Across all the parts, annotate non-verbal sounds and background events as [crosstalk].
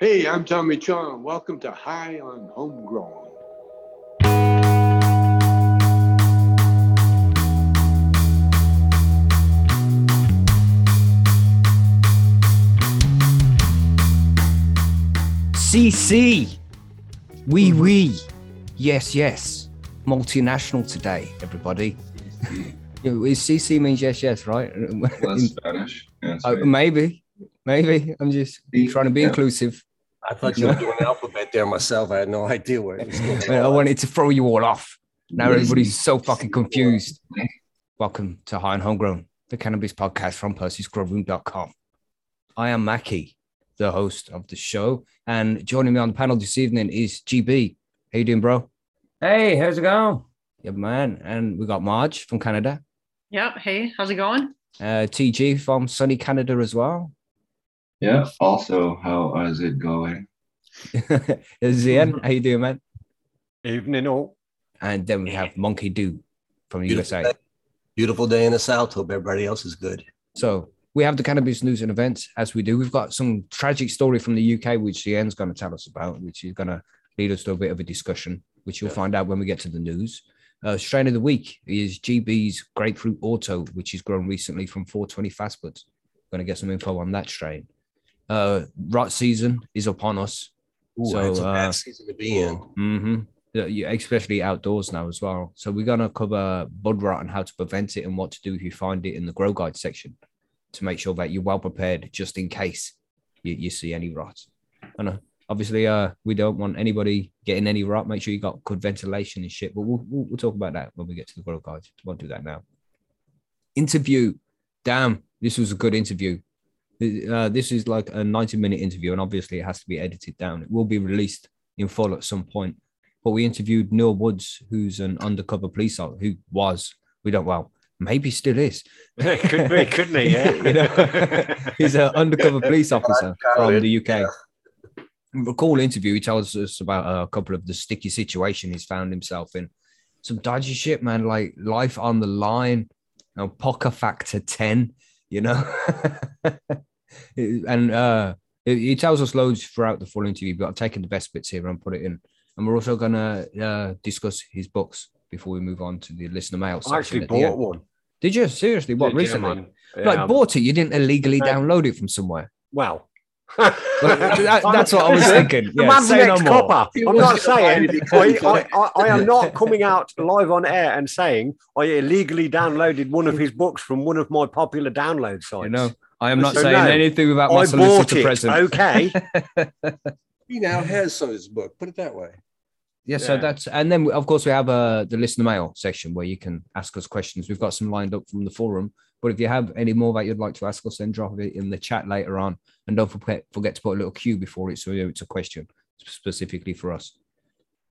Hey, I'm Tommy Chong. Welcome to High on Homegrown. CC. Wee wee. Yes, yes. Multinational today, everybody. [laughs] Is CC means yes, yes, right? Less Spanish. Yeah, Uh, maybe, maybe. I'm just trying to be Yeah. inclusive. I thought you were doing the alphabet there myself. I had no idea where it was going. [laughs] I wanted to throw you all off. Now everybody's so fucking confused. Welcome to High on Homegrown, the cannabis podcast from Percy'sGrowroom.com. I am Mackie, the host of the show, and joining me on the panel this evening is GB. How you doing, bro? Hey, how's it going? Yeah, man. And we got Marge from Canada, Yep. Hey, how's it going? uh, TG from sunny Canada as well. Yeah. Also, how is it going? [laughs] Zian, how you doing, man? Evening all. And then we have Monkey Do from the Beautiful USA. day. Beautiful day in the South. Hope everybody else is good. So we have the cannabis news and events as we do. We've got some tragic story from the UK, which Zian's going to tell us about, which is going to lead us to a bit of a discussion, which you'll find out when we get to the news. Uh, strain of the week is GB's Grapefruit Auto, which has grown recently from 420 Fast Buds. Going to get some info on that strain. Uh, rot season is upon us. Ooh, So, it's a uh, bad season to be in. Mm-hmm. Yeah, especially outdoors now as well. So we're gonna cover bud rot and how to prevent it and what to do if you find it in the grow guide section to make sure that you're well prepared just in case you, you see any rot. And uh, obviously, uh, we don't want anybody getting any rot. Make sure you got good ventilation and shit. But we'll, we'll, we'll talk about that when we get to the grow guides. Won't do that now. Interview. Damn, this was a good interview. Uh, this is like a 90 minute interview, and obviously it has to be edited down. It will be released in full at some point. But we interviewed Neil Woods, who's an undercover police officer, who was, we don't, well, maybe still is. [laughs] Could be, couldn't he? Yeah. [laughs] You know, he's an undercover police officer from the UK. A cool interview. He tells us about a couple of the sticky situation he's found himself in. Some dodgy shit, man, like life on the line, you know, poker factor 10, you know. [laughs] and uh he tells us loads throughout the full interview, but I've taken the best bits here and put it in. And we're also gonna uh, discuss his books before we move on to the listener mail. I actually bought one. Did you seriously? What Yeah, recently? man. Like Yeah. bought it, you didn't illegally No. download it from somewhere. Well, that- that's what I was thinking. The Yeah, man's say an no ex-copper. I'm not saying I, I, I, I am not coming out live on air and saying I illegally downloaded one of his books from one of my popular download sites. You know, I am not So saying no, anything without my I bought solicitor present. Okay. [laughs] He now has some of his book. Put it that way. Yeah, so that's and then of course we have uh, the listener mail section where you can ask us questions. We've got some lined up from the forum, but if you have any more that you'd like to ask us, then drop it in the chat later on, and don't forget forget to put a little Q before it so it's a question specifically for us.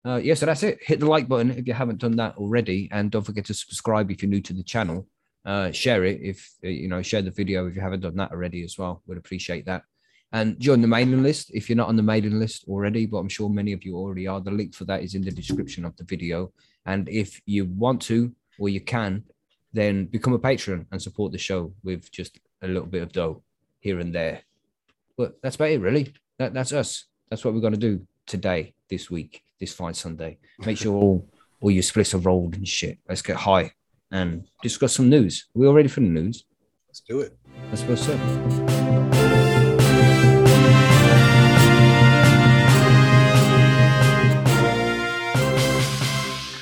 Uh, yeah, so that's it. Hit the like button if you haven't done that already, and don't forget to subscribe if you're new to the channel. Uh, share it if uh, you know share the video if you haven't done that already as well. We'd appreciate that. And join the mailing list if you're not on the mailing list already, but I'm sure many of you already are. The link for that is in the description of the video. And if you want to or you can, then become a patron and support the show with just a little bit of dough here and there. But that's about it, really. That, that's us. That's what we're going to do today, this week, this fine Sunday. Make sure all, all your splits are rolled and shit. Let's get high and discuss some news. Are we all ready for the news? Let's do it. I suppose so.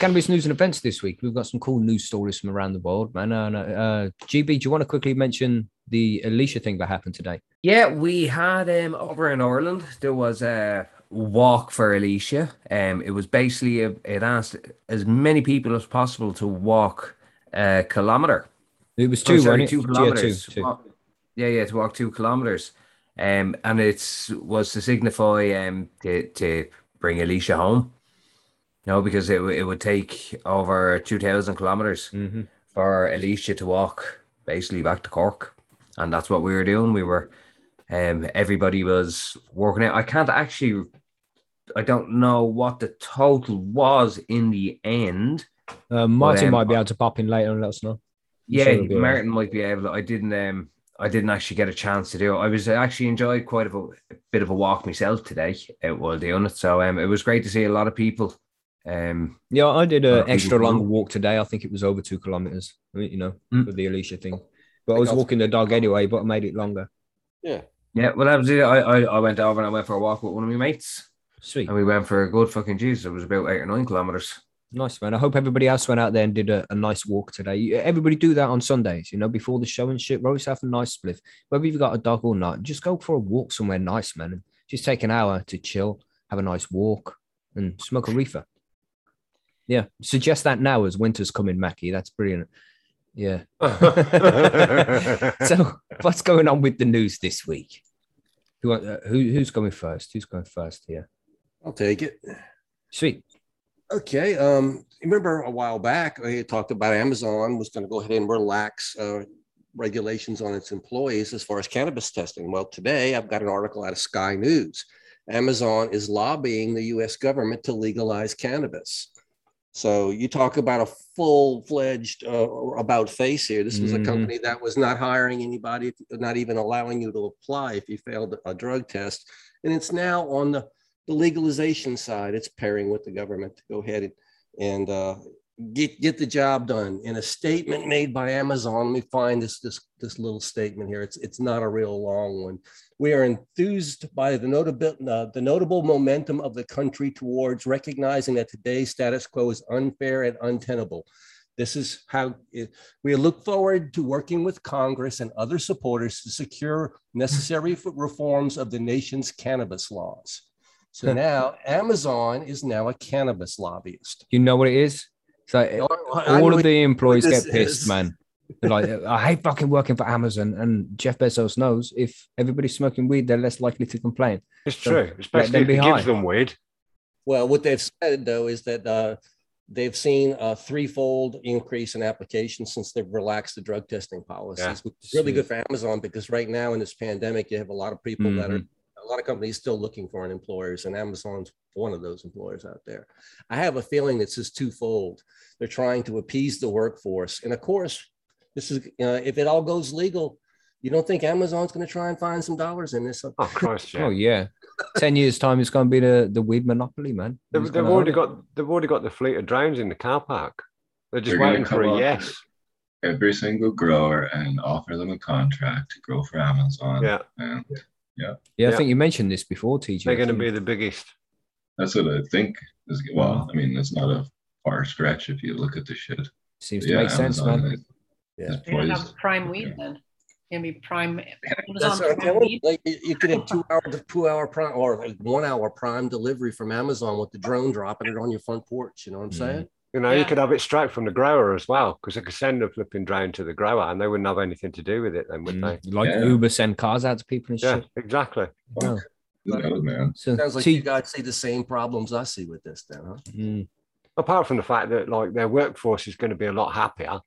Cannabis news and events this week. We've got some cool news stories from around the world, man. Uh, uh, GB, do you want to quickly mention the Alicia thing that happened today? Yeah, we had um over in Ireland. There was a walk for Alicia. Um, it was basically a, it asked as many people as possible to walk a kilometer. It was Oh, two, sorry, wasn't it? two Yeah, kilometers. two, two. Yeah, yeah, to walk two kilometers. Um, and it was to signify um to to bring Alicia home. No, because it it would take over two thousand kilometers Mhm. for Alicia to walk basically back to Cork, and that's what we were doing. We were, um, everybody was working out. I can't actually, I don't know what the total was in the end. Uh, Martin um, might be able to pop in later and let us know. Yeah, sure it'll be all right. Martin might be able. I didn't. Um, I didn't actually get a chance to do it. I was actually enjoyed quite a, a bit of a walk myself today out while doing it. So um, it was great to see a lot of people. Um, Yeah, I did an extra people- long walk today. I think it was over two kilometers, you know, Mm. with the Alicia thing. But I was walking the dog anyway, but I made it longer. Yeah. yeah, well, that was it. I, I I went over and I went for a walk with one of my mates, Sweet. and we went for a good fucking juice. It was about eight or nine kilometers. Nice, man. I hope everybody else went out there and did a, a nice walk today. Everybody do that on Sundays, you know, before the show and shit. Roll yourself a nice spliff. Whether you've got a dog or not, just go for a walk somewhere nice, man. And just take an hour to chill, have a nice walk, and smoke a reefer. Yeah. Suggest that now as winter's coming, Mackie. That's brilliant. Yeah. [laughs] so, what's going on with the news this week? Who, uh, who who's going first? Who's going first here? I'll take it. Sweet. Okay. Um, remember a while back, I talked about Amazon was going to go ahead and relax uh, regulations on its employees as far as cannabis testing. Well, today I've got an article out of Sky News. Amazon is lobbying the US government to legalize cannabis. So you talk about a full-fledged uh, about face here. This was Mhm. a company that was not hiring anybody, not even allowing you to apply if you failed a drug test. And it's now on the the legalization side, it's pairing with the government to go ahead and, and uh, get get the job done. In a statement made by Amazon, let me find this this this little statement here. It's it's not a real long one. We are enthused by the notable uh, the notable momentum of the country towards recognizing that today's status quo is unfair and untenable. This is how it, we look forward to working with Congress and other supporters to secure necessary [laughs] reforms of the nation's cannabis laws. So now Amazon is now a cannabis lobbyist. You know what it is? So all of the employees get pissed, is. man. They're like, I hate fucking working for Amazon. And Jeff Bezos knows if everybody's smoking weed, they're less likely to complain. It's So, true, especially them if be it gives them weed. Well, what they've said though is that uh, they've seen a threefold increase in applications since they've relaxed the drug testing policies, Yeah. which is really good for Amazon because right now in this pandemic, you have a lot of people that are Mm-hmm. a lot of companies still looking for an employers, and Amazon's one of those employers out there. I have a feeling it's just twofold. They're trying to appease the workforce, and of course, this is uh, if it all goes legal. You don't think Amazon's going to try and find some dollars in this? Oh Christ, yeah. Oh, yeah. 10 years' time, it's going to be the, the weed monopoly, man. They've, they've already own it? got they've already got the fleet of drones in the car park. They're just They're waiting for a yes. Every single grower and offer them a contract to grow for Amazon. Yeah, And Yeah, I Yeah. think you mentioned this before, TJ. they're going to be the biggest. that's what I think is well, I mean, it's not a far stretch if you look at the shit. Seems to Yeah, make sense, man. is- Yeah. is You're have prime weed Yeah. then. Gonna be prime. That's Amazon what prime telling you. weed. Like you you could have two hour, two hour prime or like one hour prime delivery from Amazon with the drone dropping it on your front porch. You know what I'm Mm. saying? You know, you could have it straight from the grower as well, because they could send a flipping drone to the grower, and they wouldn't have anything to do with it then, would they? Mm, Like Yeah. Uber send cars out to people and Yeah, shit. exactly. No. Who man? So, Sounds like T- you guys see the same problems I see with this, then, huh? Mm. Apart from the fact that like their workforce is going to be a lot happier.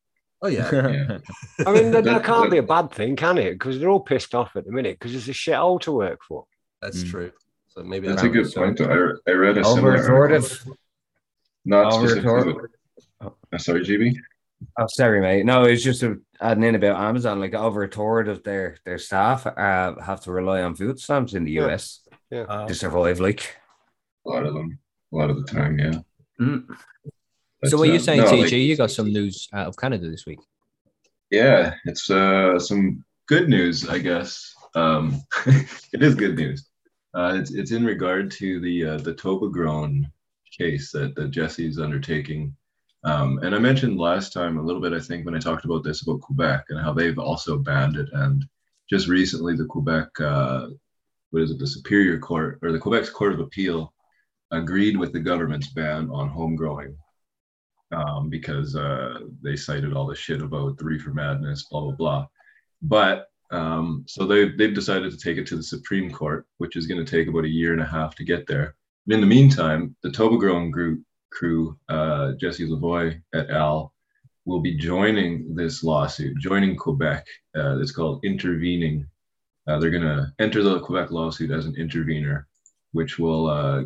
Oh yeah. [laughs] Yeah. I mean, that, that That- can't be a bad thing, can it? Because they're all pissed off at the minute because it's a shithole to work for. That's Mm. true. So maybe That's that's a good point. Though. I, I read a Over similar article. authoritative. Not Over specifically. author- but- Uh, sorry, GB. Oh, sorry, mate. No, it's just a, adding in about Amazon. Like over a third of their their staff uh, have to rely on food stamps in the Yeah. US Yeah. to survive. Like, A lot of them. A lot of the time, yeah. Mm. But, so, what are you uh, saying, no, TJ? like- you got some news out of Canada this week. Yeah, it's uh, some good news, I guess. Um, [laughs] it is good news. Uh, it's it's in regard to the uh, the TobaGrown case that, that Jesse is undertaking. Um, and I mentioned last time a little bit, I think, when I talked about this about Quebec and how they've also banned it. And just recently, the Quebec, uh, what is it, the Superior Court or the Quebec's Court of Appeal agreed with the government's ban on home growing um, because uh, they cited all the shit about the reefer madness, blah blah blah. But um, so they've they've decided to take it to the Supreme Court, which is going to take about a year and a half to get there. In the meantime, the TobaGrown group crew, uh, Jesse Lavoie et al., will be joining this lawsuit, joining Quebec. Uh, it's called intervening. Uh, they're going to enter the Quebec lawsuit as an intervener, which will uh,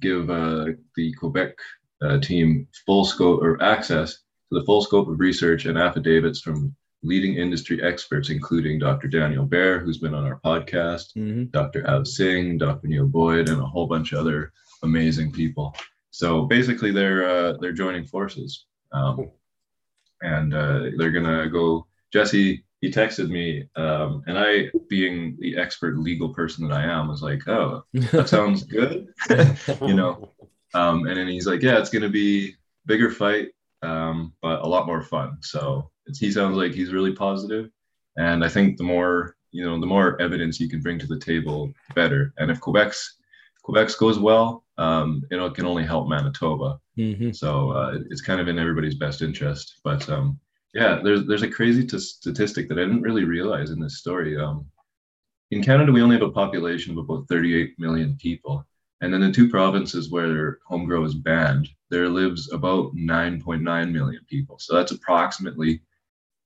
give uh, the Quebec uh, team full scope or access to the full scope of research and affidavits from leading industry experts, including Dr. Daniel Bear, who's been on our podcast, Mhm. Dr. Av Singh, Dr. Neil Boyd, and a whole bunch of other amazing people. So basically, they're uh, they're joining forces, um, and uh, they're gonna go. Jesse, he texted me, um, and I, being the expert legal person that I am, was like, "Oh, that [laughs] sounds good," [laughs] [laughs] you know. Um, and then he's like, "Yeah, it's gonna be bigger fight, um, but a lot more fun." So it's, he sounds like he's really positive, and I think the more you know, the more evidence you can bring to the table, the better. And if Quebec's Quebec's goes well, um, you know, it can only help Manitoba. Mhm. So uh, it's kind of in everybody's best interest. But um, yeah, there's there's a crazy t- statistic that I didn't really realize in this story. Um, in Canada, we only have a population of about 38 million people, and in the two provinces where home grow is banned, there lives about 9.9 million people. So that's approximately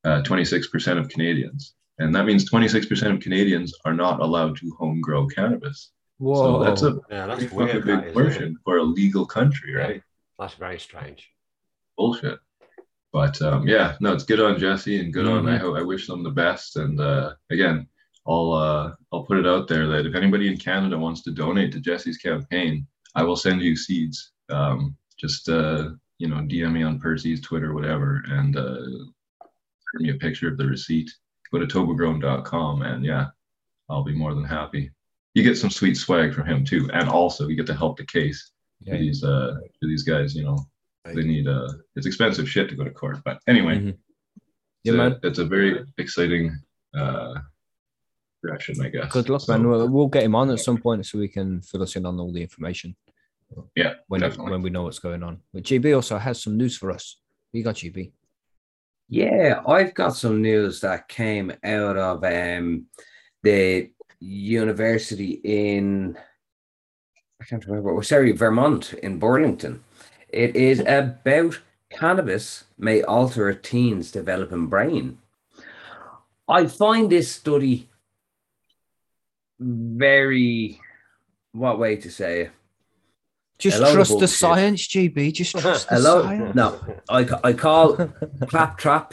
uh, 26% of Canadians, and that means 26% of Canadians are not allowed to home grow cannabis. Whoa. So that's a Yeah, that's pretty fucking weird. big that, isn't it? portion for a legal country, Yeah. right? That's very strange. bullshit. But um, yeah, no, it's good on Jesse and good on. I hope I wish them the best. And uh, again, I'll uh, I'll put it out there that if anybody in Canada wants to donate to Jesse's campaign, I will send you seeds. Um, just uh, you know, DM me on Percy's Twitter, whatever, and uh, send me a picture of the receipt. Go to tobagrown.com and yeah, I'll be more than happy. You get some sweet swag from him too, and also you get to help the case Yeah. these uh these guys. You know, they need uh it's expensive shit to go to court but anyway Mhm. it's, Yeah, a, it's a very exciting uh direction i guess Good luck, So, man. We'll, we'll get him on at some point so we can fill us in on all the information yeah when definitely. when we know what's going on. But GB also has some news for us. What you got, GB? Yeah, I've got some news that came out of um, the university in I can't remember. Oh, sorry, Vermont in Burlington. It is about cannabis may alter a teen's developing brain. I find this study very what way to say it? Just A load of trust the bullshit. science, GB. Just [laughs] trust the Hello? science. No, I, I call claptrap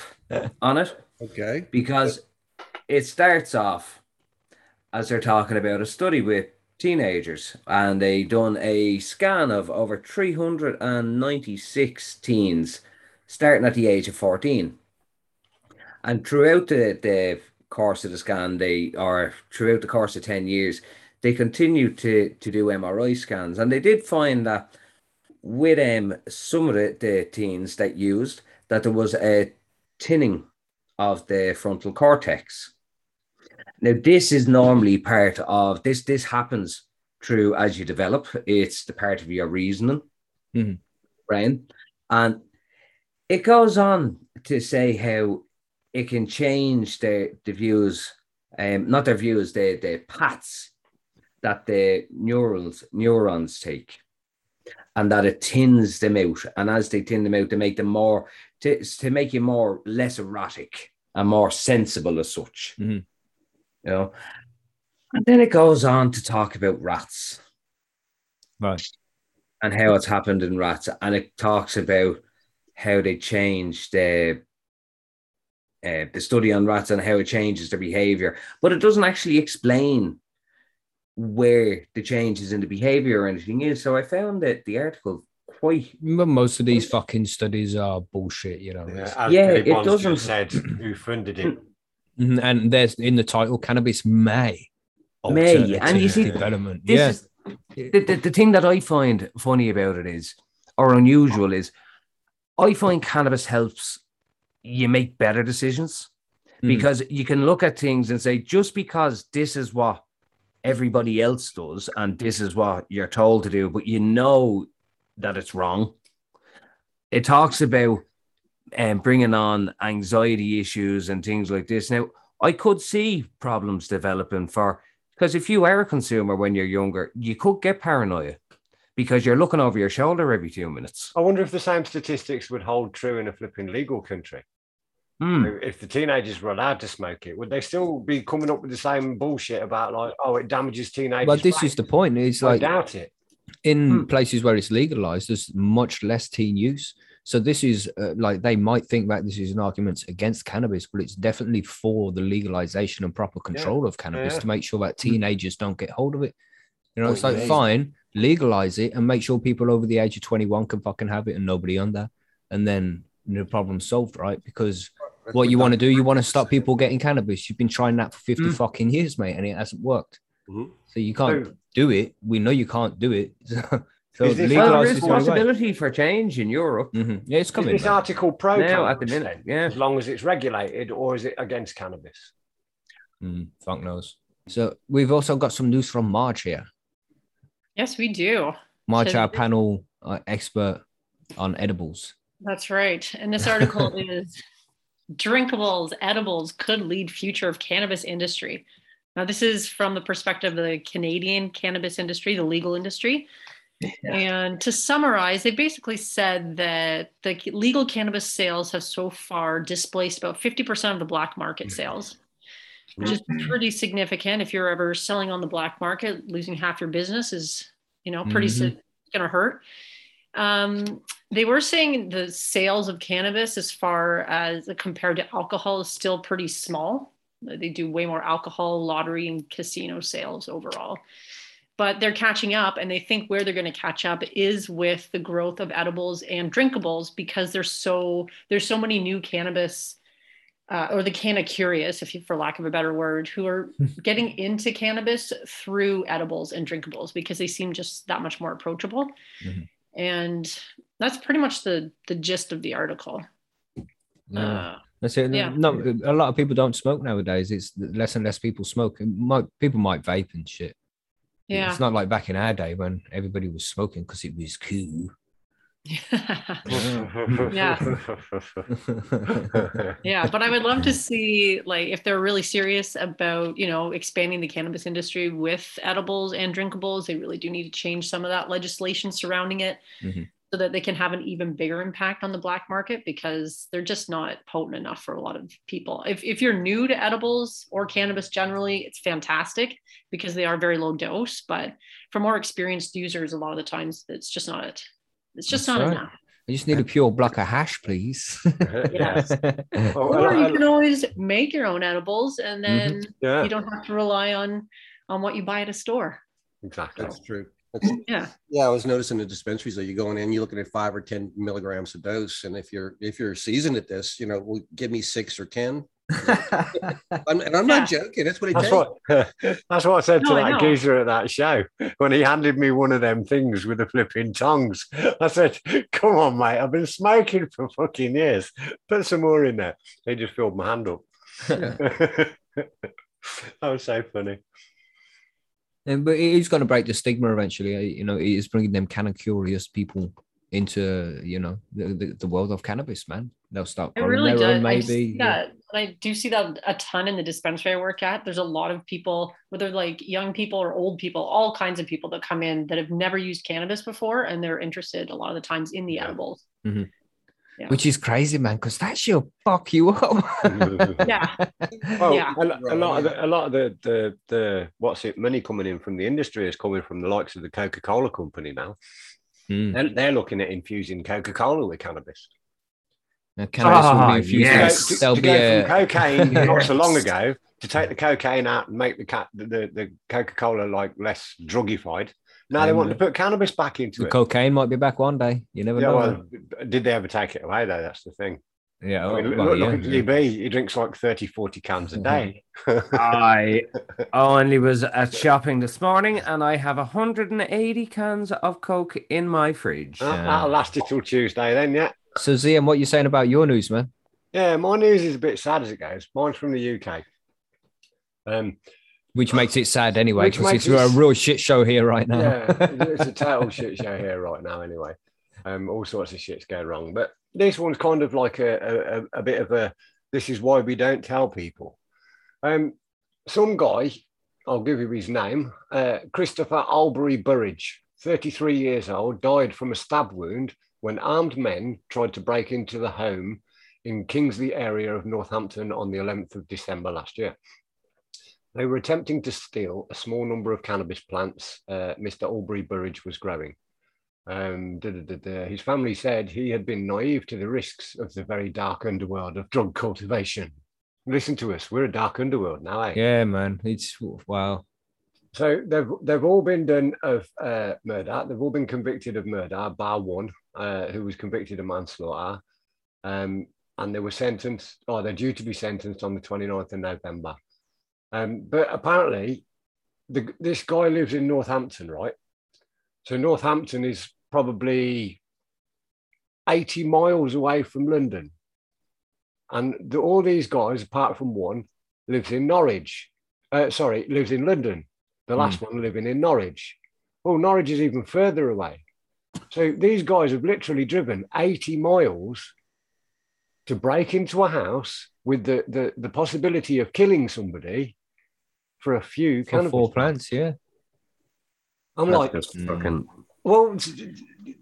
on it. Okay. because it starts off as they're talking about a study with teenagers and they done a scan of over 396 teens starting at the age of 14 and throughout the, the course of the scan they are throughout the course of 10 years they continue to to do mri scans and they did find that with um, some of the, the teens that used that there was a tinning of the frontal cortex. Now, this is normally part of this. This happens through as you develop. It's the part of your reasoning Mhm. brain, and it goes on to say how it can change the the views, um, not their views, the the paths that the neurons neurons take, and that it thins them out. And as they thin them out, they make them more to, to make you more less erratic and more sensible as such. Mhm. You know, and then it goes on to talk about rats Right. and how it's happened in rats, and it talks about how they change the uh, the study on rats and how it changes their behavior, but it doesn't actually explain where the changes in the behavior or anything is. So I found that the article quite But most of these fucking studies are bullshit, you know. Yeah, as Yeah, it Bonds doesn't- said who funded it. [clears throat] Mhm, And there's in the title, cannabis may. May, and you see, development. this yeah. is the, the, the thing that I find funny about it is, or unusual is, I find cannabis helps you make better decisions Mhm. because you can look at things and say, just because this is what everybody else does and this is what you're told to do, but you know that it's wrong. It talks about um, bringing on anxiety issues and things like this. Now, I could see problems developing for because if you are a consumer when you're younger, you could get paranoia because you're looking over your shoulder every two minutes. I wonder if the same statistics would hold true in a flipping legal country. Hmm. If the teenagers were allowed to smoke it, would they still be coming up with the same bullshit about like, oh, it damages teenagers? But this is the point. It's I like doubt it. in Hmm. places where it's legalized, there's much less teen use. So this is uh, like they might think that this is an argument against cannabis, but it's definitely for the legalization and proper control of cannabis Yeah. to make sure that teenagers don't get hold of it. You know, it's Point like fine, legalize it and make sure people over the age of 21 can fucking have it and nobody under. And then the problem's solved, right? Because what you want to do, you want to stop people getting cannabis. You've been trying that for 50 Mm. fucking years, mate, and it hasn't worked. Mhm. So you can't So- do it. We know you can't do it. [laughs] so Is this- Well, there legalize is is the only way. possibility for change in Europe Mhm. Yeah, it's Is coming. this man. article pro now at the minute. Yeah. as long as it's regulated, or is it against cannabis? Mm, fuck knows. So we've also got some news from Marge here. Yes, we do. Marge, So our panel uh, expert on edibles. That's right. And this article [laughs] is drinkables, edibles could lead future of cannabis industry. Now, this is from the perspective of the Canadian cannabis industry, the legal industry. And to summarize, they basically said that the legal cannabis sales have so far displaced about 50% of the black market sales, which is pretty significant. If you're ever selling on the black market, losing half your business is, you know, pretty Mhm. going to hurt. Um, they were saying the sales of cannabis, as far as compared to alcohol, is still pretty small. They do way more alcohol, lottery, and casino sales overall. But they're catching up, and they think where they're going to catch up is with the growth of edibles and drinkables because there's so there's so many new cannabis uh, or the canna curious, if you, for lack of a better word, who are [laughs] getting into cannabis through edibles and drinkables because they seem just that much more approachable. Mhm. And that's pretty much the the gist of the article. Uh, That's it. yeah. No, a lot of people don't smoke nowadays. It's less and less people smoke. Might, people might vape and shit. yeah. It's not like back in our day when everybody was smoking because it was cool. [laughs] yeah yeah. but i would love to see like if they're really serious about you know expanding the cannabis industry with edibles and drinkables they really do need to change some of that legislation surrounding it Mhm. so that they can have an even bigger impact on the black market because they're just not potent enough for a lot of people if, if you're new to edibles or cannabis generally it's fantastic because they are very low dose but for more experienced users a lot of the times it's just not it it's just That's not right. enough I just need a pure block of hash, please. [laughs] yeah. [laughs] Well, or you can always make your own edibles and mm-hmm. then yeah, you don't have to rely on on what you buy at a store exactly. That's true. That's, yeah yeah, I was noticing the dispensaries that you're going in, you're looking at five or ten milligrams a dose, and if you're if you're seasoned at this, you know, well, give me six or ten. [laughs] I'm, and I'm not joking. That's what it That's takes. what [laughs] that's what I said to No, I that know. geezer at that show when he handed me one of them things with the flipping tongs. [laughs] I said, "Come on, mate! I've been smoking for fucking years. Put some more in there." He just filled my hand up. that was so funny. And- but it is going to break the stigma eventually. uh, You know, it is bringing them kind of curious people into you know the, the, the world of cannabis, man. They'll start it growing really their does own, I maybe. yeah. i do see that a ton in the dispensary i work at there's a lot of people whether like young people or old people all kinds of people that come in that have never used cannabis before and they're interested a lot of the times in the Yeah. edibles mm-hmm. Yeah. Which is crazy, man, because that shit fuck you up. [laughs] yeah [laughs] Well, Yeah. a, a lot of the, a lot of the, the the what's it money coming in from the industry is coming from the likes of the Coca Cola company now. Mm. They're, they're looking at infusing Coca Cola with cannabis. Now, cannabis will Ah, be infused. yes. To, to, to be go a from cocaine [laughs] not so long ago to take the cocaine out and make the cat the, the, the Coca Cola like less druggified. Now they want to put cannabis back into the it. cocaine might be back one day. You never yeah, know. well, did they ever take it away though? That's the thing. Yeah, I mean, well, look, look at yeah. GB. He drinks like 30, 40 cans a day. [laughs] I only was at shopping this morning and I have 180 cans of Coke in my fridge. That- That'll last you till Tuesday then, yeah. So, Zian, what you saying about your news, man? Yeah, my news is a bit sad as it goes. Mine's from the UK. Um, Which makes it sad anyway, because makes it's a real shit show here right now. yeah, it's a [laughs] total shit show here right now. Anyway, um, all sorts of shit's going wrong. But this one's kind of like a, a, a bit of a. This is why we don't tell people. Um, some guy, I'll give you his name, uh, Christopher Alibhai-Burridge, 33 years old, died from a stab wound when armed men tried to break into the home in Kingsley area of Northampton on the 11th of December last year. They were attempting to steal a small number of cannabis plants uh, Mr. Alibhai-Burridge was growing. Um, da, da, da. His family said he had been naive to the risks of the very dark underworld of drug cultivation. Listen to us. We're a dark underworld now, eh? Yeah, man. It's wow. So they've they've all been done of uh, murder. They've all been convicted of murder, bar one, uh, who was convicted of manslaughter. Um, and they were sentenced, or they're due to be sentenced on the 29th of November. Um, but apparently, the, this guy lives in Northampton, right? So Northampton is probably 80 miles away from London. And the, all these guys, apart from one, lives in Norwich. Uh, sorry, lives in London. The last one living in Norwich. Well, Norwich is even further away. So these guys have literally driven 80 miles to break into a house with the, the, the possibility of killing somebody for a few For cannabis four plants. plants, yeah. I'm That's like, just Mm. fucking well,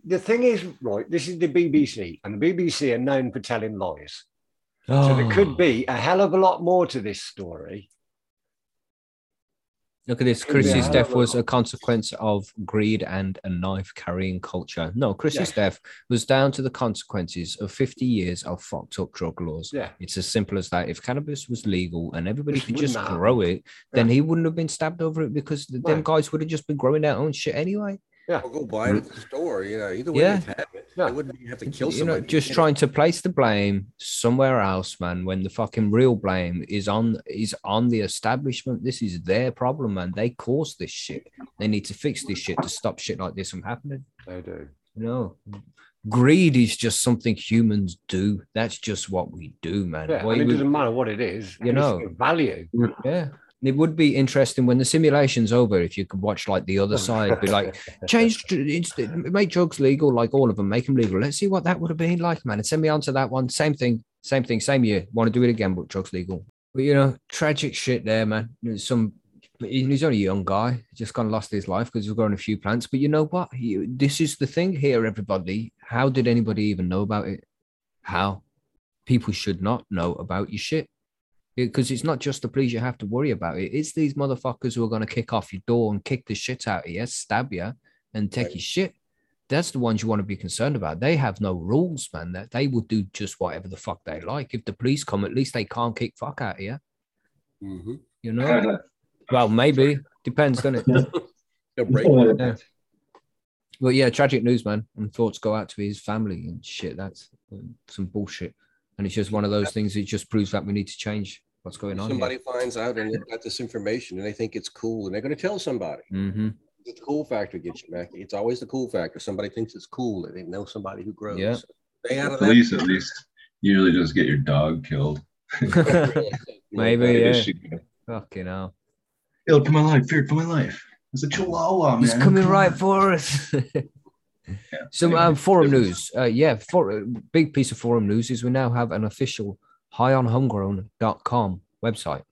the thing is, right, this is the BBC, and the BBC are known for telling lies. So there Oh. could be a hell of a lot more to this story. Look at this. Chris's hell death was a consequence of greed and a knife carrying culture. No, Chris's death was down to the consequences of 50 years of fucked up drug laws. Yeah. It's as simple as that. If cannabis was legal and everybody This could just happen. grow it, then Yeah. he wouldn't have been stabbed over it because th- them guys would have just been growing their own shit anyway. Or go buy it at the store. You know, either way, Yeah. you've it. Yeah. They wouldn't have to kill you know, just trying to place the blame somewhere else, man. When the fucking real blame is on is on the establishment. This is their problem, man. They caused this shit. They need to fix this shit to stop shit like this from happening. They do. You know, greed is just something humans do. That's just what we do, man. Yeah, Why and it would- doesn't matter what it is. You know. value. yeah. It would be interesting when the simulation's over if you could watch like the other side, be like, [laughs] change, make drugs legal, like all of them, make them legal. Let's see what that would have been like, man. And send me on to that one. Same thing, same thing, same year. Want to do it again, but drugs legal. But you know, tragic shit there, man. Some he's only a young guy, just kind of lost his life because he's growing a few plants. But you know what? He, this is the thing here, everybody. How did anybody even know about it? How? People should not know about your shit because it's not just the police you have to worry about it. It's these motherfuckers who are going to kick off your door and kick the shit out of you, stab you, and take Right. your shit. That's the ones you want to be concerned about. They have no rules, man. That they will do just whatever the fuck they like. If the police come, at least they can't kick fuck out of you. Mhm. You know? well, maybe depends, doesn't it? [laughs] They'll break Yeah. But yeah, tragic news, man. And thoughts go out to his family and shit. That's um, some bullshit. And it's just one of those things. It just proves that we need to change what's going on. Somebody finds out and they've got this information and they think it's cool and they're going to tell somebody. hmm The cool factor gets you, Mackie. It's always the cool factor. Somebody thinks it's cool that they know somebody who grows. Yeah. Stay out of that. Police at least usually just get your dog killed. [laughs] [laughs] Maybe, They yeah. just shoot you. Fucking hell. Feared for my life. Feared for my life. It's a chihuahua, man. He's coming Come right on. for us. [laughs] Yeah. Some um, forum news. Uh, yeah, for, big piece of forum news is we now have an official highonhomegrown.com website.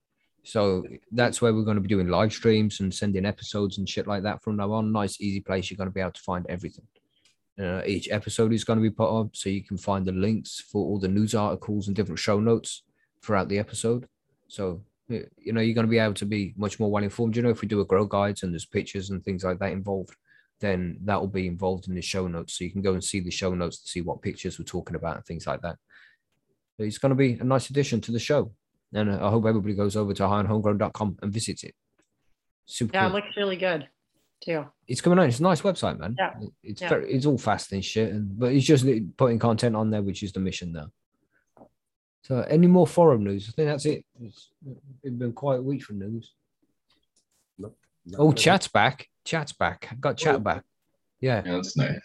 So that's where we're going to be doing live streams and sending episodes and shit like that from now on. Nice, easy place. You're going to be able to find everything. Uh, each episode is going to be put up so you can find the links for all the news articles and different show notes throughout the episode. So, you know, you're going to be able to be much more well informed. You know, if we do a grow guides and there's pictures and things like that involved, then that will be involved in the show notes. So you can go and see the show notes to see what pictures we're talking about and things like that. So it's going to be a nice addition to the show. And uh, I hope everybody goes over to highonhomegrown.com and visits it. Super Yeah, it cool. looks really good too. It's coming on. It's a nice website, man. Yeah. It's Yeah. very, it's all fast and shit, and but it's just putting content on there, which is the mission now. So, any more forum news? I think that's it. It's, it's been quite a week for news. Oh, chat's back. Chat's back. I've got chat Oh. back. Yeah, Yeah, that's nice.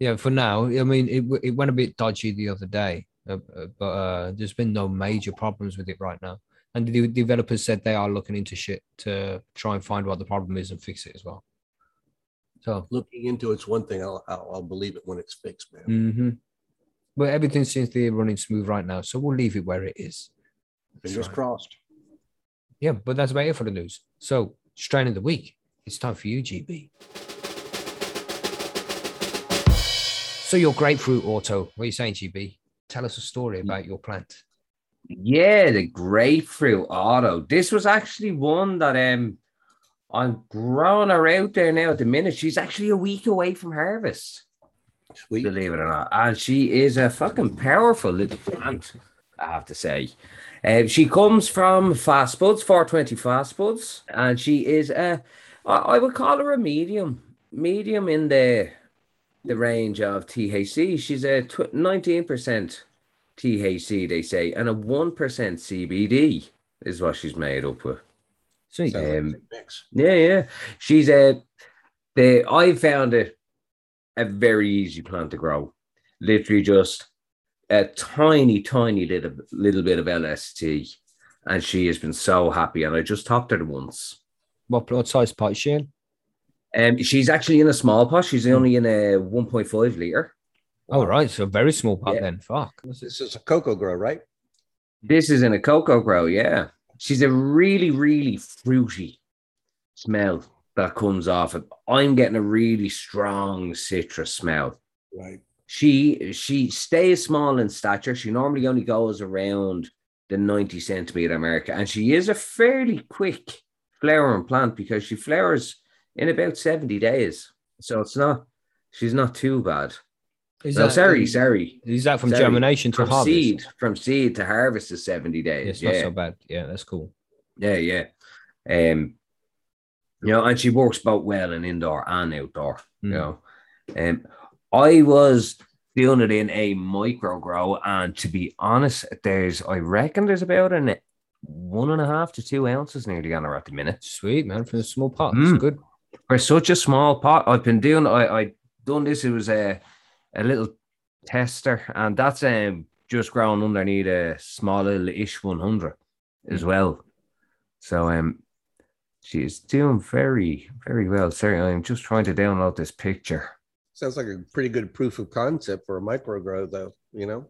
yeah. For now, I mean, it it went a bit dodgy the other day, uh, but uh, there's been no major problems with it right now. And the developers said they are looking into shit to try and find what the problem is and fix it as well. So, Looking into it's one thing. I'll, I'll, I'll believe it when it's fixed, man. hmm but everything seems to be running smooth right now, so we'll leave it where it is. Fingers right. crossed. Yeah, but that's about it for the news. So, strain of the week. It's time for you, GB. So, your grapefruit auto. What are you saying, GB? Tell us a story about your plant. Yeah, the grapefruit auto. This was actually one that um I'm growing her out there now at the minute. She's actually a week away from harvest. Sweet. believe it or not. And she is a fucking powerful little plant, I have to say. Uh, she comes from Fast Buds, 420 Fast Buds, and she is a, I would call her a medium, medium in the the range of THC. She's a tw- 19% THC, they say, and a 1% CBD is what she's made up with. Sweet. Sounds like a Um, good mix. Yeah, yeah. She's a the I found it a very easy plant to grow. Literally just a tiny, tiny little little bit of LST. And she has been so happy. And I just topped her once. What, what size pot is she in? Um, she's actually in a small pot. She's only in a 1.5 liter. Oh, right. So very small pot Yeah. then. Fuck. This is a coco grow, right? This is in a coco grow, yeah. She's a really, really fruity smell that comes off it. I'm getting a really strong citrus smell. Right. she she stays small in stature. She normally only goes around the 90 centimeter mark, and she is a fairly quick flowering plant because she flowers in about 70 days. So it's not she's not too bad. Is No, sorry, sorry. Is that from Sorry. germination to From harvest? seed, from seed to harvest is 70 days. It's yeah. not so bad. Yeah, that's cool. Yeah, yeah. Um, you know, and she works both well in indoor and outdoor. You Mm. know, um, I was doing it in a micro grow, and to be honest, there's I reckon there's about an one and a half to two ounces nearly on her at the minute Sweet, man. for the small pot. Mm. It's good. For such a small pot. I've been doing I I done this. It was a a little tester, and that's um just grown underneath a small little ish one hundred as well. So um, she is doing very very well. Sorry, I'm just trying to download this picture. Sounds like a pretty good proof of concept for a micro grow, though. You know,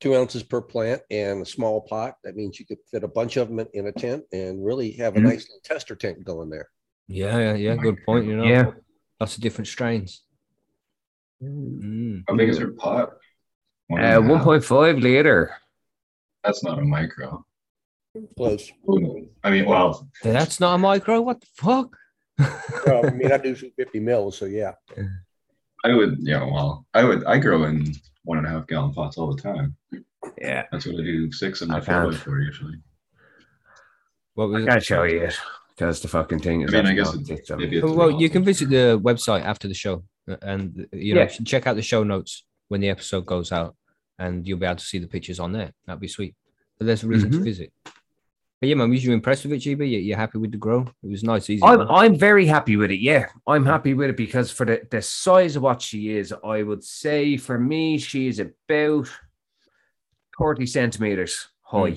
two ounces per plant and a small pot. That means you could fit a bunch of them in- in a tent and really have a Mhm. nice little tester tent going there. Yeah, yeah, yeah. Good point. You know, Yeah. lots of different strains. Mm. How big is her pot? One Uh, and a one half? point five liter. That's not a micro. Close. I mean, well, That's not a micro. What the fuck? [laughs] Well, I mean, I do 50 mils, so yeah. I would, yeah, well, I would, I grow in one and a half gallon pots all the time. Yeah, That's what I do. Six in my I four by usually. What was I it? can't show you it because the fucking thing is. I mean, I guess not it's, maybe it's Well, you can visit the website after the show, uh, and you know, Yeah. check out the show notes when the episode goes out, and you'll be able to see the pictures on there. That'd be sweet. But there's a reason to Mhm. visit. But yeah, man, was you impressed with it, GB? You, you happy with the grow? It was nice, easy. I'm. I'm very happy with it. Yeah, I'm happy with it because for the, the size of what she is, I would say for me, she is about 30 centimeters high.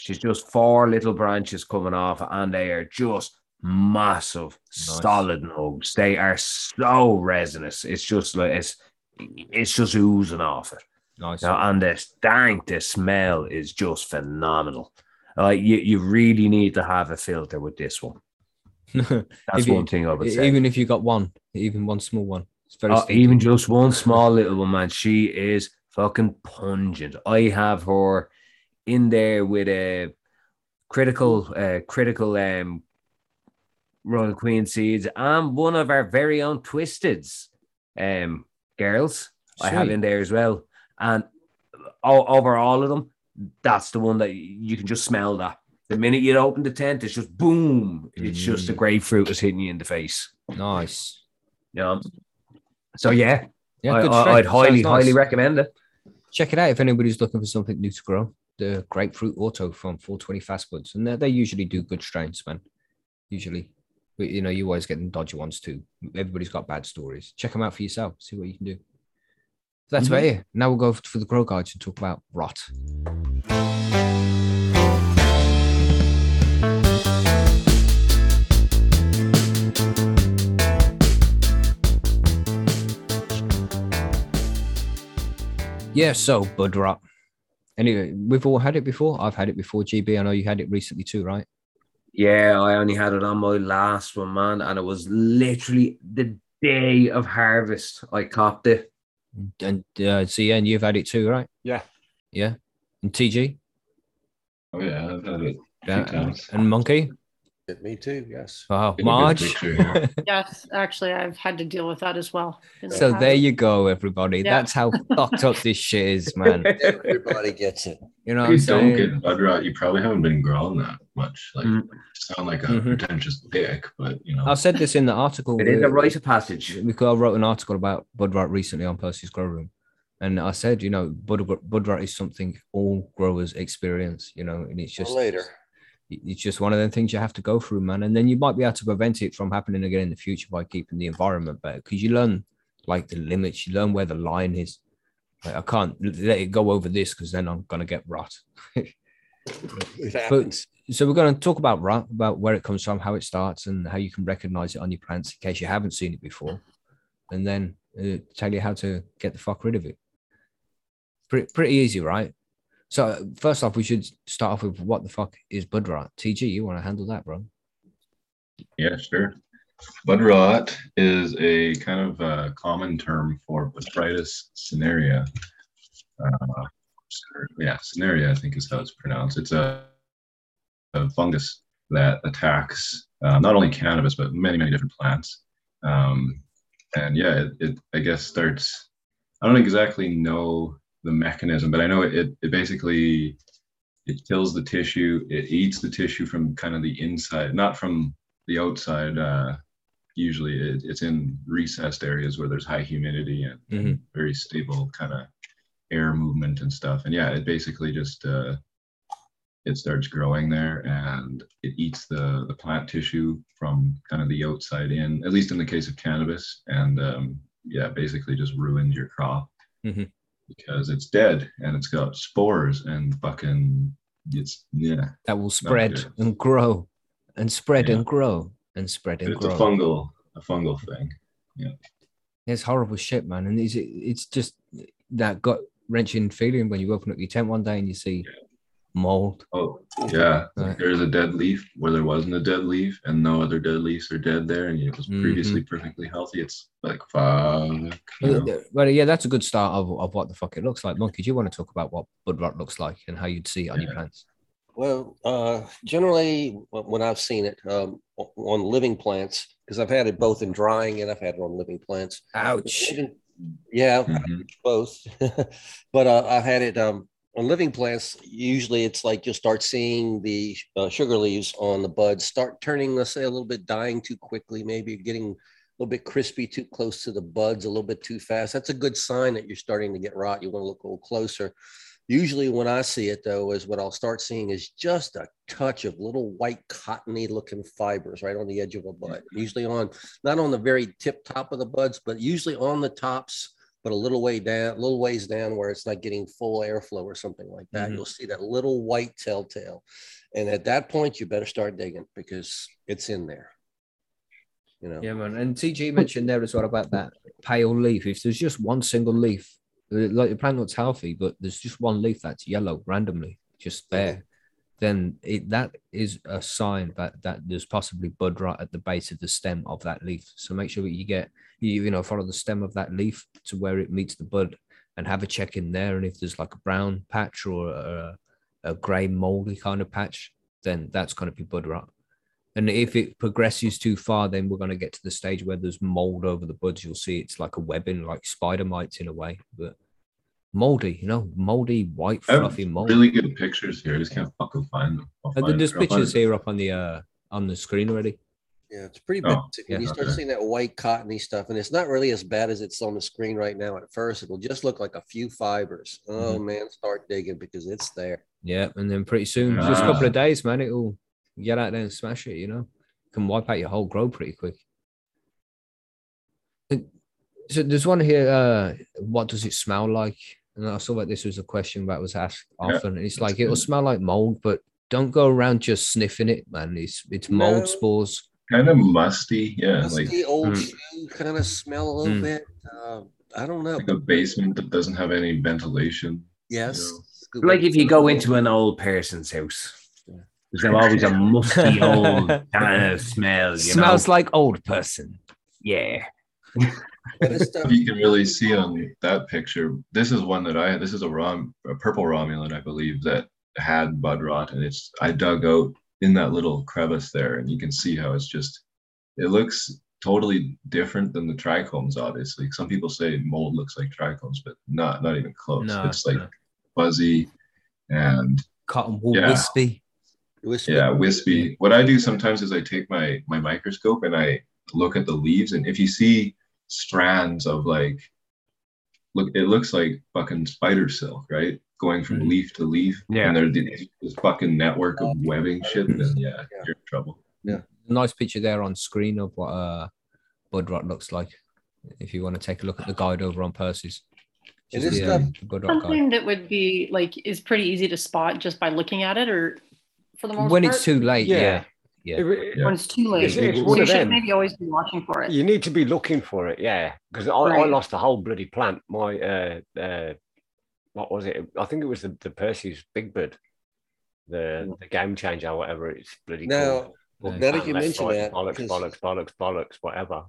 She's just four little branches coming off, and they are just massive, solid nugs. They are so resinous. It's just like it's it's just oozing off it. nice. Now, and the stank, the smell is just phenomenal. Like you, you really need to have a filter with this one. [laughs] That's you- one thing I would say. even if you got one, even one small one, it's very Uh, even just one small little one, man. She is fucking pungent. I have her in there with a critical, uh, critical um, Royal Queen seeds and one of our very own Twisteds um girls. I have in there as well, and o- over all of them, that's the one that you can just smell. That the minute you open the tent, it's just boom. It's just a Mm. grapefruit is hitting you in the face. nice. You know? So yeah, Yeah, I, good I, strain. would highly, nice. highly recommend it. check it out if anybody's looking for something new to grow. The grapefruit auto from 420 Fast Buds, and they, they usually do good strains, man. Usually, but you know, you always get them dodgy ones too. Everybody's got bad stories. Check them out for yourself. See what you can do. That's about mm-hmm. it. Now we'll go for the grow guides and talk about rot. Yeah, so bud rot. Anyway, we've all had it before. I've had it before, GB. I know you had it recently too, right? Yeah, I only had it on my last one, man, and it was literally the day of harvest. I copped it. And uh, so yeah, and you've had it too, right? Yeah. Yeah. And TG Oh yeah, I've had it. yeah, times. and Monkey. Me too. Yes. Wow, Get Marge. picture here. [laughs] Yes, actually, I've had to deal with that as well. in the So there you go, everybody. Yeah. That's how [laughs] fucked up this shit is, [laughs] man. Everybody gets it. You know what If I'm you don't saying? get bud rot, you probably haven't been growing that much. Like, Mm. you sound like a Mhm. pretentious dick, but you know, I said this in the article. It is a rite of passage. because I wrote an article about bud rot recently on Percy's Grow Room, and I said, you know, bud bud rot is something all growers experience, you know, and it's just later. It's just one of the things you have to go through, man. And then you might be able to prevent it from happening again in the future by keeping the environment better, because you learn like the limits, you learn where the line is. Like, I can't let it go over this because then I'm gonna get rot. [laughs] Happens. So we're going to talk about rot, about where it comes from, how it starts, and how you can recognize it on your plants in case you haven't seen it before, and then uh, tell you how to get the fuck rid of it. Pretty pretty easy, right? So first off, we should start off with what the fuck is bud rot. TG, you want to handle that, bro? yeah, sure. Bud rot is a kind of uh, common term for botrytis cinerea. Uh, yeah, cinerea, I think is how it's pronounced. It's a, a fungus that attacks uh, not only cannabis but many, many different plants. Um, and yeah, it, it I guess starts. I don't exactly know the mechanism, but I know it, it, basically it kills the tissue. It eats the tissue from kind of the inside, not from the outside. Uh, usually, it, it's in recessed areas where there's high humidity and, Mhm. very stable kind of air movement and stuff. And yeah, it basically just uh, it starts growing there and it eats the the plant tissue from kind of the outside in. At least in the case of cannabis, and um, yeah, basically just ruins your crop Mhm. Because it's dead and it's got spores and fucking it's yeah That will spread and grow, and spread Yeah. and grow and spread and grow. it's a fungal a fungal thing. Yeah. It's horrible shit, man. And it's it's just that gut wrenching feeling when you open up your tent one day and you see mold. Oh yeah, Right. there's a dead leaf where there wasn't a dead leaf and no other dead leaves are dead there and it was Mhm. previously perfectly healthy. It's like fuck. You know? Well, well, yeah, that's a good start of, of what the fuck it looks like. Monkey, do you want to talk about what bud rot looks like and how you'd see it on your plants? Well, uh, generally, when I've seen it um, on living plants, because I've had it both in drying and I've had it on living plants. Ouch. Living- Yeah, Mhm. both. [laughs] but uh, I've had it um, on living plants. Usually, it's like you'll start seeing the uh, sugar leaves on the buds start turning, let's say, a little bit dying too quickly, maybe getting a little bit crispy too close to the buds, a little bit too fast. That's a good sign that you're starting to get rot. You want to look a little closer. Usually, when I see it, though, is what I'll start seeing is just a touch of little white cottony looking fibers right on the edge of a bud. Usually on not on the very tip top of the buds, but usually on the tops, but a little way down, a little ways down where it's not getting full airflow or something like that. Mhm. You'll see that little white telltale. And at that point, you better start digging because it's in there. You know, Yeah, man. And TG mentioned there as well about that pale leaf. If there's just one single leaf, like the plant looks healthy, but there's just one leaf that's yellow randomly, just there, then it that is a sign that that there's possibly bud rot at the base of the stem of that leaf. So make sure that you get you you know follow the stem of that leaf to where it meets the bud and have a check in there. And if there's like a brown patch or a, a grey moldy kind of patch, then that's going to be bud rot. And if it progresses too far, then we're going to get to the stage where there's mold over the buds. You'll see it's like a webbing, like spider mites in a way, but moldy, you know, moldy, white, fluffy mold. really good pictures here. I just can't fucking find them. I'll And then there's pictures here up on the uh on the screen already. yeah, it's pretty Oh, yeah, you start okay. seeing that white cottony stuff, and it's not really as bad as it's on the screen right now at first, it'll just look like a few fibers. Oh Mm-hmm. man, start digging because it's there. Yeah, and then pretty soon, just a couple Ah. of days, man, it'll get out there and smash it. You know, can wipe out your whole grow pretty quick. So there's one here. Uh, what does it smell like? And I saw that this was a question that was asked Yeah, often. It's like it'll smell like mold, but don't go around just sniffing it, man. It's it's mold No. spores. Kind of musty, yeah, like Musty old Mm. shoe kind of smell a little Mm. bit. Uh, I don't know. like a basement that doesn't have any ventilation. Yes. know. Like if you go into an old person's house, [laughs] there's always a musty old kind of smell. You Smells know? like old person. yeah. [laughs] [laughs] But it's stuff- You can really see on that picture. This is one that I this is a rom a purple Romulan, I believe, that had bud rot, and it's I dug out in that little crevice there, and you can see how it's just it looks totally different than the trichomes. Obviously, some people say mold looks like trichomes, but not not even close. No, it's like no. fuzzy and Cotton wool Yeah. wispy. It was- yeah, wispy. What I do sometimes is I take my my microscope and I look at the leaves, and if you see strands of like, look, it looks like fucking spider silk, right? Going from Mhm. leaf to leaf. Yeah. And there's this- this fucking network of webbing shit. Then yeah, Yeah. you're in trouble. Yeah nice picture there on screen of what uh, bud rot looks like. If you want to take a look at the guide over on Percy's. And Just this the, um, the bud rot guide. Something that would be like is pretty easy to spot just by looking at it, or for the most When part, it's too late, Yeah. yeah. Yeah. It- Yeah. when it's too late. It's- it's so you should maybe always be watching for it. You need to be looking for it, yeah. Because I, I lost a whole bloody plant. My uh, uh, what was it? I think it was the, the Percy's Big Bird, the the game changer, or whatever it's bloody Now, called. Yeah. now that you mention right, that, bollocks, bollocks, bollocks, bollocks, whatever.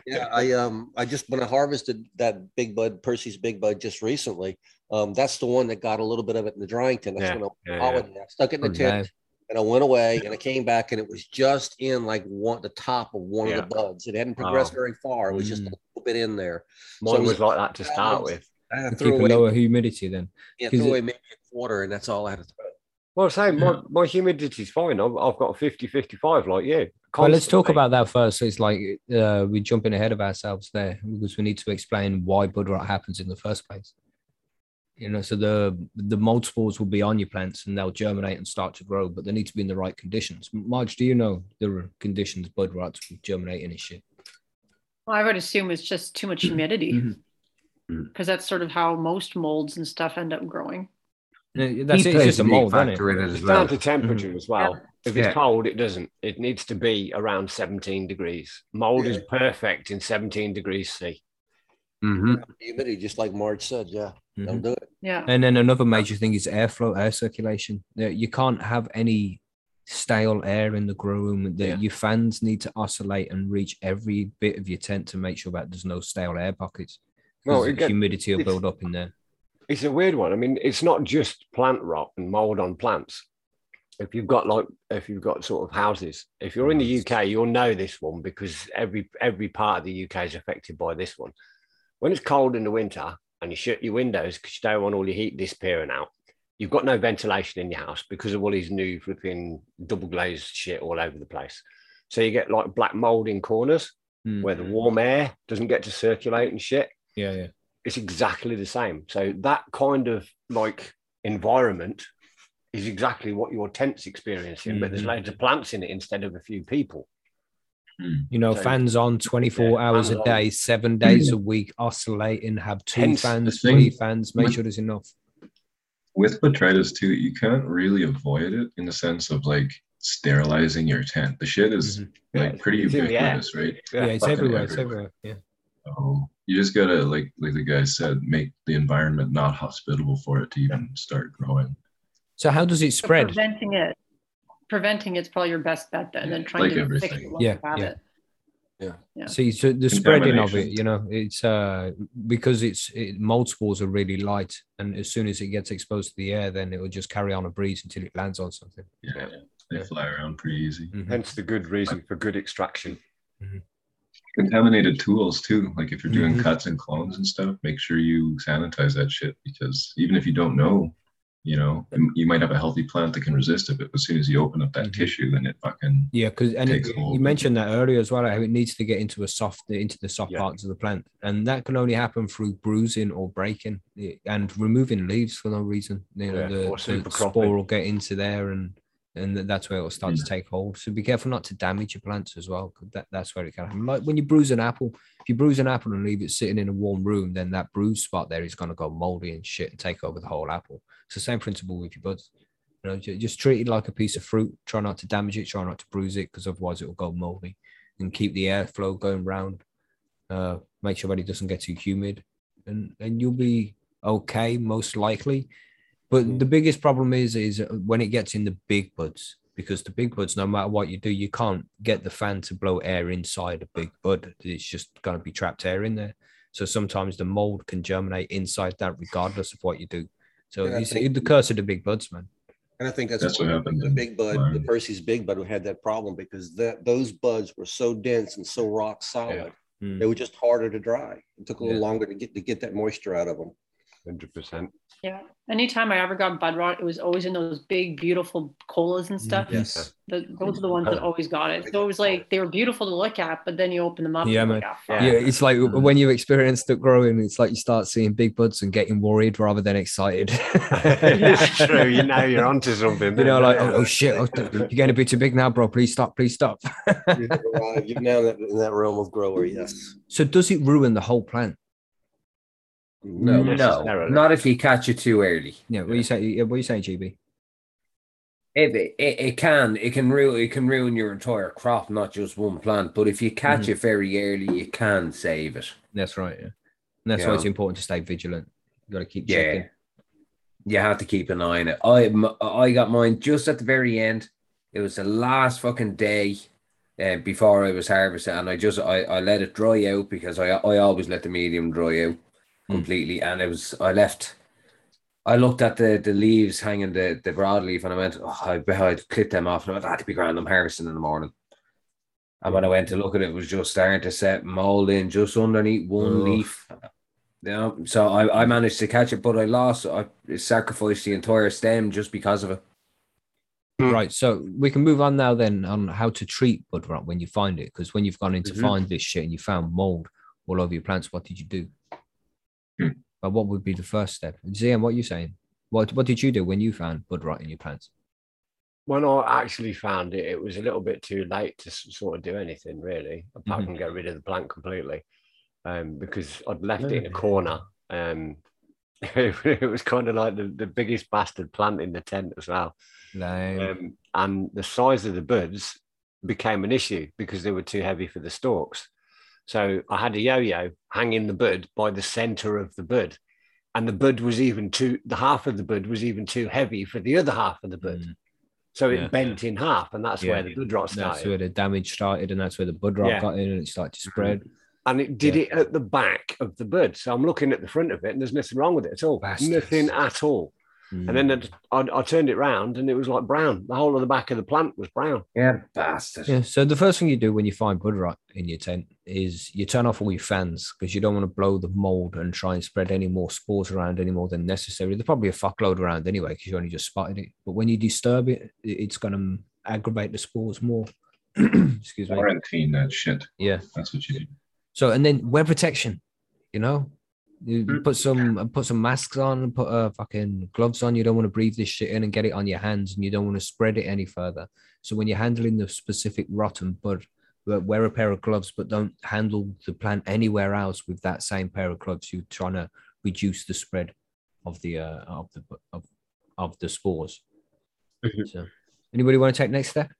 [laughs] Yeah, I um I just when I harvested that big bud, Percy's big bud just recently, um that's the one that got a little bit of it in the drying tin. That's Yeah, when I, yeah, holiday. I stuck it in the Oh, tent no. And I went away and I came back and it was just in like one the top of one Yeah. of the buds. It hadn't progressed Oh. very far. It was just a Mm. little bit in there. So it Mine was was like that to start balance. with. I had to Keep throw a away, lower humidity then. yeah, 'cause throw it- away maybe a quarter and that's all I had to throw. Well, say my, my humidity's fine. I've, I've got a 50 55 like you. Well, let's talk about that first. So it's like uh, we're jumping ahead of ourselves there because we need to explain why bud rot happens in the first place. You know, so the the mold spores will be on your plants and they'll germinate and start to grow, but they need to be in the right conditions. Marge, do you know the conditions bud rots will germinate in and shit? Well, I would assume it's just too much humidity, [clears throat] Mhm. Mhm. because that's sort of how most molds and stuff end up growing. That's it. It's just a mold, isn't it? in it as It's well. down to temperature as well. If it's Yeah. cold, it doesn't. It needs to be around 17 degrees. Mold is perfect in 17 degrees C. hmm Humidity, just like Marge said, yeah. Mhm. Don't do it. Yeah. And then another major thing is airflow, air circulation. Uh, You can't have any stale air in the grow room. The, Yeah. Your fans need to oscillate and reach every bit of your tent to make sure that there's no stale air pockets. Well, 'Cause it get- humidity will build up in there. It's a weird one. I mean, it's not just plant rot and mold on plants. If you've got like, if you've got sort of houses, if you're in the UK, you'll know this one because every every part of the UK is affected by this one. When it's cold in the winter and you shut your windows because you don't want all your heat disappearing out, you've got no ventilation in your house because of all these new flipping double glazed shit all over the place. So you get like black mold in corners Mm. where the warm air doesn't get to circulate and shit Yeah, yeah. it's exactly the same. So that kind of like environment is exactly what your tent's experiencing, but there's Mhm. loads of plants in it instead of a few people. You know, So- fans on 24 Yeah, hours fans a on. day, seven days a [clears throat] week, oscillating, have two Hence fans, thing three fans, make with- sure there's enough. With botrytis too, you can't really avoid it in the sense of like sterilizing your tent. The shit is Mhm. like pretty it's in the air. ubiquitous, right? Yeah, it's fucking everywhere. It's everywhere. everywhere. Yeah. So you just gotta like like the guy said, make the environment not hospitable for it to even start growing. So how does it So spread? preventing it, preventing it's probably your best bet then, and then trying like to fix it once Yeah, you have yeah. it. Yeah. See, so the spreading of it, you know, it's uh because it's it, mold spores are really light, and as soon as it gets exposed to the air, then it will just carry on a breeze until it lands on something. Yeah, Yeah. they Yeah. fly around pretty easy. Mhm. Hence the good reason for good extraction. Contaminated tools too. Like if you're doing Mhm. cuts and clones and stuff, make sure you sanitize that shit because even if you don't know, you know, you might have a healthy plant that can resist it, but as soon as you open up that Mhm. tissue, then it fucking Yeah, because and it, you mentioned that earlier as well, how it needs to get into a soft into the soft Yeah. parts of the plant, and that can only happen through bruising or breaking and removing leaves for no reason. You know, Yeah, the, the spore will get into there, and and that's where it will start to take hold. So be careful not to damage your plants as well. 'cause that, that's where it can happen. Like when you bruise an apple, if you bruise an apple and leave it sitting in a warm room, then that bruise spot there is going to go moldy and shit and take over the whole apple. It's the same principle with your buds. You know, just treat it like a piece of fruit. Try not to damage it. Try not to bruise it because otherwise it will go moldy. And keep the airflow going round. Uh, make sure that it doesn't get too humid, and and you'll be okay most likely. But the biggest problem is is when it gets in the big buds because the big buds, no matter what you do, you can't get the fan to blow air inside a big bud. It's just going to be trapped air in there. So sometimes the mold can germinate inside that, regardless of what you do. So Yeah, I it's think- the curse of the big buds, man. And I think that's, That's what happened The big bud, the. Percy's big bud who had that problem because that those buds were so dense and so rock solid. Mm. They were just harder to dry. It took a little Yeah. longer to get to get that moisture out of them. Hundred percent. Yeah. Anytime I ever got bud rot, it was always in those big, beautiful colas and stuff. Yes. The, those are the ones that always got it. So it was like they were beautiful to look at, but then you open them up. Yeah, and man. like, ah, Yeah. it's like when you experience it growing, it's like you start seeing big buds and getting worried rather than excited. [laughs] [laughs] it's true. You know you're onto something. You know, then, like, oh, oh shit, oh, you're getting a bit too big now, bro. Please stop, please stop. [laughs] You've arrived- You're now in that, in that realm of grower, yes. so, does it ruin the whole plant? No, no, necessarily. not if you catch it too early. Yeah, what are you say? yeah, What you saying, GB? It, it, it can it can ruin it can ruin your entire crop, not just one plant. But if you catch Mm-hmm. it very early, you can save it. That's right. Yeah. And that's why Yeah. it's important to stay vigilant. You got to keep checking. Yeah, checking. you have to keep an eye on it. I m- I got mine just at the very end. It was the last fucking day uh, before I was harvesting, and I just I, I let it dry out because I I always let the medium dry out Hmm. completely, and it was I left. I looked at the the leaves hanging the the broadleaf, and I went, oh, I I'd clip them off, and I went, that'd be grand. I'm harvesting in the morning. And when I went to look at it, it was just starting to set mold in just underneath one Ugh. leaf. Yeah, so I, I managed to catch it, but I lost. I sacrificed the entire stem just because of it. Right. So we can move on now then on how to treat bud rot when you find it. Because when you've gone in to Mhm. find this shit and you found mold all over your plants, what did you do? Hmm. But what would be the first step? Zian, what are you saying? What What did you do when you found bud rot in your plants? when I actually found it, it was a little bit too late to sort of do anything really, apart Mhm. from get rid of the plant completely, um, because I'd left it in a corner. Um, [laughs] it was kind of like the, the biggest bastard plant in the tent as well, Like, um, and the size of the buds became an issue because they were too heavy for the stalks. So I had a yo-yo hanging the bud by the center of the bud, and the bud was even too. The half of the bud was even too heavy for the other half of the bud. mm, So it Yeah. bent in half, and that's Yeah. where the bud rot that's started. where the damage started, and that's where the bud rot Yeah. Got in, and it started to spread. [clears throat] And it did Yeah. it at the back of the bud. So I'm looking at the front of it, and there's nothing wrong with it at all. Bastards. Nothing at all. And then Mm. it- I, I turned it round, and it was like brown. The whole of the back of the plant was brown. Yeah, bastard. Yeah. So the first thing you do when you find bud rot in your tent is you turn off all your fans because you don't want to blow the mold and try and spread any more spores around any more than necessary. There's probably a fuckload around anyway because you only just spotted it. But when you disturb it, it- it's going to aggravate the spores more. [clears throat] Excuse me. Quarantine that shit. Yeah. That's what you do. So and then web protection. You know, you Mm. put some put some masks on put uh, fucking gloves on. You don't want to breathe this shit in and get it on your hands, and you don't want to spread it any further. So when you're handling the specific rotten bud, wear- wear a pair of gloves, but don't handle the plant anywhere else with that same pair of gloves. You're trying to reduce the spread of the uh, of the of of the spores. Mhm. So, anybody want to take next step?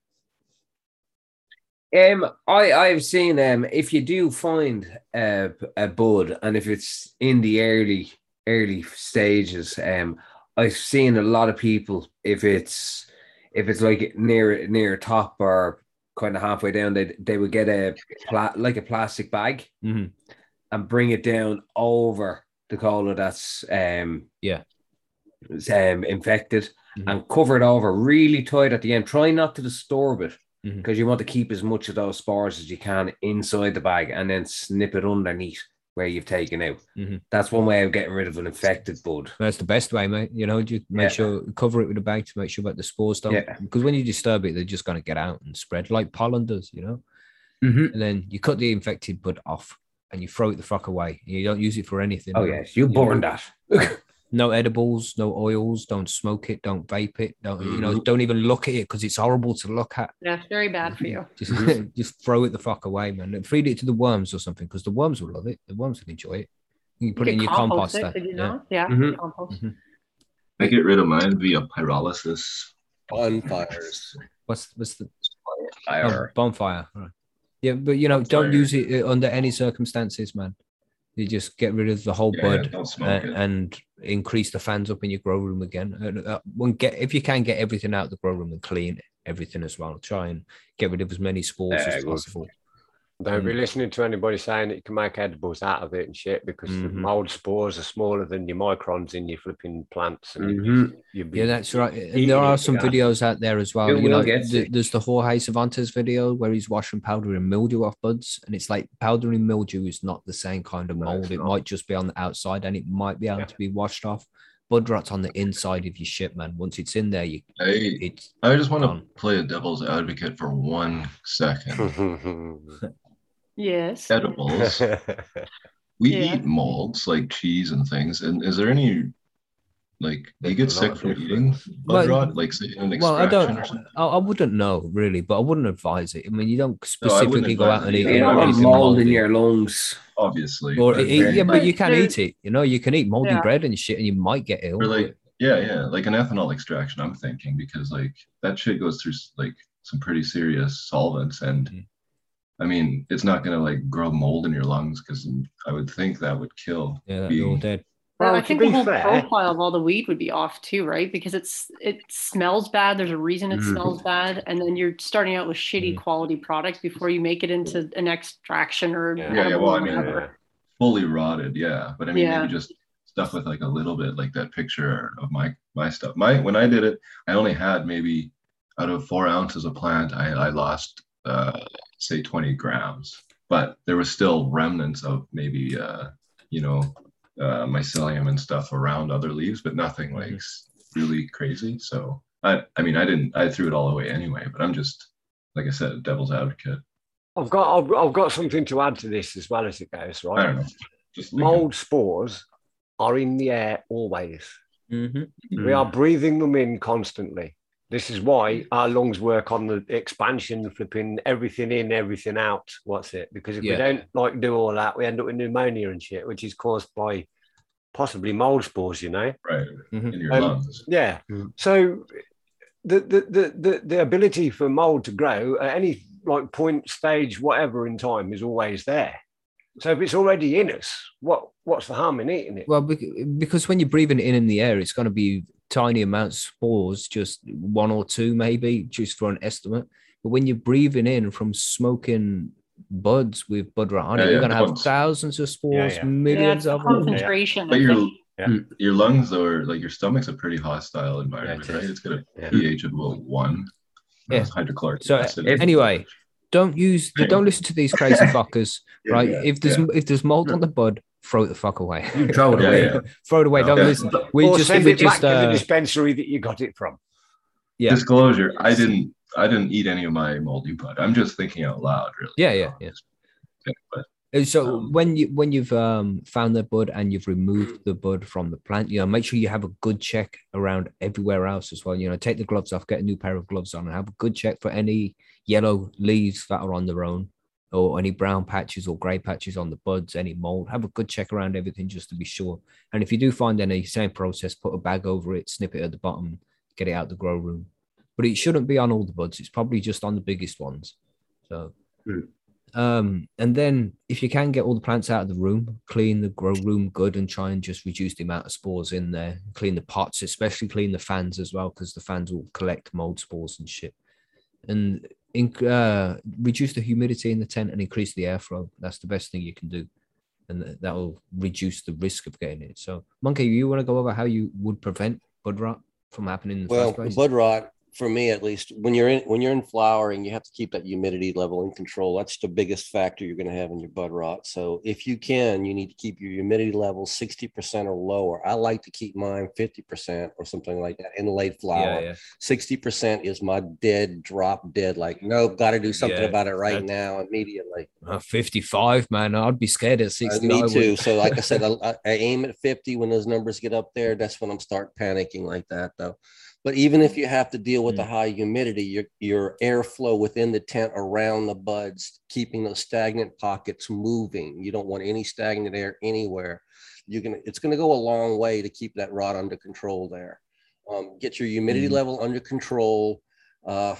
Um, I I've seen um if you do find a a bud and if it's in the early early stages, um, I've seen a lot of people if it's if it's like near near top or kind of halfway down, they they would get a pla- like a plastic bag Mhm. and bring it down over the cola that's um Yeah. um infected Mhm. and cover it over really tight at the end. Try not to disturb it Mhm. because you want to keep as much of those spores as you can inside the bag and then snip it underneath where you've taken out. Mhm. That's one way of getting rid of an infected bud. That's the best way, mate. You know, you make Yeah. sure cover it with a bag to make sure that the spores don't. Yeah. Because when you disturb it, they're just going to get out and spread like pollen does. You know, Mm-hmm. and then you cut the infected bud off and you throw it the fuck away. You don't use it for anything. Oh you know. yes, you burn that. [laughs] No edibles, no oils. Don't smoke it. Don't vape it. Don't you know? Mhm. Don't even look at it because it's horrible to look at. Yeah, it's very bad for you. [laughs] Just just throw it the fuck away, man. And feed it to the worms or something because the worms will love it. The worms will enjoy it. You can put it in your compost composter. it, Did you yeah. know? Yeah, Mhm. compost. Mhm. I get rid of mine via pyrolysis. Bonfires. What's what's the Oh, Fire. bonfire. Right. Yeah, but you know, don't use it uh, under any circumstances, man. You just get rid of the whole Yeah, yeah, bud don't uh, smoke it. and increase the fans up in your grow room again. And uh, when get if you can get everything out of the grow room and clean everything as well. Try and get rid of as many spores Yeah, as possible. Don't be Mm. listening to anybody saying that you can make edibles out of it and shit because the Mhm. mold spores are smaller than your microns in your flipping plants. And you- Mhm. you'd be Yeah, that's right. And there are some videos out there as well. You You, know, get th- sick. there's the Jorge Cervantes video where he's washing powdery mildew off buds, and it's like powdery mildew is not the same kind of mold. it's it might just be on the outside, and it might be able Yeah. to be washed off. Bud rot's on the inside of your shit, man. Once it's in there, you I, it's I just want to play a devil's advocate for one second. [laughs] Yes. Edibles. [laughs] We Yeah. eat molds like cheese and things. And is there any like do you get sick from eating bud Well, rot? Like say in an well, I don't. or? I, I wouldn't know really, but I wouldn't advise it. I mean, you don't No, specifically go out and eat. You don't Yeah, want mold in your lungs. Obviously. Or but- eat- yeah, but you can there- eat it. You know, you can eat moldy Yeah. bread and shit, and you might get ill. or like yeah, yeah, like an ethanol extraction, I'm thinking, because like that shit goes through like some pretty serious solvents and Mm. I mean, it's not gonna like grow mold in your lungs because I would think that would kill. yeah, they're all dead. Well, Well, I think the whole fair- profile of all the weed would be off too, right? Because it's it smells bad. There's a reason it Mhm. smells bad, and then you're starting out with shitty Mm. quality products before you make it into an extraction or Yeah. Yeah, yeah, well, or I mean, whatever. fully rotted, yeah. But I mean, Yeah. maybe just stuff with like a little bit, like that picture of my my stuff. My when I did it, I only had maybe out of four ounces of plant, I, I lost uh, say 20 grams, but there was still remnants of maybe uh, you know uh, mycelium and stuff around other leaves, but nothing like really crazy. So I I mean, I didn't I threw it all away anyway. But I'm just like I said, devil's advocate. I've got I've, I've got something to add to this as well as it goes, I right? don't know. Just. Mold spores are in the air always. Mm-hmm. We are breathing them in constantly. This is why our lungs work on the expansion, flipping everything in, everything out. What's it? Because if Yeah. we don't like do all that, we end up with pneumonia and shit, which is caused by possibly mold spores. You know? right Mhm. in your Um, lungs. Yeah. Mm. So the, the the the the ability for mold to grow at any like point, stage, whatever in time is always there. So if it's already in us, what what's the harm in eating it? Well, because when you're breathing it in in the air, it's going to be tiny amounts of spores, just one or two, maybe, just for an estimate. But when you're breathing in from smoking buds with bud rot on Yeah, it, you're yeah, going to have buds. thousands of spores, yeah. Yeah, millions it's the of them. concentration. But I your. Yeah. your lungs though, are like your stomach's a pretty hostile environment, it right? It's got a Yeah. pH of about one. Yeah. Hydrochloric So, acid. if- Anyway, don't use, don't listen to these crazy [laughs] fuckers, Yeah, right? yeah, if there's yeah. if there's mold on the bud, throw it the fuck away. You throw it [laughs] away. yeah. throw it away. Don't Yeah. listen. We or just send we it back just to the uh, dispensary that you got it from. yeah. Disclosure: I didn't I didn't eat any of my moldy bud. I'm just thinking out loud, really. Yeah, yeah, yeah. But Uh, So Um, when you when you've um, found the bud and you've removed the bud from the plant, you know, make sure you have a good check around everywhere else as well. You know, take the gloves off, get a new pair of gloves on, and have a good check for any yellow leaves that are on their own, or any brown patches or grey patches on the buds, any mold. Have a good check around everything just to be sure. And if you do find any, same process, put a bag over it, snip it at the bottom, get it out the grow room. But it shouldn't be on all the buds. It's probably just on the biggest ones. So. Um, and then if you can get all the plants out of the room, clean the grow room good and try and just reduce the amount of spores in there. Clean the pots, especially clean the fans as well, because the fans will collect mold spores and shit. And in, uh, reduce the humidity in the tent and increase the airflow. That's the best thing you can do. And th- that will reduce the risk of getting it. So, Monkey, you want to go over how you would prevent bud rot from happening in the Well, first place? bud rot for me at least, when you're in when you're in flowering, you have to keep that humidity level in control. That's the biggest factor you're going to have in your bud rot. So if you can, you need to keep your humidity level 60% or lower. I like to keep mine 50% or something like that in late flower. yeah, yeah. 60% is my dead drop dead. Like, nope, got to do something Yeah, about it right now, immediately. Uh, 55, man. I'd be scared at Uh, 60. I me too. So, like I said, I, [laughs] I- I aim at 50 when those numbers get up there. That's when I'm start panicking like that, though. But even if you have to deal with the high humidity, your your airflow within the tent around the buds, keeping those stagnant pockets moving. You don't want any stagnant air anywhere. You're gonna. It's gonna go a long way to keep that rot under control there. Um, get your humidity Mhm. level under control. Uh,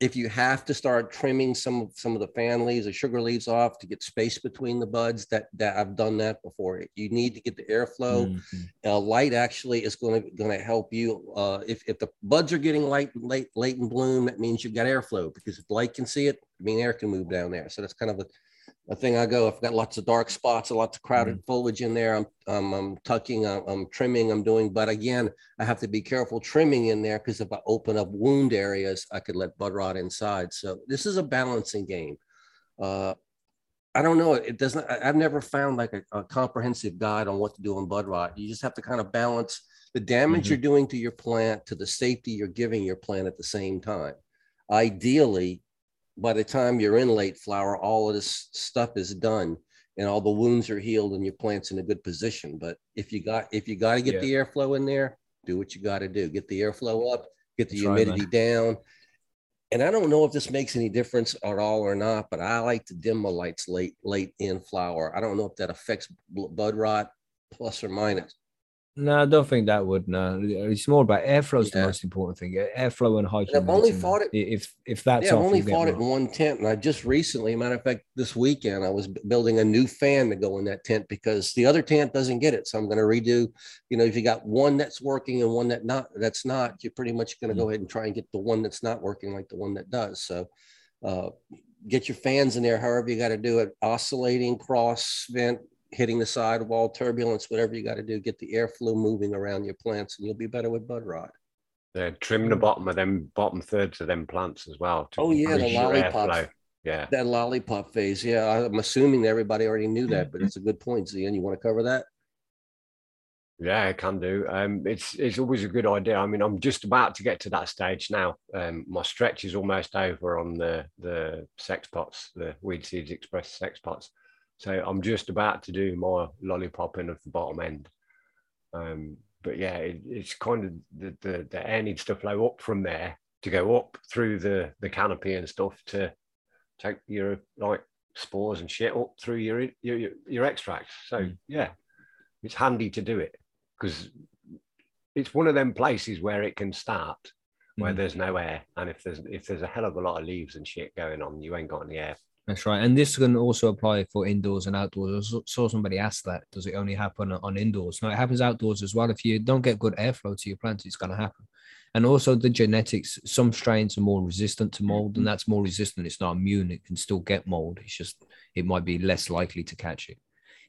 if you have to start trimming some of some of the fan leaves or sugar leaves off to get space between the buds, that that I've done that before. You need to get the airflow. Mhm. Uh, light actually is going to going to help you. Uh, if if the buds are getting light late late in bloom, that means you've got airflow because if light can see it, I mean air can move down there. So that's kind of a a thing I go. I've got lots of dark spots, and lots of crowded foliage in there. I'm, I'm, I'm tucking, I'm, I'm trimming, I'm doing. But again, I have to be careful trimming in there because if I open up wound areas, I could let bud rot inside. So this is a balancing game. Uh, I don't know. It doesn't. I- I've never found like a, a comprehensive guide on what to do on bud rot. You just have to kind of balance the damage Mhm. you're doing to your plant to the safety you're giving your plant at the same time. Ideally, by the time you're in late flower, all of this stuff is done and all the wounds are healed and your plant's in a good position. But if you got if you got to get Yeah. the airflow in there, do what you got to do. Get the airflow up, get the That's right, humidity down. And I don't know if this makes any difference at all or not, but I like to dim my lights late late in flower. I don't know if that affects bud rot plus or minus. No, I don't think that would. No, it's more about airflow is the most important thing. Airflow and high And I've only fought it- If if that's yeah, I've only fought it in one tent, and I just recently, matter of fact, this weekend I was building a new fan to go in that tent because the other tent doesn't get it. So I'm going to redo. You know, if you got one that's working and one that not that's not, you're pretty much going to Mm. go ahead and try and get the one that's not working like the one that does. So uh, get your fans in there, however you got to do it, oscillating, cross vent, hitting the sidewall, turbulence, whatever you got to do. Get the airflow moving around your plants, and you'll be better with bud rot. Yeah, trim the bottom of them bottom thirds of them plants as well. to Oh, yeah, the lollipop. Yeah. That lollipop phase, yeah, I'm assuming everybody already knew that, but it's a good point. Zian, you want to cover that? Yeah, I can do. Um, it's it's always a good idea. I mean, I'm just about to get to that stage now. Um, my stretch is almost over on the the sex pots, the Weed Seeds Express sex pots. So I'm just about to do my lollipopping of the bottom end. Um, but yeah, it, it's kind of the, the the air needs to flow up from there to go up through the the canopy and stuff to take your like spores and shit up through your your your, your extracts. So Mm. yeah, it's handy to do it because it's one of them places where it can start where Mhm. there's no air, and if there's if there's a hell of a lot of leaves and shit going on, you ain't got any air. That's right. And this can also apply for indoors and outdoors. I saw- somebody ask that. Does it only happen on indoors? No, it happens outdoors as well. If you don't get good airflow to your plants, it's going to happen. And also the genetics, some strains are more resistant to mold, and mm-hmm. that's more resistant. It's not immune. It can still get mold. It's just, it might be less likely to catch it.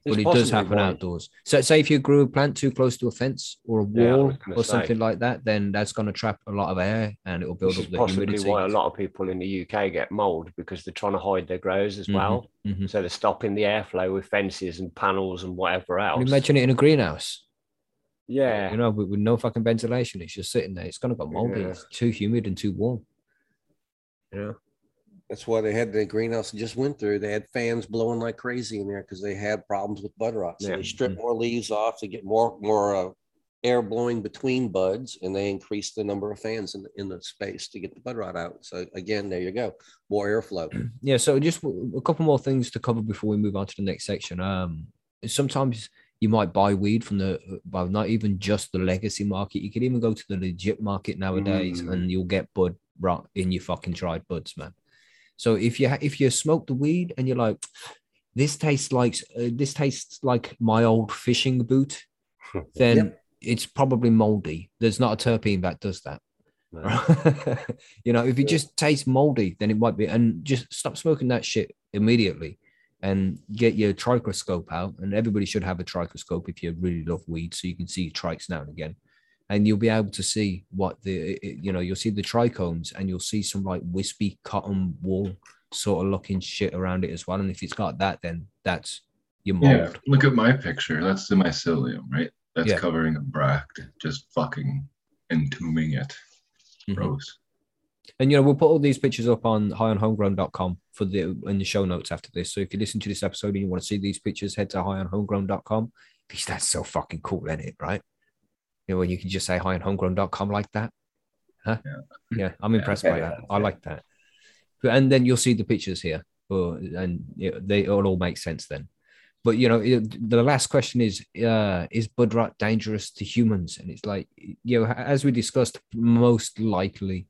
But it does happen why- outdoors. So, say if you grew a plant too close to a fence or a wall gonna or say. something like that, then that's going to trap a lot of air and it will build This is up the possibly humidity. why a lot of people in the UK get mold because they're trying to hide their grows as well. Mhm. So they're stopping the airflow with fences and panels and whatever else. Can you imagine it in a greenhouse? yeah, you know, with, with no fucking ventilation. It's just sitting there. It's gonna go moldy. Yeah. It's too humid and too warm. Yeah. That's why they had the greenhouse just went through. They had fans blowing like crazy in there because they had problems with bud rot. So Yeah. they stripped more leaves off to get more more uh, air blowing between buds, and they increased the number of fans in the, in the space to get the bud rot out. So again, there you go, more airflow. [clears throat] Yeah. So just w- a couple more things to cover before we move on to the next section. Um, sometimes you might buy weed from the well, not even just the legacy market. You can even go to the legit market nowadays, Mm. and you'll get bud rot in your fucking dried buds, man. So if you if you smoke the weed and you're like, this tastes like uh, this tastes like my old fishing boot, [laughs] then Yep. it's probably moldy. There's not a terpene that does that. No. [laughs] you know, if it Yeah. just tastes moldy, then it might be. And just stop smoking that shit immediately and get your trichroscope out. And everybody should have a trichroscope if you really love weed, so you can see trikes now and again. And you'll be able to see what the, you know, you'll see the trichomes and you'll see some like wispy cotton wool sort of looking shit around it as well. And if it's got that, then that's your mold. Yeah, look at my picture. That's the mycelium, right? That's Yeah. covering a bract, just fucking entombing it. Mhm. And you know, we'll put all these pictures up on highonhomegrown.com for the in the show notes after this. So if you listen to this episode and you want to see these pictures, head to highonhomegrown.com. Because that's so fucking cool, isn't it? Right? You know, when you can just say highonhomegrown.com like that. Huh? Yeah. Yeah, I'm Yeah, impressed by that. I like that. But, and then you'll see the pictures here. Uh, and know, they it'll all make sense then. But you know, it- the last question is: uh, Is bud rot dangerous to humans? And it's like, you know, as we discussed, most likely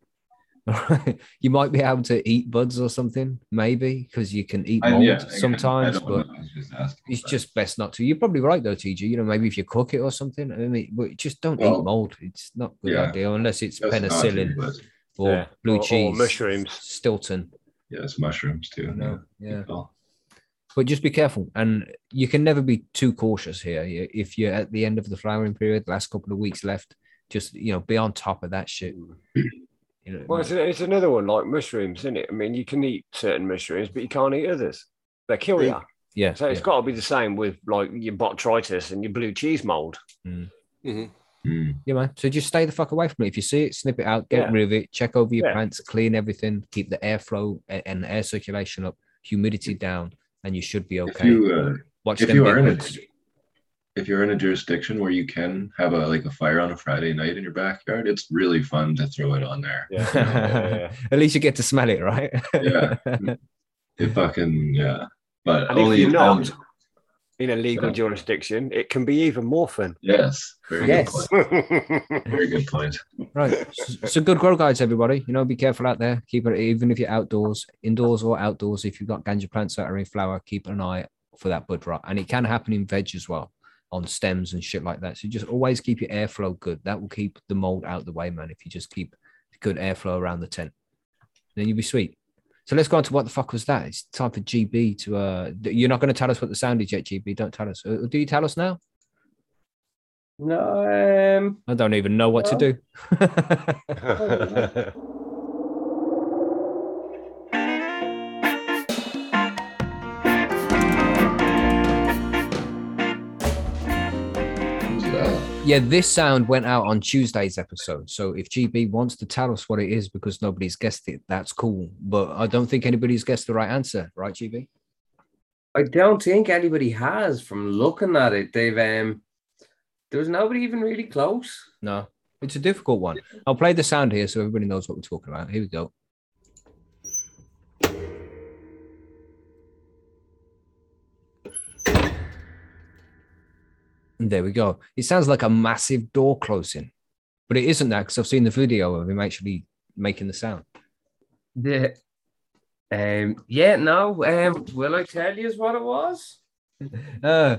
[laughs] you might be able to eat buds or something, maybe because you can eat I- mold yeah, again, sometimes, but know, I was just it's but- just best not to. You're probably right though, TG. You know, maybe if you cook it or something. I mean, but just don't Well, eat mold. It's not a good yeah. idea unless it's Just penicillin but or Yeah, blue or- or cheese, mushrooms. Stilton. yes, mushrooms too. No, know, yeah. But just be careful, and you can never be too cautious here. If you're at the end of the flowering period, the last couple of weeks left, just you know, be on top of that shit. [clears throat] You know, Well, it's, it's another one like mushrooms, isn't it? I mean, you can eat certain mushrooms, but you can't eat others. They kill you. yeah. So it's yeah. got to be the same with like your botrytis and your blue cheese mold. Mhm. mm, Yeah, man. So just stay the fuck away from it. If you see it, snip it out, get Yeah. rid of it, check over your Yeah. plants, clean everything, keep the airflow a- and air circulation up, humidity down, and you should be if okay. you uh, Watch if them you are in a big if you're in a jurisdiction where you can have a like a fire on a Friday night in your backyard, it's really fun to throw it on there. Yeah, yeah, yeah. [laughs] At least you get to smell it, right? Yeah. [laughs] It fucking yeah. But And if you're not um, in a legal Yeah. jurisdiction, it can be even more fun. yes, very Yes. good point. [laughs] Very good point. right. So, so good grow guides, everybody. You know, be careful out there. Keep it even if you're outdoors, indoors or outdoors. If you've got ganja plants that are in flower, keep an eye for that bud rot. And it can happen in veg as well, on stems and shit like that. So just always keep your airflow good. That will keep the mold out of the way, man. If you just keep good airflow around the tent, then you'll be sweet. So let's go on to what the fuck was that? It's time for GB to uh you're not going to tell us what the sound is yet, GB. Don't tell us. Uh, Do you tell us now? No, um, I don't even know what to do. [laughs] [laughs] Yeah, this sound went out on Tuesday's episode. So if GB wants to tell us what it is because nobody's guessed it, that's cool. But I don't think anybody's guessed the right answer, right, GB? I don't think anybody has from looking at it. They've um, there was nobody even really close. No, it's a difficult one. I'll play the sound here so everybody knows what we're talking about. Here we go. There we go. It sounds like a massive door closing, but it isn't that because I've seen the video of him actually making the sound. The um, yeah, no. Um, will I tell you what it was? [laughs] Uh,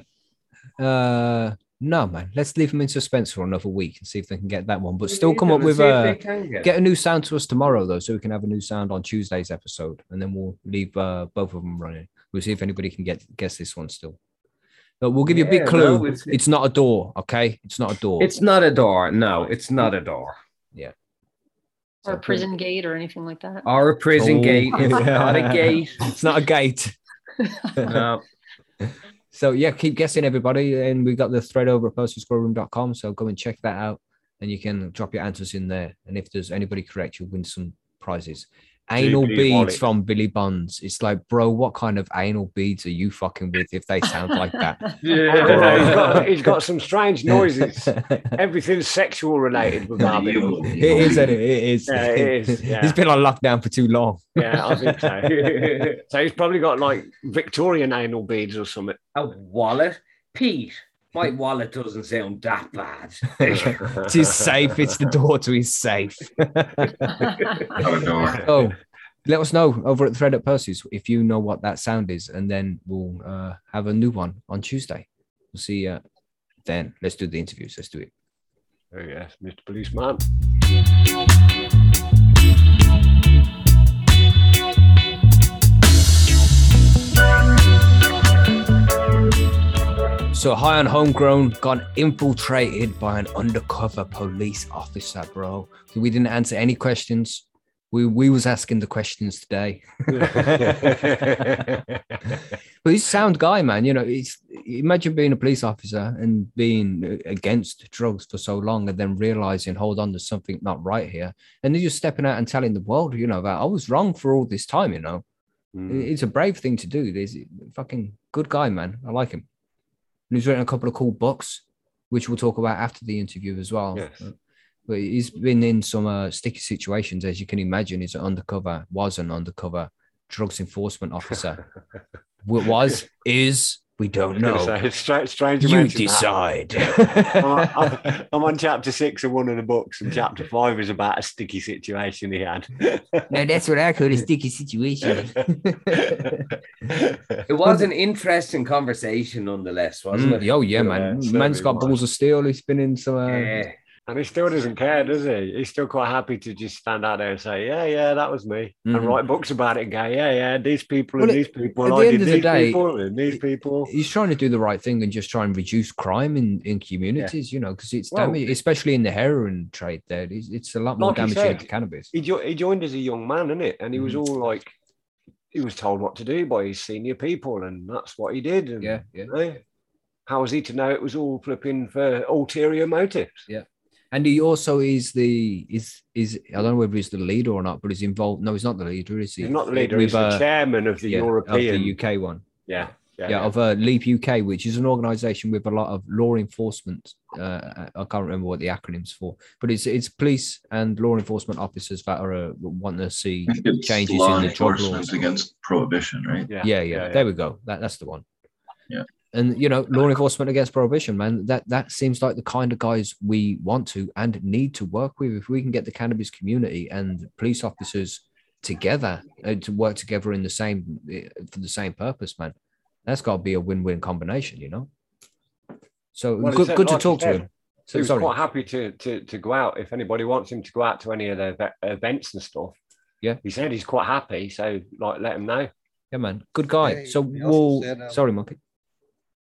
uh, no, man. Let's leave them in suspense for another week and see if they can get that one. But still, come up with a a get a new sound to us tomorrow though, so we can have a new sound on Tuesday's episode, and then we'll leave uh, both of them running. We'll see if anybody can get guess this one still. But we'll give you a big Yeah, clue. no, it's- it's not a door, okay? It's not a door. It's not a door. No, it's not a door. Yeah. Or a prison gate or anything like that. Or a prison Oh. gate. It's [laughs] not a gate. It's not a gate. [laughs] No. So yeah, keep guessing everybody. And we've got the thread over at postalscrollroom.com. So go and check that out and you can drop your answers in there. And if there's anybody correct, you'll win some prizes. Anal Jubilee beads wallet. from Billy Bonds. It's like, bro, what kind of anal beads are you fucking with if they sound like that? [laughs] yeah, don't he's, got, he's got [laughs] some strange noises. [laughs] Everything's sexual related with Marvin. Evil. It is, isn't it? It is. Yeah, it is, yeah. He's been on lockdown for too long. Yeah, I think so. so he's probably got like Victorian anal beads or something. A wallet? Pete, my wallet doesn't sound that bad. [laughs] It's his safe. It's the door to his safe. [laughs] Not a door. oh, let us know over at Thread at Percy's if you know what that sound is, and then we'll uh, have a new one on Tuesday. We'll see you then. Let's do the interviews. Let's do it. Oh yes, Mr. Policeman. So high on homegrown got infiltrated by an undercover police officer, bro. We didn't answer any questions. We we was asking the questions today. [laughs] But he's a sound guy, man. You know, it's imagine being a police officer and being against drugs for so long and then realizing, hold on, there's something not right here. And then just stepping out and telling the world, you know, that I was wrong for all this time, you know. Mm. It's a brave thing to do. There's fucking good guy, man. I like him. And he's written a couple of cool books, which we'll talk about after the interview as well. Yes. But he's been in some uh, sticky situations, as you can imagine. He's an undercover, was an undercover drugs enforcement officer. [laughs] Was, is, We don't know. say, it's stra- strange. you You mention that. decide. I'm, [laughs] I'm- I'm on chapter six of one of the books, and chapter five is about a sticky situation he had. now that's what I call a sticky situation. [laughs] It was an interesting conversation, nonetheless, wasn't Mm, it? oh yeah, Yeah, Man's got was. balls of steel. He's been in some. Uh, Yeah. And he still doesn't care, does he? He's still quite happy to just stand out there and say, "Yeah, yeah, that was me," Mhm. and write books about it and go, "Yeah, yeah, these people Well, and these people, at and the I end did of the day, people and these people." He's trying to do the right thing and just try and reduce crime in, in communities, you know, because it's Well, damage, especially in the heroin trade. There, it's, it's a lot more Like you damaging said, to cannabis. He, jo- he joined as a young man, innit? it? And he was Mhm. all like, he was told what to do by his senior people, and that's what he did. And, Yeah, yeah. eh, how was he to know it was all flipping for ulterior motives? And he also is the is is I don't know whether he's the leader or not, but he's involved. No, he's not the leader, is he? He's not the leader; With, he's the uh, chairman of the yeah, European. of the UK one. yeah, yeah, yeah, of uh, LEAP UK, which is an organization with a lot of law enforcement. Uh, I can't remember what the acronyms for, but it's it's police and law enforcement officers that are uh, want to see. I think it's Changes law in the drug enforcement laws. against prohibition, right? yeah, Yeah, yeah, there we go. That that's the one. Yeah. And you know, law enforcement against prohibition, man. That that seems like the kind of guys we want to and need to work with. If we can get the cannabis community and police officers together uh, to work together in the same eh, for the same purpose, man, that's got to be a win-win combination, you know. So Well, good, good to like you talk to said, him. He So, was sorry. quite happy to, to to go out if anybody wants him to go out to any of the ve- events and stuff. Yeah. he said he's quite happy, so like let him know. Yeah, man. Good guy. Hey, so we'll. said, um, sorry, monkey.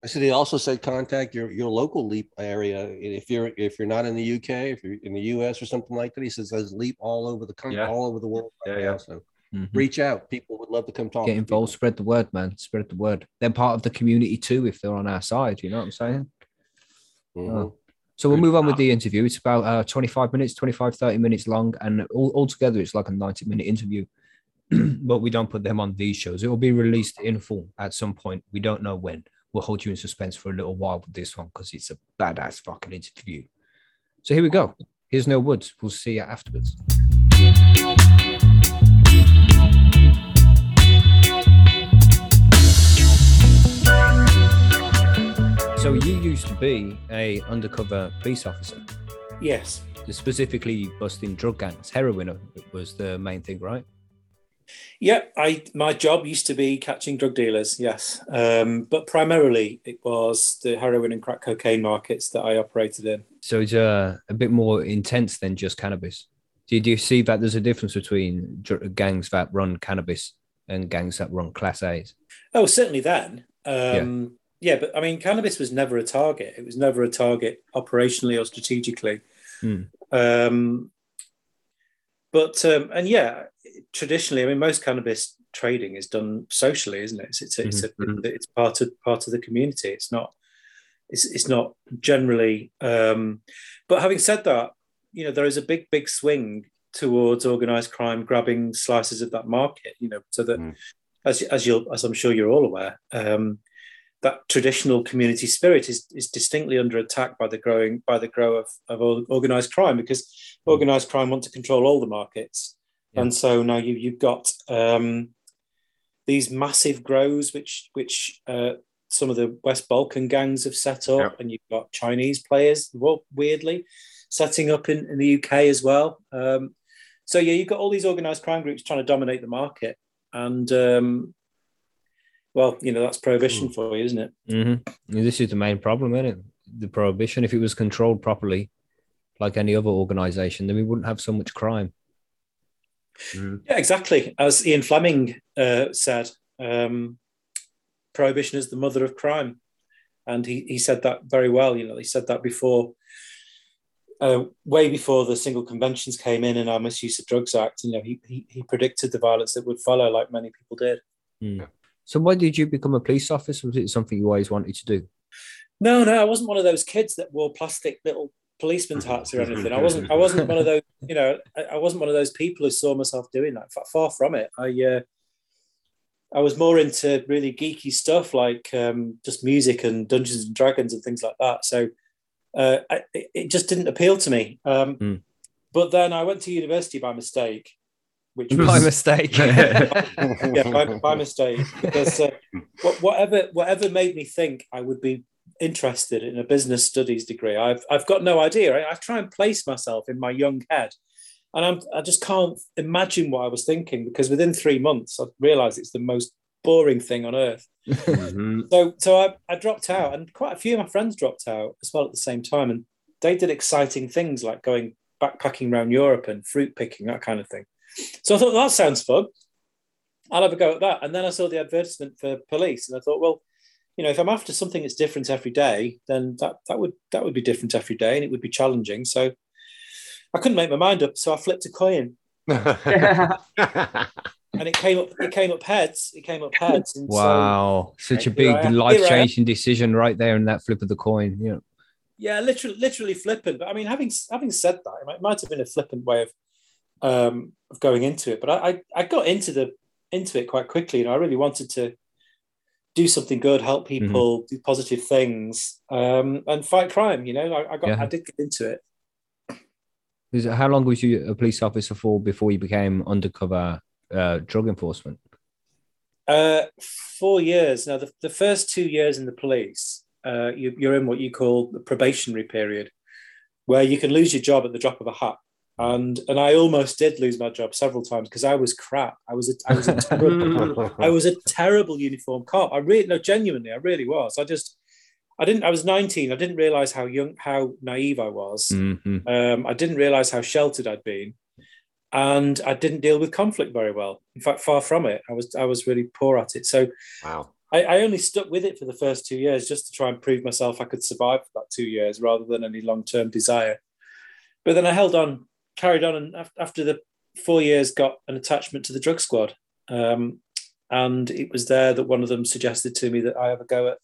I said he also said contact your your local LEAP area if you're if you're not in the UK, if you're in the US or something like that. He says there's LEAP all over the country, Yeah. all over the world. Right Yeah, now. yeah. So Mhm. reach out. People would love to come talk. Get to involved. Spread the word, man. Spread the word. They're part of the community too. If they're on our side, you know what I'm saying. people. Mhm. So we'll move on with the interview. It's about uh, 25 minutes, 25, 30 minutes long, and all, altogether it's like a 90 minute interview. [clears throat] but we don't put them on these shows. It will be released in full at some point. We don't know when. We'll hold you in suspense for a little while with this one because it's a badass fucking interview. So here we go. Here's Neil Woods. We'll see you afterwards. So you used to be a undercover police officer, Yes. specifically busting drug gangs. Heroin was the main thing, right? Yeah, I my job used to be catching drug dealers, yes. Um, but primarily it was the heroin and crack cocaine markets that I operated in. So it's uh, a bit more intense than just cannabis. Did you see that there's a difference between dr- gangs that run cannabis and gangs that run class A's? Oh, certainly then. Um, yeah. but I mean, cannabis was never a target. It was never a target operationally or strategically. Hmm. Um, but um, and yeah, traditionally, I mean, most cannabis trading is done socially, isn't it? It's it's, it's, a, Mhm. it's part of part of the community. It's not it's it's not generally. Um, but having said that, you know, there is a big big swing towards organized crime grabbing slices of that market. You know, so that Mm. as as you as I'm sure you're all aware, um, that traditional community spirit is is distinctly under attack by the growing by the grow of, of organized crime because organized crime want to control all the markets, Yeah. and so now you you've got um, these massive grows which which uh, some of the West Balkan gangs have set up, Yeah. and you've got Chinese players, well, weirdly, setting up in, in the UK as well. Um, so yeah, you've got all these organized crime groups trying to dominate the market, and um, well, you know that's prohibition for you, isn't it? Mm-hmm. This is the main problem, isn't it? The prohibition. If it was controlled properly, like any other organization, then we wouldn't have so much crime. Yeah, exactly. As Ian Fleming uh, said, um, prohibition is the mother of crime, and he he said that very well. You know, he said that before. Uh, way before the single conventions came in and our misuse of drugs act, you know, he, he he predicted the violence that would follow, like many people did. So why did you become a police officer? Was it something you always wanted to do? No, no, I wasn't one of those kids that wore plastic little policeman's hats or anything. I wasn't. I wasn't one of those. You know, I, wasn't one of those people who saw myself doing that. Far, far from it. I. Uh, I was more into really geeky stuff like um, just music and Dungeons and Dragons and things like that. So uh, I, it it just didn't appeal to me. Um, Mm. But then I went to university by mistake, which By mistake. [laughs] yeah, [laughs] by, by mistake. Because uh, whatever whatever made me think I would be interested in a business studies degree, I've I've got no idea. I, I try and place myself in my young head, and I'm I just can't imagine what I was thinking because within three months I realised it's the most boring thing on earth. [laughs] Mhm. So so I, I dropped out, and quite a few of my friends dropped out as well at the same time, and they did exciting things like going backpacking around Europe and fruit picking that kind of thing. So I thought that sounds fun. I'll have a go at that. And then I saw the advertisement for police, and I thought, well, you know, if I'm after something that's different every day, then that that would that would be different every day, and it would be challenging. So I couldn't make my mind up, so I flipped a coin, [laughs] and it came up. It came up heads. It came up heads. And so- wow, such a big I am. Here I am. life changing decision right there in that flip of the coin. Yeah. yeah, literally, literally flippant. But I mean, having having said that, it might, might have been a flippant way of um, of going into it. But I, I I got into the into it quite quickly. You know, I really wanted to do something good, help people, do positive things, um, and fight crime. You know, I, I got Yeah. I did get into it- How long was you a police officer for before you became undercover uh, drug enforcement? Uh, four years. Now, the, the first two years in the police, uh, you, you're in what you call the probationary period, where you can lose your job at the drop of a hat. And and I almost did lose my job several times because I was crap. I was a, I was a [laughs] terrible, I was a terrible uniform cop. I really no, genuinely, I really was. I just I didn't. I was 19. I didn't realize how young, how naive I was. Mhm. Um, I didn't realize how sheltered I'd been, and I didn't deal with conflict very well. In fact, far from it. I was I was really poor at it. So wow. I, I only stuck with it for the first two years just to try and prove myself I could survive for that two years rather than any long term desire. But then I held on, carried on, and after the four years, got an attachment to the drug squad. Um, and it was there that one of them suggested to me that I have a go at,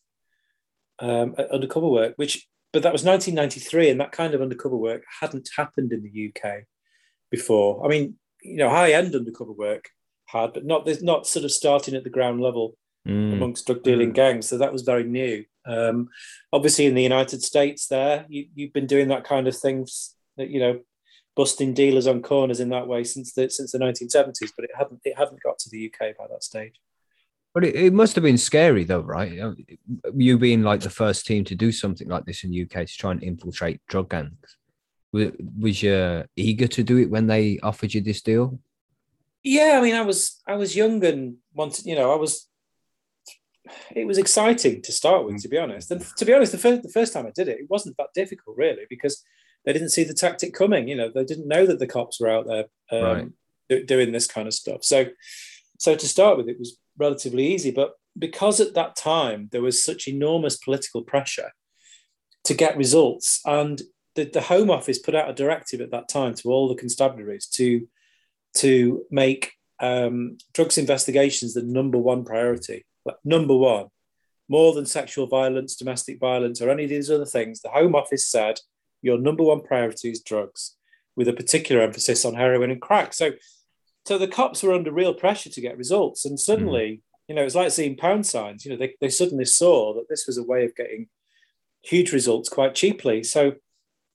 um, at undercover work, which, but that was 1993, and that kind of undercover work hadn't happened in the UK before. I mean, you know, high end undercover work had, but not there's not sort of starting at the ground level Mm. amongst drug dealing gangs. So that was very new. Um, obviously, in the United States, there you, you've been doing that kind of things, that, you know, busting dealers on corners in that way since the since the 1970s. But it hadn't it hadn't got to the UK by that stage. But it, it must have been scary though, right? You being like the first team to do something like this in the UK to try and infiltrate drug gangs. Was, was you eager to do it when they offered you this deal? Yeah, I mean, I was I was young and wanted, you know, I was. It was exciting to start with, to be honest. And to be honest, the first the first time I did it, it wasn't that difficult really because they didn't see the tactic coming. You know, they didn't know that the cops were out there um, Right. do- doing this kind of stuff. So, so to start with, it was relatively easy. But because at that time there was such enormous political pressure to get results, and the, the Home Office put out a directive at that time to all the constabularies to to make um, drugs investigations the number one priority. Like, number one, more than sexual violence, domestic violence, or any of these other things. The Home Office said your number one priority is drugs, with a particular emphasis on heroin and crack. So, so the cops were under real pressure to get results, and suddenly, you know, it's like seeing pound signs. You know, they, they suddenly saw that this was a way of getting huge results quite cheaply. So,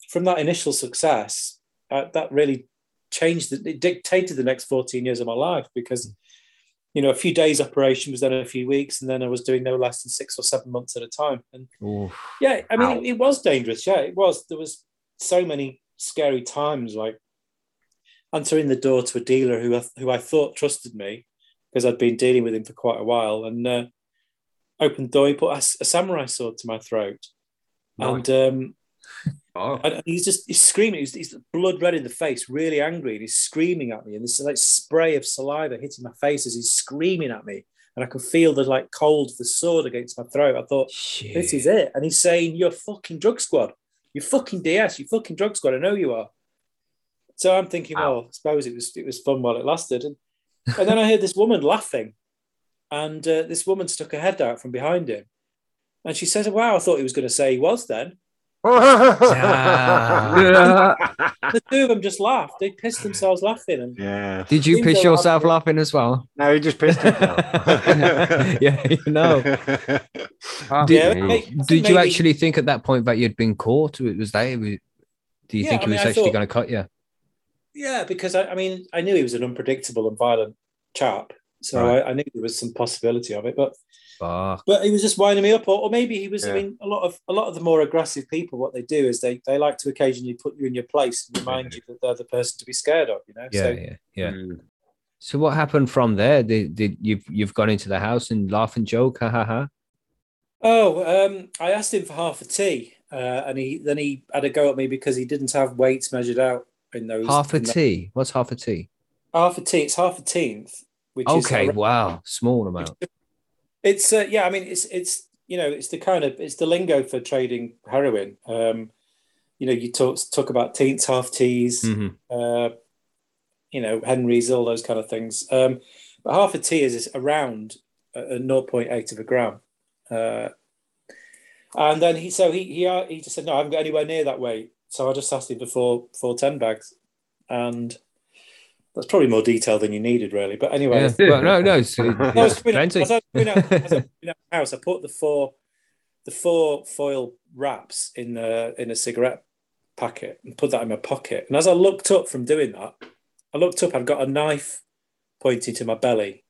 from that initial success, uh, that really changed the, it dictated the next 14 years of my life because you know a few days operation was then a few weeks and then i was doing no less than six or seven months at a time. And Oof. yeah i mean it, it was dangerous. Yeah it was. There was so many scary times like answering the door to a dealer who I, who I thought trusted me because I'd been dealing with him for quite a while and uh, opened the door he put a, a samurai sword to my throat. And um, Oh, and he's just he's screaming. He's, he's blood red in the face, really angry, and he's screaming at me. And this like spray of saliva hitting my face as he's screaming at me, and I could feel the like cold of the sword against my throat. I thought, Shit. this is it. And he's saying, "You're fucking drug squad. You're fucking DS. You fucking drug squad. I know you are." So I'm thinking, well, I suppose it was it was fun while it lasted, and and then I heard this woman laughing, and uh, this woman stuck her head out from behind him, and she says, "Wow, I thought he was going to say he was then." [laughs] The two of them just laughed. They pissed themselves laughing, and yeah. Did you piss yourself awkward. laughing as well? No, he just pissed himself. [laughs] yeah, you know. [laughs] Did, Yeah, it make- I you actually think at that point that you'd been caught? Was that? Do you Yeah, think I he mean, was I actually thought- going to cut you? Yeah, because I, I mean, I knew he was an unpredictable and violent chap, so Right. I, I knew there was some possibility of it. But Fuck. but he was just winding me up, or, or maybe he was. I mean, a lot of a lot of the more aggressive people, what they do is they they like to occasionally put you in your place and remind you that they're the person to be scared of. You know. Yeah, so, yeah, yeah. Mm. So what happened from there? Did, did you've you've gone into the house and laugh and joke? Ha ha ha. Oh, um, I asked him for half a tea, uh, and he then he had a go at me because he didn't have weights measured out in those. Half a in the- tea. What's half a tea? half a tea. It's half a teenth, which is Okay, around- wow, small amount. It's uh, yeah, I mean it's it's you know it's the kind of it's the lingo for trading heroin. Um, you know, you talk talk about teens, half teas, Mhm. uh, you know, Henrys, all those kind of things. Um, but half a tea is, is around a, a 0.8 of a gram. Uh, and then he so he he uh, he just said no, I haven't got anywhere near that weight. So I just asked him for four four ten bags, and that's probably more detail than you needed, really. But anyway, Yeah. [laughs] Well, no, no, it's, I was it's coming out- plenty. as I was coming out- as I was coming out the house, I put the four, the four foil wraps in a in a cigarette packet and put that in my pocket. And as I looked up from doing that, I looked up. I've got a knife pointing to my belly,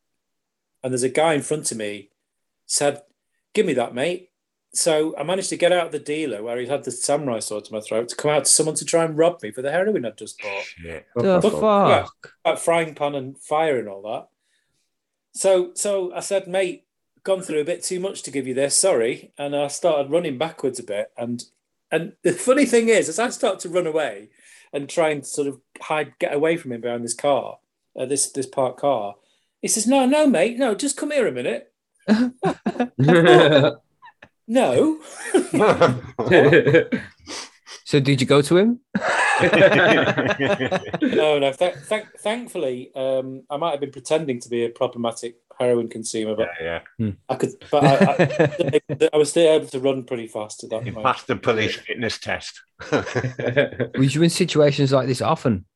and there's a guy in front of me. Said, "Give me that, mate." So I managed to get out of the dealer where he had the samurai sword to my throat to come out to someone to try and rob me for the heroin I'd just bought Shit. the But- yeah. fuck? frying pan and fire and all that. So so I said, mate, gone through a bit too much to give you this. Sorry, and I started running backwards a bit. And and [laughs] the funny thing is, as I start to run away and try and sort of hide, get away from him behind this car, uh, this this parked car, he says, no, no, mate, no, just come here a minute. [laughs] [laughs] No, [laughs] so did you go to him? no, no. Th- th- thankfully, um, I might have been pretending to be a problematic heroin consumer, but yeah, I could. But I, I, [laughs] I was still able to run pretty fast at that you point. passed the police fitness test. [laughs] Was you in situations like this often?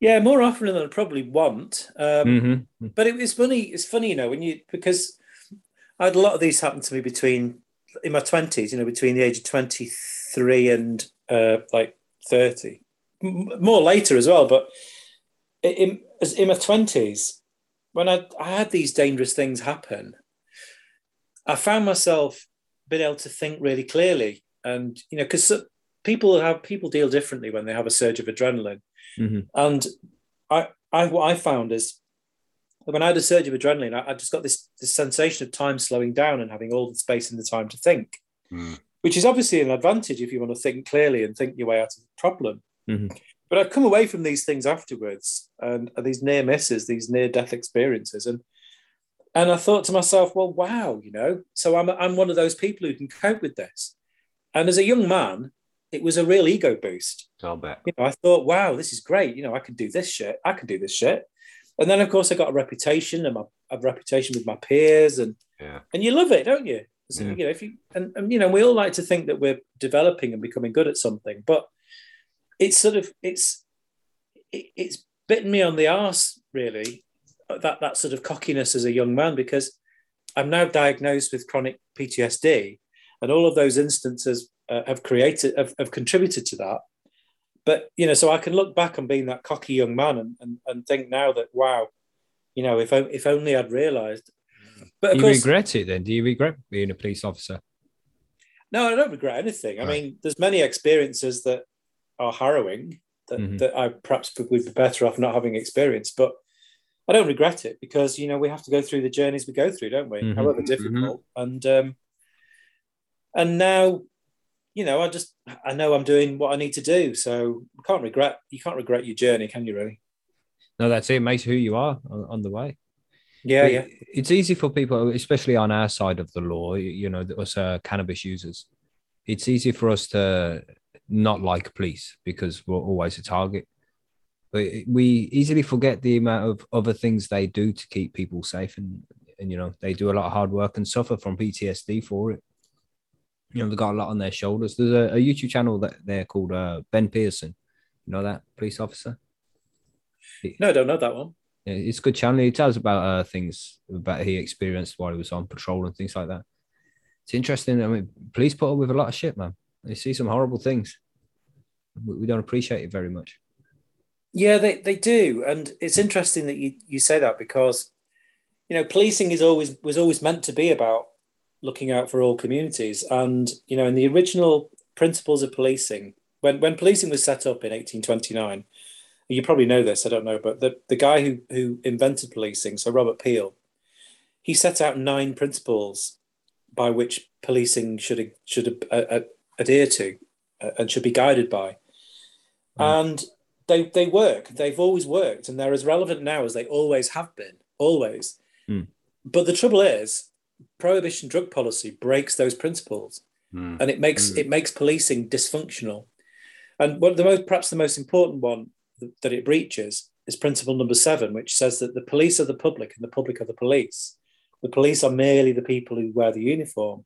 Yeah, more often than I probably want. Um, hmm But it was funny. It's funny, you know, when you because I had a lot of these happen to me between in my twenties. You know, between the age of twenty three and uh, like thirty, M- more later as well. But in as- in my twenties, when I I had these dangerous things happen, I found myself being able to think really clearly, and you know, because people have people deal differently when they have a surge of adrenaline. hmm And I, I, what I found is when I had a surge of adrenaline, I, I just got this, this sensation of time slowing down and having all the space and the time to think, Mm. which is obviously an advantage if you want to think clearly and think your way out of the problem. Mhm. But I've come away from these things afterwards and, and these near misses, these near death experiences, and and I thought to myself, well, wow, you know, so I'm I'm one of those people who can cope with this. And as a young man, it was a real ego boost I'll bet. you know, I thought, wow, this is great. You know, I can do this shit. I can do this shit. And then, of course, I got a reputation and my, a reputation with my peers, and Yeah. and you love it, don't you? So, Yeah. You know, if you and, and you know, we all like to think that we're developing and becoming good at something, but it's sort of it's it, it's bitten me on the arse really that that sort of cockiness as a young man because I'm now diagnosed with chronic PTSD, and all of those instances uh, have created have, have contributed to that but you know, so I can look back on being that cocky young man and, and, and think now that wow, you know, if if only I'd realised. But Do you course, regret it then? Do you regret being a police officer? no, I don't regret anything. I mean, there's many experiences that are harrowing that, Mhm. that I perhaps would be better off not having experienced, but I don't regret it because you know we have to go through the journeys we go through, don't we? Mhm. However difficult, and um, and now, you know, I just I know I'm doing what I need to do, so I can't regret. You can't regret your journey, can you? Really? No, that's it. It makes who you are on, on the way. Yeah, But yeah. It's easy for people, especially on our side of the law, you know, us uh, cannabis users. It's easy for us to not like police because we're always a target. But we easily forget the amount of other things they do to keep people safe, and and you know they do a lot of hard work and suffer from PTSD for it. You know they've got a lot on their shoulders. There's a, a YouTube channel that they're called uh, Ben Pearson. You know that police officer. No, I don't know that one. Yeah, it's a good channel. He tells about uh, things about he experienced while he was on patrol and things like that. It's interesting. I mean, police put up with a lot of shit, man. They see some horrible things. We, we don't appreciate it very much. Yeah, they, they do, and it's interesting that you, you say that because you know policing is always was always meant to be about looking out for all communities, and you know in the original principles of policing, when when policing was set up in 1829, you probably know this, I don't know, but the, the guy who who invented policing, so Robert Peel, he set out nine principles by which policing should should uh, uh, adhere to uh, and should be guided by, mm. and they they work. They've always worked, and they're as relevant now as they always have been. Always. Mm. But the trouble is, prohibition drug policy breaks those principles, Mm. and it makes Mm. it makes policing dysfunctional. And one of the most, perhaps the most important one that it breaches is principle number seven, which says that the police are the public and the public are the police. The police are merely the people who wear the uniform.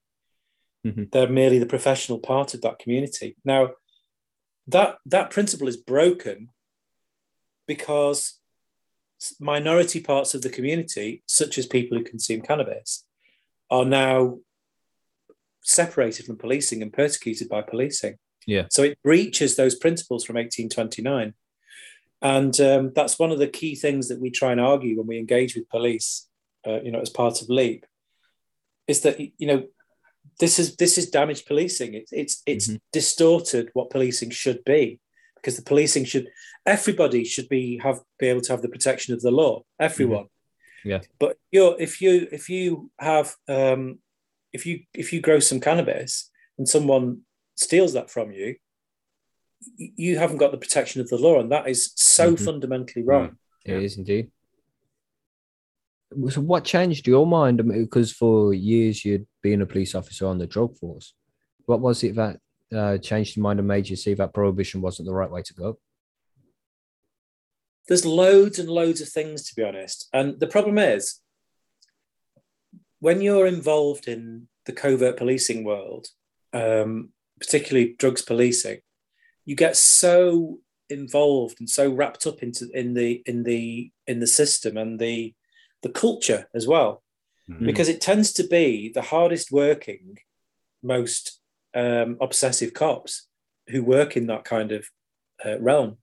Mhm. They're merely the professional part of that community. Now, that that principle is broken because minority parts of the community, such as people who consume cannabis, are now separated from policing and persecuted by policing. Yeah. So it breaches those principles from 1829. And um, that's one of the key things that we try and argue when we engage with police, uh, you know, as part of LEAP, is that, you know, this is this is damaged policing. It's it's it's Mhm. distorted what policing should be, because the policing should everybody should be have be able to have the protection of the law. Everyone. Yeah. But you're if you if you have um, if you if you grow some cannabis and someone steals that from you, you haven't got the protection of the law, and that is so Mhm. fundamentally wrong. It is indeed. So, what changed your mind? Because for years you'd been a police officer on the drug force. What was it that uh, changed your mind and made you see that prohibition wasn't the right way to go? There's loads and loads of things to be honest, and the problem is when you're involved in the covert policing world, um, particularly drugs policing, you get so involved and so wrapped up into in the in the in the system and the the culture as well. Mm. because it tends to be the hardest working most um, obsessive cops who work in that kind of uh, realm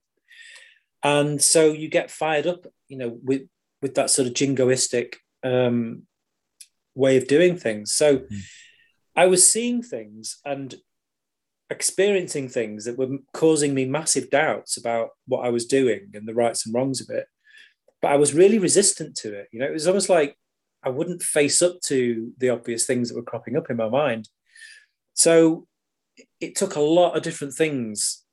and so you get fired up you know with with that sort of jingoistic um, way of doing things. So Mm. i was seeing things and experiencing things that were causing me massive doubts about what i was doing and the rights and wrongs of it. But i was really resistant to it you know? It was almost like i wouldn't face up to the obvious things that were cropping up in my mind. So it took a lot of different things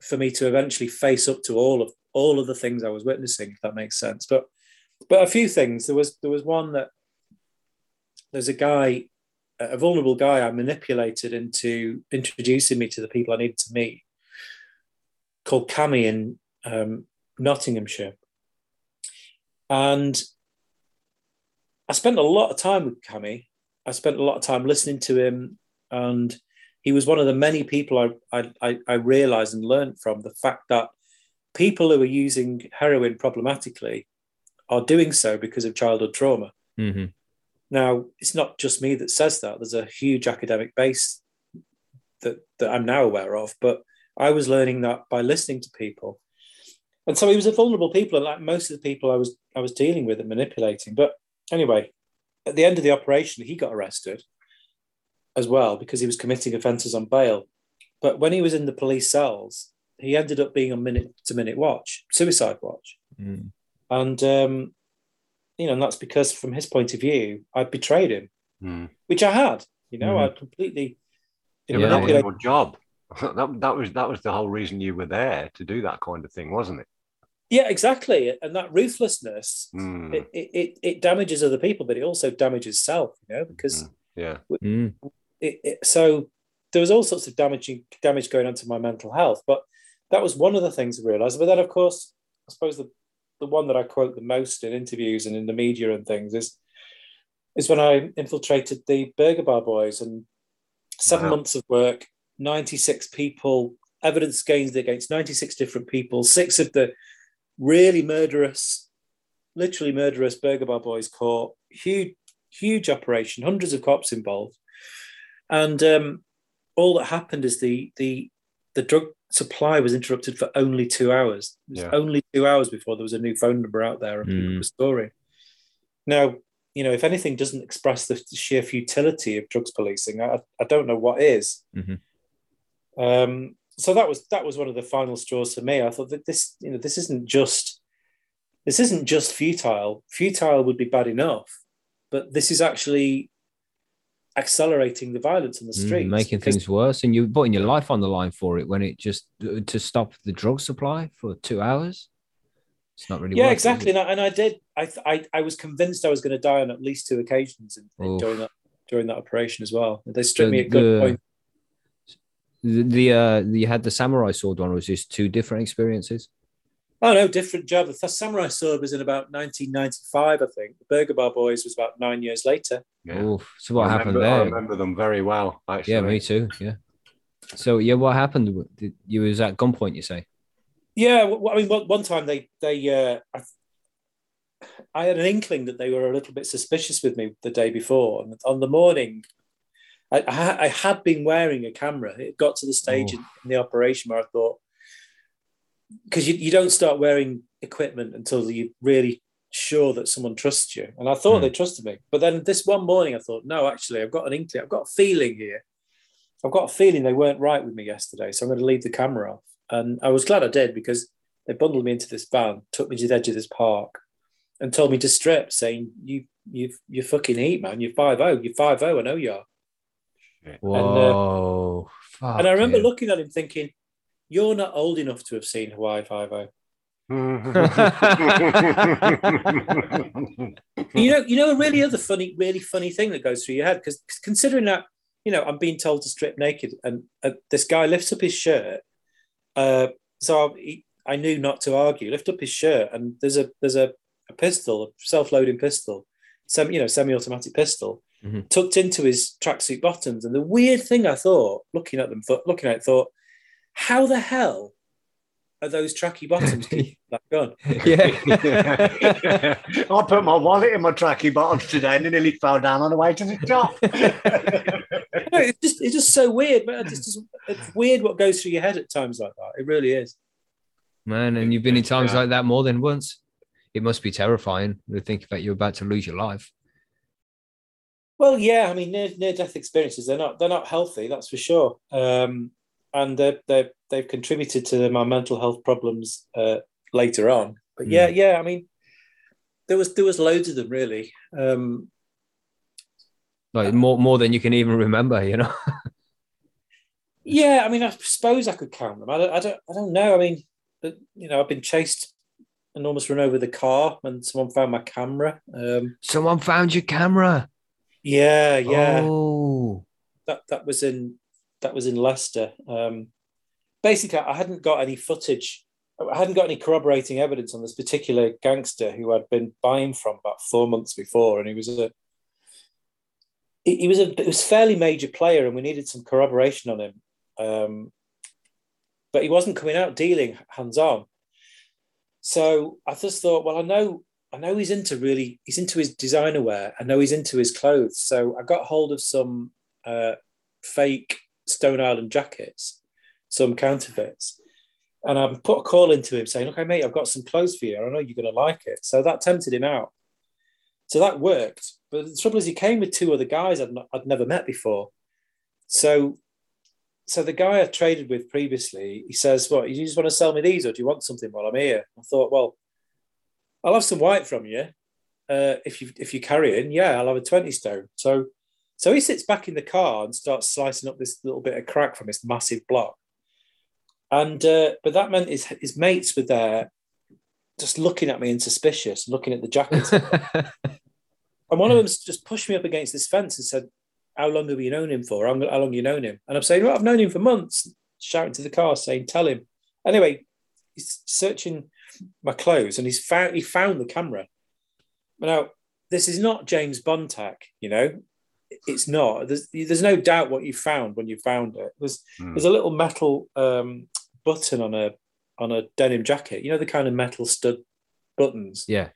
for me to eventually face up to all of all of the things I was witnessing, if that makes sense. But but a few things. There was there was one that there's a guy, a vulnerable guy I manipulated into introducing me to the people I needed to meet, called Cami in um, Nottinghamshire. And I spent a lot of time with Cami. I spent a lot of time listening to him, and he was one of the many people I, I, I realized and learned from the fact that people who are using heroin problematically are doing so because of childhood trauma. Mm-hmm. Now, it's not just me that says that. There's a huge academic base that, that I'm now aware of, but I was learning that by listening to people. And so he was a vulnerable people, like most of the people I was I was dealing with and manipulating. But anyway, at the end of the operation, he got arrested as well because he was committing offences on bail. But when he was in the police cells, he ended up being on minute to minute watch, suicide watch. Mm. And, um, you know, and that's because from his point of view, I betrayed him, Mm. which I had, you know, Mhm. I completely Yeah, Yeah, but that was your job. [laughs] that, that was that was the whole reason you were there to do that kind of thing, wasn't it? Yeah, exactly. And that ruthlessness, Mm. it, it, it, it damages other people, but it also damages self, you know, because Yeah. Mm. It, it, so there was all sorts of damaging damage going on to my mental health. But that was one of the things I realized. But then, of course, I suppose the, the one that I quote the most in interviews and in the media and things is is when I infiltrated the Burger Bar Boys and seven Wow. months of work, 96 people, evidence gained against 96 different people, six of the really murderous, literally murderous Burger Bar Boys caught, huge, huge operation, hundreds of cops involved. And um, all that happened is the the the drug supply was interrupted for only two hours. It was Yeah. only two hours before there was a new phone number out there and people Mm. were storing. Now, you know, if anything doesn't express the sheer futility of drugs policing, I, I don't know what is. Mhm. Um, so that was that was one of the final straws for me. I thought that this, you know, this isn't just this isn't just futile. Futile would be bad enough, but this is actually accelerating the violence in the Mm, making things worse, and you're putting your life on the line for it when it just to stop the drug supply for two hours. It's not really. yeah worth exactly and I, and I did I, I i was convinced i was going to die on at least two occasions in, in during that during that operation as well they stripped So me at the- gunpoint The, the uh, you had the samurai sword one. Was just two different experiences? Oh no different job the samurai sword was in about 1995 i think the burger bar boys was about nine years later Yeah. Oof. So what I happened remember, I remember them very well, actually. Yeah, me too. Yeah. So yeah, what happened? Did- You was at gunpoint. You say? yeah I mean one, one time they they uh I, I had an inkling that they were a little bit suspicious with me the day before and on the morning I, I, had been wearing a camera. It got to the stage in, in the operation where I thought, because you, you don't start wearing equipment until you're really sure that someone trusts you. And I thought Hmm. they trusted me. But then this one morning, I thought, no, actually, I've got an inkling. I've got a feeling here. I've got a feeling they weren't right with me yesterday. So I'm going to leave the camera off. And I was glad I did because they bundled me into this van, took me to the edge of this park, and told me to strip, saying, you, you, you're fucking heat, man. You're 5 0. You're 5 0. I know you are. Whoa. And I remember fucking- looking at him thinking, you're not old enough to have seen Hawaii Five O. [laughs] You know, you know, a really other funny, really funny thing that goes through your head because considering that, you know, I'm being told to strip naked, and uh, this guy lifts up his shirt. Uh, so I, I knew not to argue. Lift up his shirt, and there's a there's a, a pistol, a self-loading pistol, some you know, semi-automatic pistol, Mhm. tucked into his tracksuit bottoms. And the weird thing I thought, looking at them, thought, looking at it, thought, how the hell are those tracky bottoms keeping [laughs] that gun? yeah. [laughs] I put my wallet in my tracky bottoms today and it nearly fell down on the way to the top. [laughs] No, it's just it's just so weird, man. It's just it's weird what goes through your head at times like that. It really is. Man, and you've been in times Yeah. like that more than once. It must be terrifying to think that you're about to lose your life. Well, yeah, I mean, near, near death experiences they're not they're not healthy, that's for sure. Um, and they they they've contributed to my mental health problems uh, later on. But yeah, yeah, I mean, there was there was loads of them really. Um, Like more more than you can even remember, you know. [laughs] yeah, I mean, I suppose I could count them. I don't, I don't, I don't know. I mean, but, you know, I've been chased and almost run over the car and someone found my camera. Um, Someone found your camera. yeah, yeah. Oh. that that was in that was in Leicester. Um, basically, I hadn't got any footage. I hadn't got any corroborating evidence on this particular gangster who I'd been buying from about four months before, and he was a he he was a it was fairly major player, and we needed some corroboration on him. Um, but he wasn't coming out dealing hands on. So I just thought, well, I know I know he's into really he's into his designer wear. I know he's into his clothes. So I got hold of some uh, fake Stone Island jackets, some counterfeits. And I put a call into him saying, Okay, mate, I've got some clothes for you. I know you're going to like it. So that tempted him out. So that worked. But the trouble is, he came with two other guys I'd, not, I'd never met before. So, so the guy I traded with previously, he says, What, you just want to sell me these or do you want something while I'm here? I thought, Well, I'll have some white from you. Uh, if you if you carry in, yeah, I'll have a 20 stone. So so he sits back in the car and starts slicing up this little bit of crack from this massive block. And uh, but that meant his his mates were there, just looking at me and suspicious, looking at the jackets. [laughs] and one of them just pushed me up against this fence and said, "How long have you known him for? How, how long you known him?" And I'm saying, "Well, I've known him for months." Shouting to the car, saying, "Tell him." Anyway, he's searching my clothes and he's found he found the camera. Now, this is not James Bond tack, you know it's not. There's there's no doubt what you found when you found it. There's Hmm. there's a little metal um, button on a on a denim jacket. You know the kind of metal stud buttons. yeah.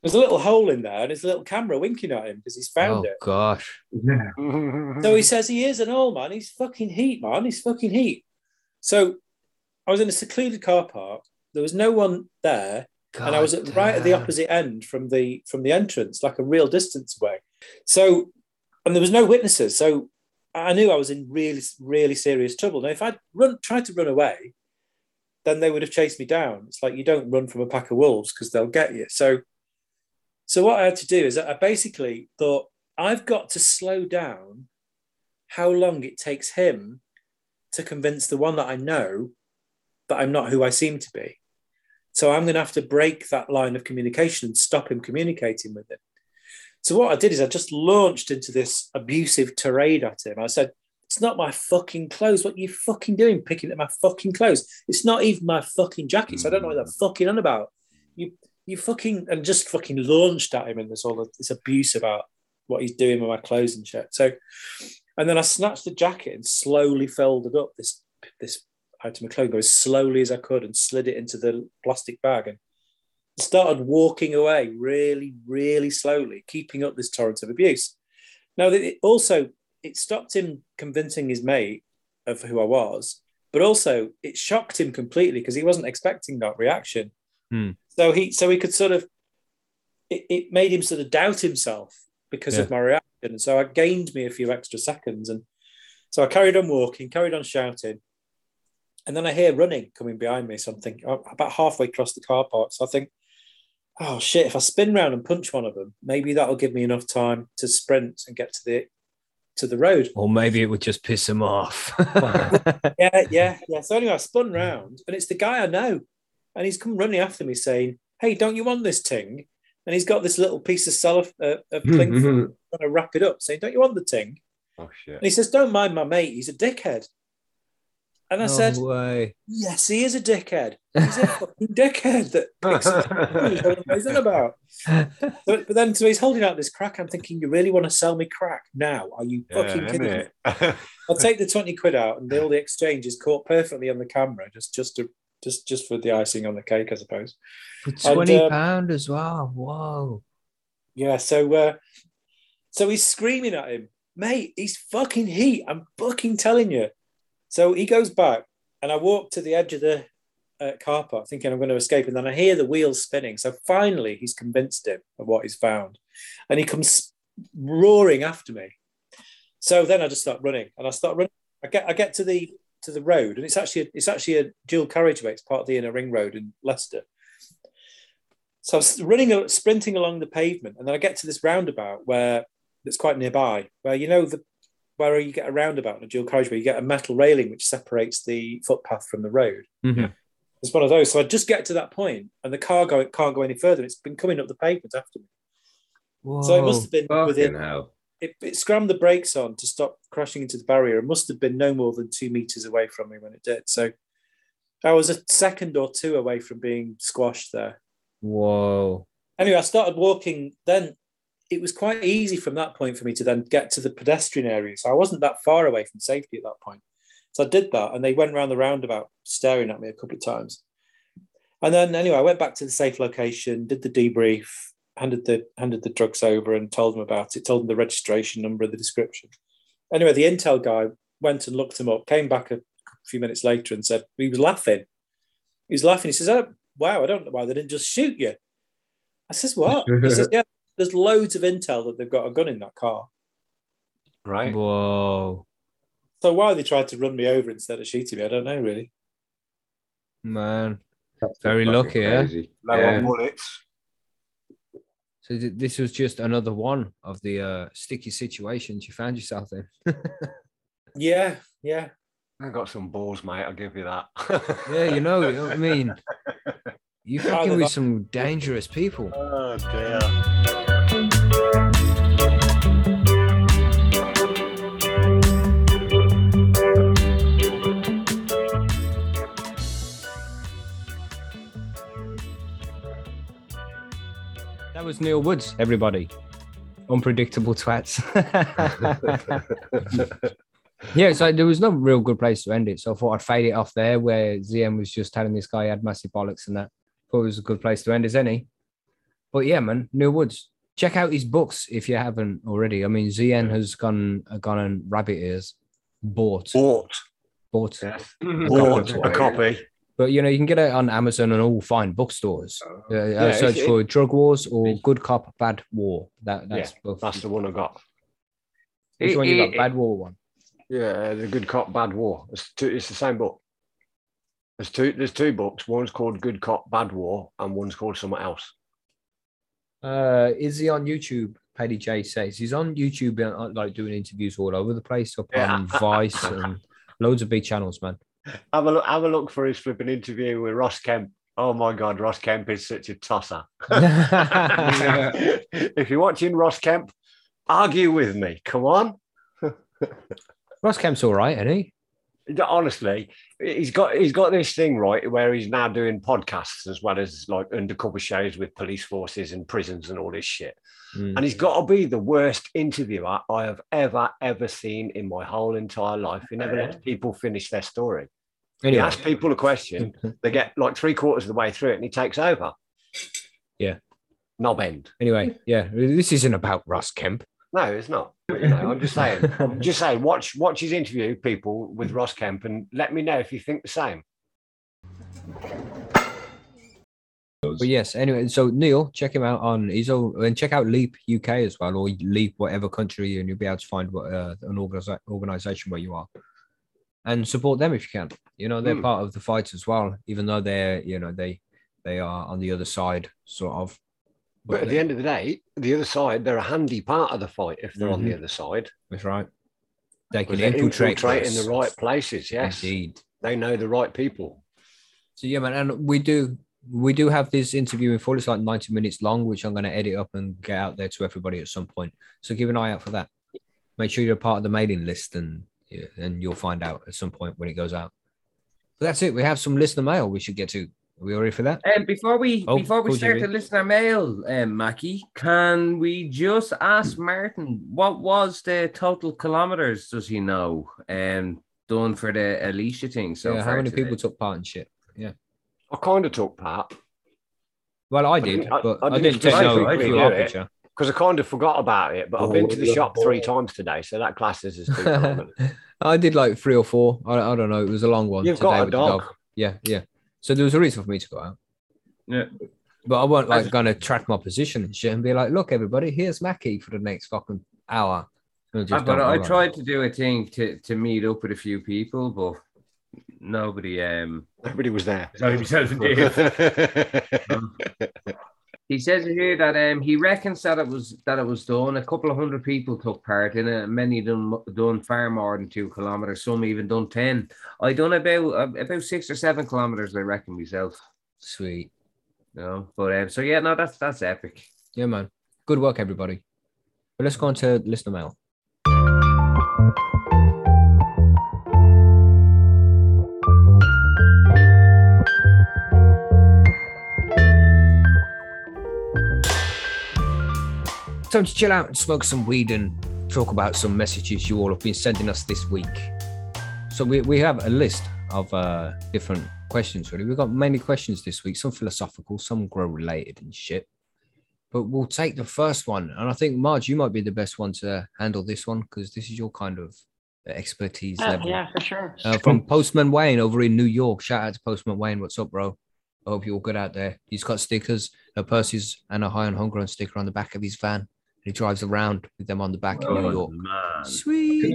There's a little hole in there, and there's a little camera winking at him because he's found oh it. Oh gosh. Yeah. [laughs] so he says he is an old man. He's fucking heat, man. He's fucking heat. So I was in a secluded car park. There was no one there, and I was at, right at the opposite end from the from the entrance, like a real distance away. So, and there was no witnesses. So I knew I was in really, really serious trouble. Now, if I'd run, tried to run away, then they would have chased me down. It's like you don't run from a pack of wolves because they'll get you. So, so what I had to do is I basically thought I've got to slow down how long it takes him to convince the one that I know that I'm not who I seem to be. So I'm going to have to break that line of communication and stop him communicating with him. So what I did is I just launched into this abusive tirade at him. I said, "It's not my fucking clothes. What you fucking doing, picking at my fucking clothes? It's not even my fucking jacket. So I don't know what they're mm. fucking on about. You, you fucking and just fucking launched at him and there's all this abuse about what he's doing with my clothes and shit. So, and then I snatched the jacket and slowly folded up this this item of clothing as slowly as I could and slid it into the plastic bag and started walking away really, really slowly, keeping up this torrent of abuse. Now, it also it stopped him convincing his mate of who I was, but also it shocked him completely because he wasn't expecting that reaction. Hmm. So he so he could sort of it, it made him sort of doubt himself because of my reaction. And so it gained me a few extra seconds. And so I carried on walking, carried on shouting. And then I hear running coming behind me, something about halfway across the car park. So I think, oh shit, if I spin round and punch one of them, maybe that'll give me enough time to sprint and get to the to the road. Or maybe it would just piss him off. [laughs] Yeah, yeah, yeah. So anyway, I spun round and it's the guy I know. And he's come running after me saying, Hey, don't you want this ting? And he's got this little piece of cellophane uh, of [laughs] cling film, trying to wrap it up, saying, Don't you want the ting? Oh shit. And he says, Don't mind my mate, he's a dickhead. And I no said, way. Yes, he is a dickhead. He's a fucking dickhead that picks his what he's about. But, but then, so he's holding out this crack. I'm thinking, you really want to sell me crack now? Are you fucking Yeah, kidding me? I'll take the 20 quid out and all the exchange is caught perfectly on the camera, just just to just just for the icing on the cake, I suppose. For And, twenty um, pound as well. Whoa. Yeah, so uh, so he's screaming at him, mate, he's fucking heat. I'm fucking telling you. So he goes back, and I walk to the edge of the uh, car park, thinking I'm going to escape, and then I hear the wheels spinning. So finally, he's convinced him of what he's found, and he comes roaring after me. So then I just start running, and I start running. I get I get to the to the road, and it's actually it's actually a dual carriageway. It's part of the inner ring road in Leicester. So I was running, sprinting along the pavement, and then I get to this roundabout where it's quite nearby, where you know the where you get a roundabout in a dual carriageway, you get a metal railing which separates the footpath from the road. Mhm. It's one of those. So I just get to that point, and the car go, can't go any further. It's been coming up the pavement after me. So it must have been within. hell. It, it scrammed the brakes on to stop crashing into the barrier. It must have been no more than two meters away from me when it did. So I was a second or two away from being squashed there. Whoa. Anyway, I started walking. Then it was quite easy from that point for me to then get to the pedestrian area. So I wasn't that far away from safety at that point. So I did that, and they went around the roundabout staring at me a couple of times. And then anyway, I went back to the safe location, did the debrief, handed the handed the drugs over, and told them about it. Told them the registration number and the description. Anyway, the intel guy went and looked him up. Came back a few minutes later and said he was laughing. He was laughing. He says, "Oh, wow! I don't know why they didn't just shoot you." I says, "What?" he says, [laughs] "Yeah, there's loads of intel that they've got a gun in that car. Right. Whoa. So why they tried to run me over instead of shooting me, I don't know really. Man. Very lucky, yeah. crazy. Low Yeah. on bullets. So th- this was just another one of the uh, sticky situations you found yourself in. [laughs] Yeah, yeah. I got some balls, mate. I'll give you that. [laughs] yeah, you know, you know what I mean. [laughs] You Either fucking with some dangerous people. Oh dear. Was Neil Woods, everybody. Unpredictable twats. [laughs] yeah, so there was no real good place to end it. So I thought I'd fade it off there where ZM was just telling this guy he had massive bollocks and that. Thought it was a good place to end as any. But yeah, man, Neil Woods. Check out his books if you haven't already. I mean, ZN has gone uh, gone on rabbit ears, bought, Bought. bought. Yes. Bought. [laughs] a copy. But you know, you can get it on Amazon and all fine bookstores. Uh, uh, it's- search it- for Drug Wars or Good Cop, Bad War. That that's Yeah, both. That's the one I got. Which one you It- got? Bad War one. Yeah, the Good Cop, Bad War. It's two. It's the same book. There's two. There's two books. One's called Good Cop, Bad War, and one's called something else. Uh, is he on YouTube? Paddy J says he's on YouTube, uh, like doing interviews all over the place, up Yeah. on Vice and loads of big channels, man. Have a look. Have a look for his flipping interview with Ross Kemp. Oh my God, Ross Kemp is such a tosser. [laughs] if you're watching Ross Kemp, argue with me. Come on. Ross Kemp's all right, isn't he? honestly, he's got he's got this thing right where he's now doing podcasts as well as like undercover shows with police forces and prisons and all this shit. Mm. And he's got to be the worst interviewer I have ever ever seen in my whole entire life. He never lets people finish their story. He Anyway, asks people a question, [laughs] they get like three quarters of the way through it, and he takes over. Yeah. knob end. anyway, yeah, this isn't about Ross Kemp. No, it's not. You know, I'm just saying. I'm [laughs] just saying. Watch watch his interview, people with Ross Kemp, and let me know if you think the same. But yes, anyway, so Neil, check him out on he's all and check out LEAP UK as well, or LEAP whatever country, and you'll be able to find what uh, an organiza- organization where you are, and support them if you can. You know, they're Hmm. part of the fight as well, even though they're you know they they are on the other side, sort of. But at the end of the day, the other side, they're a handy part of the fight if they're on the Mhm. other side. that's right. They can they're infiltrate in the right places. Yes, Indeed. they know the right people. So yeah, man, and we do we do have this interview in full. It's like 90 minutes long, which I'm going to edit up and get out there to everybody at some point. So keep an eye out for that. Make sure you're a part of the mailing list, and and you'll find out at some point when it goes out. But that's it. We have some listener mail we should get to. Are we ready for that? And before we Oh, before we start the listener mail, um, Mackie, can we just ask Martin what was the total kilometers? Does he know? Um, done for the Alicia thing. So yeah, how many today? people took part in shit? Yeah. I kind of took part Well, I didn't- I- but I I, didn't didn't take no specifically if you do are it. picture. Because I kind of forgot about it. But I've been to the Oh, shop three times today, so that classes is. [laughs] two kilometers. I did like three or four. I, I don't know. It was a long one. You've today got a with the dog. Yeah, yeah. So there was a reason for me to go out. Yeah. But I wasn't like going to track my position and shit and be like, look, everybody, here's Mackie for the next fucking hour. And just Uh, but I tried to do a thing to to meet up with a few people, but nobody um Nobody was there. showed himself in He says here that um he reckons that it was that it was done. A couple of hundred people took part in it. and Many of them done far more than two kilometers. Some even done ten. I done about about six or seven kilometers. I reckon myself. Sweet. No, but um, so yeah, no, that's that's epic. Yeah, man. Good work, everybody. But let's go on to listener mail. Time to chill out and smoke some weed and talk about some messages you all have been sending us this week. So we, we have a list of uh, different questions, really. We've got many questions this week, some philosophical, some grow related and shit. But we'll take the first one. And I think, Marge, you might be the best one to handle this one because this is your kind of expertise Yeah, level. yeah, for sure. Uh, from Postman Wayne over in New York. Shout out to Postman Wayne. What's up, bro? I hope you're all good out there. He's got stickers, a Percy's and a High on Homegrown sticker on the back of his van. He drives around with them on the back in New York. man. Sweet.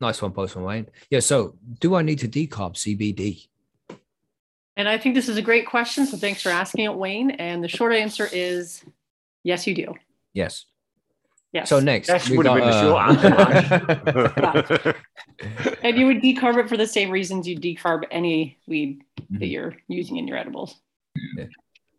Nice one, Postman Wayne. Yeah. So, do I need to decarb CBD? And I think this is a great question. So thanks for asking it, Wayne. And the short answer is yes, you do. Yes. Yes. So next, Yes, we would have got, been the uh, short answer. [laughs] [laughs] and you would decarb it for the same reasons you decarb any weed that Mhm. you're using in your edibles.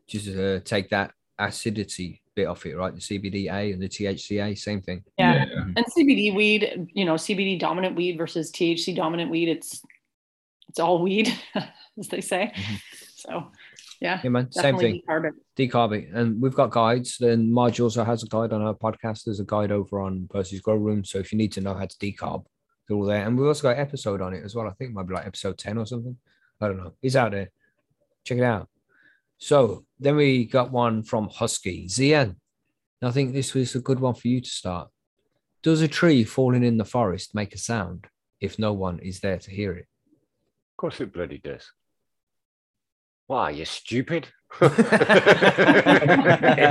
just uh, take that acidity bit off it, right? The CBDA and the THCA, same thing. Yeah. And CBD weed, you know, CBD dominant weed versus THC dominant weed, it's it's all weed, [laughs] as they say. Mhm. So yeah, Yeah, man, same thing. decarb it. Decarb it. And we've got guides. Then Marge also has a guide on our podcast. There's a guide over on Percy's Grow Room. So if you need to know how to decarb, they're all there. And we've also got an episode on it as well. I think it might be like episode 10 or something. I don't know. It's out there. Check it out. So then we got one from Husky. Zian. I think this was a good one for you to start. Does a tree falling in the forest make a sound if no one is there to hear it? Of course it bloody does. Why, you stupid? [laughs] It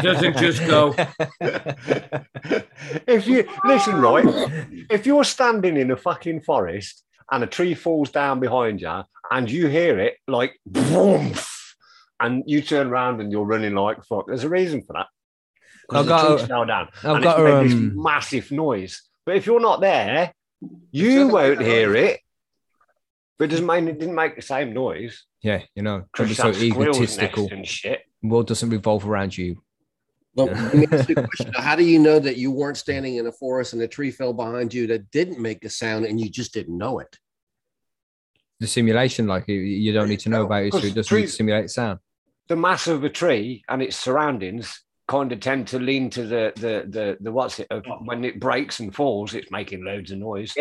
doesn't just go. [laughs] if you listen, right, if you're standing in a fucking forest and a tree falls down behind you and you hear it like boom, and you turn around and you're running like fuck, there's a reason for that. I've Because the got tree a- fell down I've and got it's a, made this um, massive noise. But if you're not there, you won't hear noise. it. But it doesn't mean it didn't make the same noise. Yeah, you know, don't Because so egotistical. and shit. World doesn't revolve around you. Well, let me ask you a question. How do you know that you weren't standing in a forest and a tree fell behind you that didn't make a sound and you just didn't know it? The simulation, like you, you don't need to know about it, so Because it doesn't need to trees- simulate sound. The mass of a tree and its surroundings kind of tend to lean to the the the, the what's it of when it breaks and falls it's making loads of noise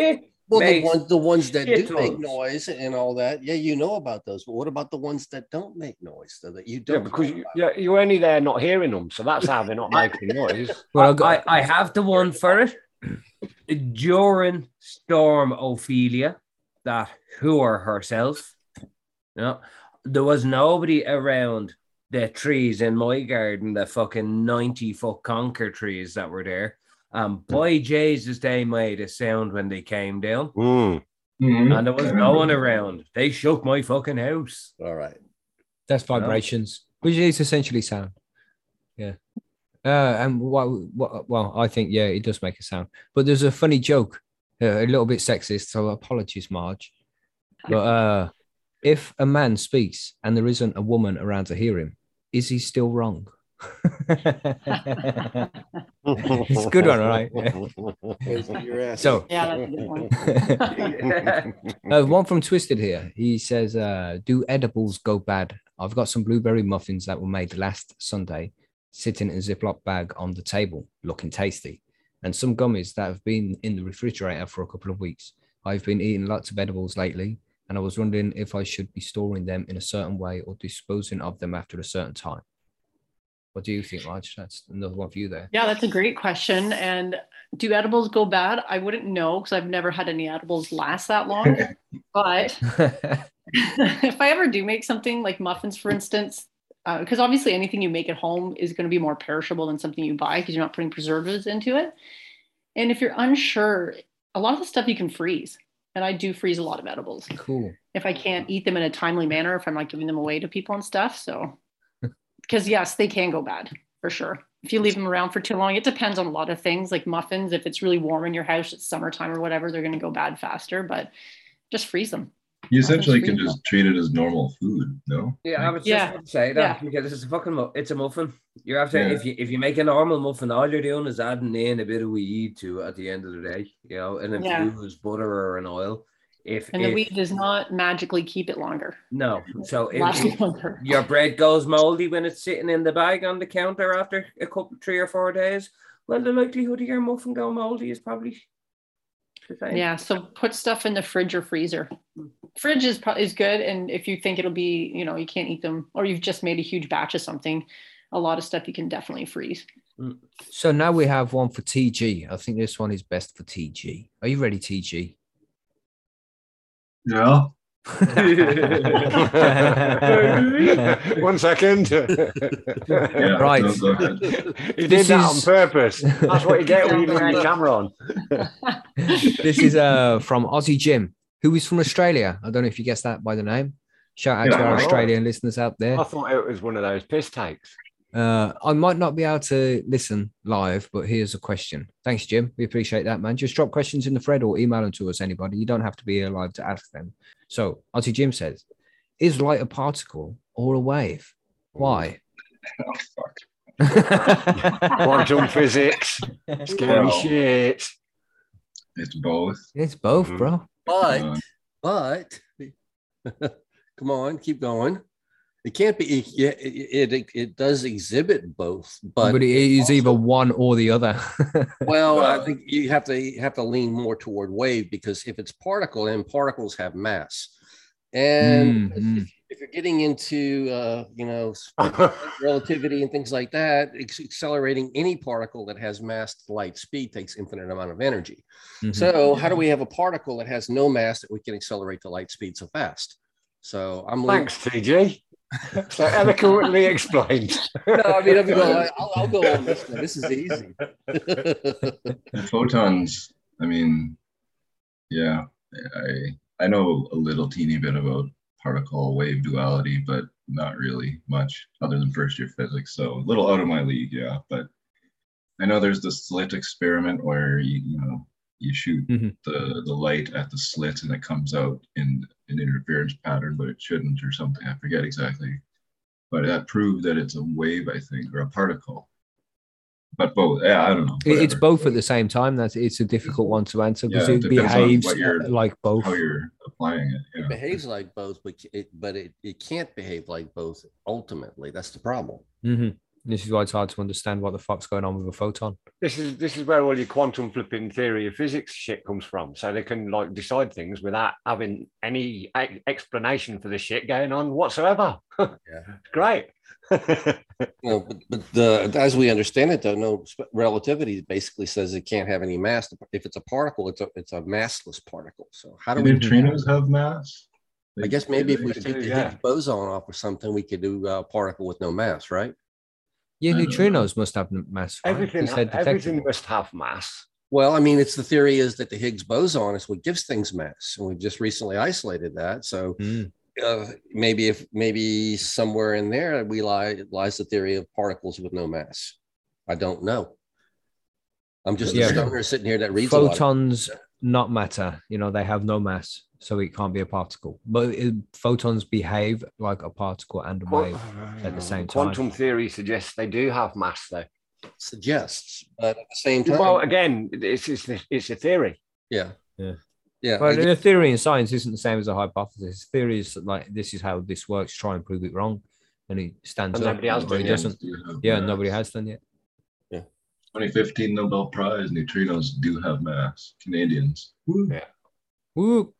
Well, the Makes ones the ones that do shit make noise and all that, yeah, you know about those. But what about the ones that don't make noise? So that you don't. Yeah, because you, yeah, you're only there not hearing them so that's how they're not making noise [laughs] Well, I've I, I have the one for it. [clears throat] During Storm Ophelia, that whore herself, you know, there was nobody around the trees in my garden, the fucking 90 foot conker trees that were there. And boy, Jesus, they made a sound when they came down, Mm. and there was no one around. They shook my fucking house. All right. that's vibrations, which is essentially sound. Yeah. Uh, and what, what, well, I think, yeah, it does make a sound. But there's a funny joke, uh, a little bit sexist, so apologies, Marge. But uh, if a man speaks and there isn't a woman around to hear him, is he still wrong? [laughs] it's a good one, all right? So, Yeah, that's a good one. [laughs] uh, one from Twisted here. He says, uh, "Do edibles go bad? I've got some blueberry muffins that were made last Sunday, sitting in a Ziploc bag on the table, looking tasty, and some gummies that have been in the refrigerator for a couple of weeks. I've been eating lots of edibles lately, and I was wondering if I should be storing them in a certain way or disposing of them after a certain time. What do you think, Raj? That's another one for you there. Yeah, that's a great question. And do edibles go bad? I wouldn't know because I've never had any edibles last that long. [laughs] but [laughs] if I ever do make something like muffins, for instance, uh, because obviously anything you make at home is going to be more perishable than something you buy because you're not putting preservatives into it. And if you're unsure, a lot of the stuff you can freeze. And I do freeze a lot of edibles cool. if I can't eat them in a timely manner, if I'm not giving them away to people and stuff. So, [laughs] because yes, they can go bad for sure. If you leave them around for too long, it depends on a lot of things like muffins. If it's really warm in your house, it's summertime or whatever, they're going to go bad faster, but just freeze them. You essentially can free. just treat it as normal food, no? Yeah, I was just Yeah. about to say that because it's a fucking mu- it's a muffin. You're after Yeah. if you if you make a normal muffin, all you're doing is adding in a bit of weed to it at the end of the day, you know, and Yeah. infused butter or an oil. If, And the weed does not magically keep it longer. no, so if, Last if longer. your bread goes moldy when it's sitting in the bag on the counter after a couple three or four days, well, the likelihood of your muffin going moldy is probably the. Yeah, so put stuff in the fridge or freezer. Fridge is pro- is good, and if you think it'll be, you know, you can't eat them, or you've just made a huge batch of something, a lot of stuff you can definitely freeze. Mm. So now we have one for TG. I think this one is best for TG. Are you ready, TG? Yeah. [laughs] One second. Yeah. Right. so go ahead. he did This that on purpose. That's what you get when you leave your [laughs] camera on. this is uh from Aussie Jim, who is from Australia. I don't know if you guessed that by the name. Shout out to Yeah, our right. Australian listeners out there. I thought it was one of those piss takes. Uh, I might not be able to listen live, but here's a question. Thanks, Jim. We appreciate that, man. Just drop questions in the thread or email them to us, anybody. You don't have to be here live to ask them. So, Aussie Jim says, Is light a particle or a wave? Why? [laughs] Oh, fuck. [laughs] Quantum physics, scary Well. shit. It's both. it's both, Mhm. bro. But Uh, but [laughs] come on, keep going. It can't be. It yeah, it, it, it does exhibit both, but, But, it is also- either one or the other. [laughs] Well, I think you have to you have to lean more toward wave because if it's particle, and particles have mass, and Mm, if, if you're getting into uh, you know [laughs] relativity and things like that, ex- accelerating any particle that has mass to light speed takes infinite amount of energy. Mhm. So how do we have a particle that has no mass that we can accelerate to light speed so fast? So I'm Thanks, TG. [laughs] so eloquently explained. no, I mean, I'm going, I'll, I'll go on this one. This is easy. The photons, I mean, yeah, I I know a little teeny bit about particle wave duality, but not really much other than first year physics. So a little out of my league, yeah. But I know there's the slit experiment where you, you know you shoot Mhm. the the light at the slit and it comes out in an interference pattern, but it shouldn't or something. I forget exactly. But that proved that it's a wave, I think, or a particle. But both, yeah, I don't know. It- It's both at the same time. That's it's a difficult one to answer because Yeah, it it behaves like both. how you're applying it. It behaves like both, but it, but it, it can't behave like both ultimately. That's the problem. hmm This is why it's hard to understand what the fuck's going on with a photon. This is this is where all your quantum flipping theory of physics shit comes from. So they can like decide things without having any explanation for the shit going on whatsoever. [laughs] Yeah. Great. [laughs] No, but, but the, as we understand it, though, no relativity basically says it can't have any mass. If it's a particle, it's a it's a massless particle. So how do Do we? neutrinos have mass? I guess maybe if we They take do, the yeah. Higgs boson off or something, we could do a particle with no mass, right? Yeah, I don't know. neutrinos must have mass. Right? everything, Because everything must have mass. Well, I mean, it's the theory is that the Higgs boson is what gives things mass, and we've just recently isolated that. So Mm. uh, maybe if maybe somewhere in there we lie lies the theory of particles with no mass. I don't know. I'm just Yeah. a stoner sitting here that reads a lot of- Photons not matter. You know, they have no mass, so it can't be a particle. But it, photons behave like a particle and a wave. at the uh, same time. Quantum theory suggests they do have mass, though. suggests, but at the same time, Well, again, it's it's, it's a theory. yeah, Yeah. yeah. But I the theory in science isn't the same as a hypothesis. Theory is like this is how this works. Try and prove it wrong, and it stands And up. nobody has or done it doesn't. Yeah, nobody has done yet. Yeah. 2015 Nobel Prize, neutrinos do have mass. Canadians. Woo. Yeah. Woo.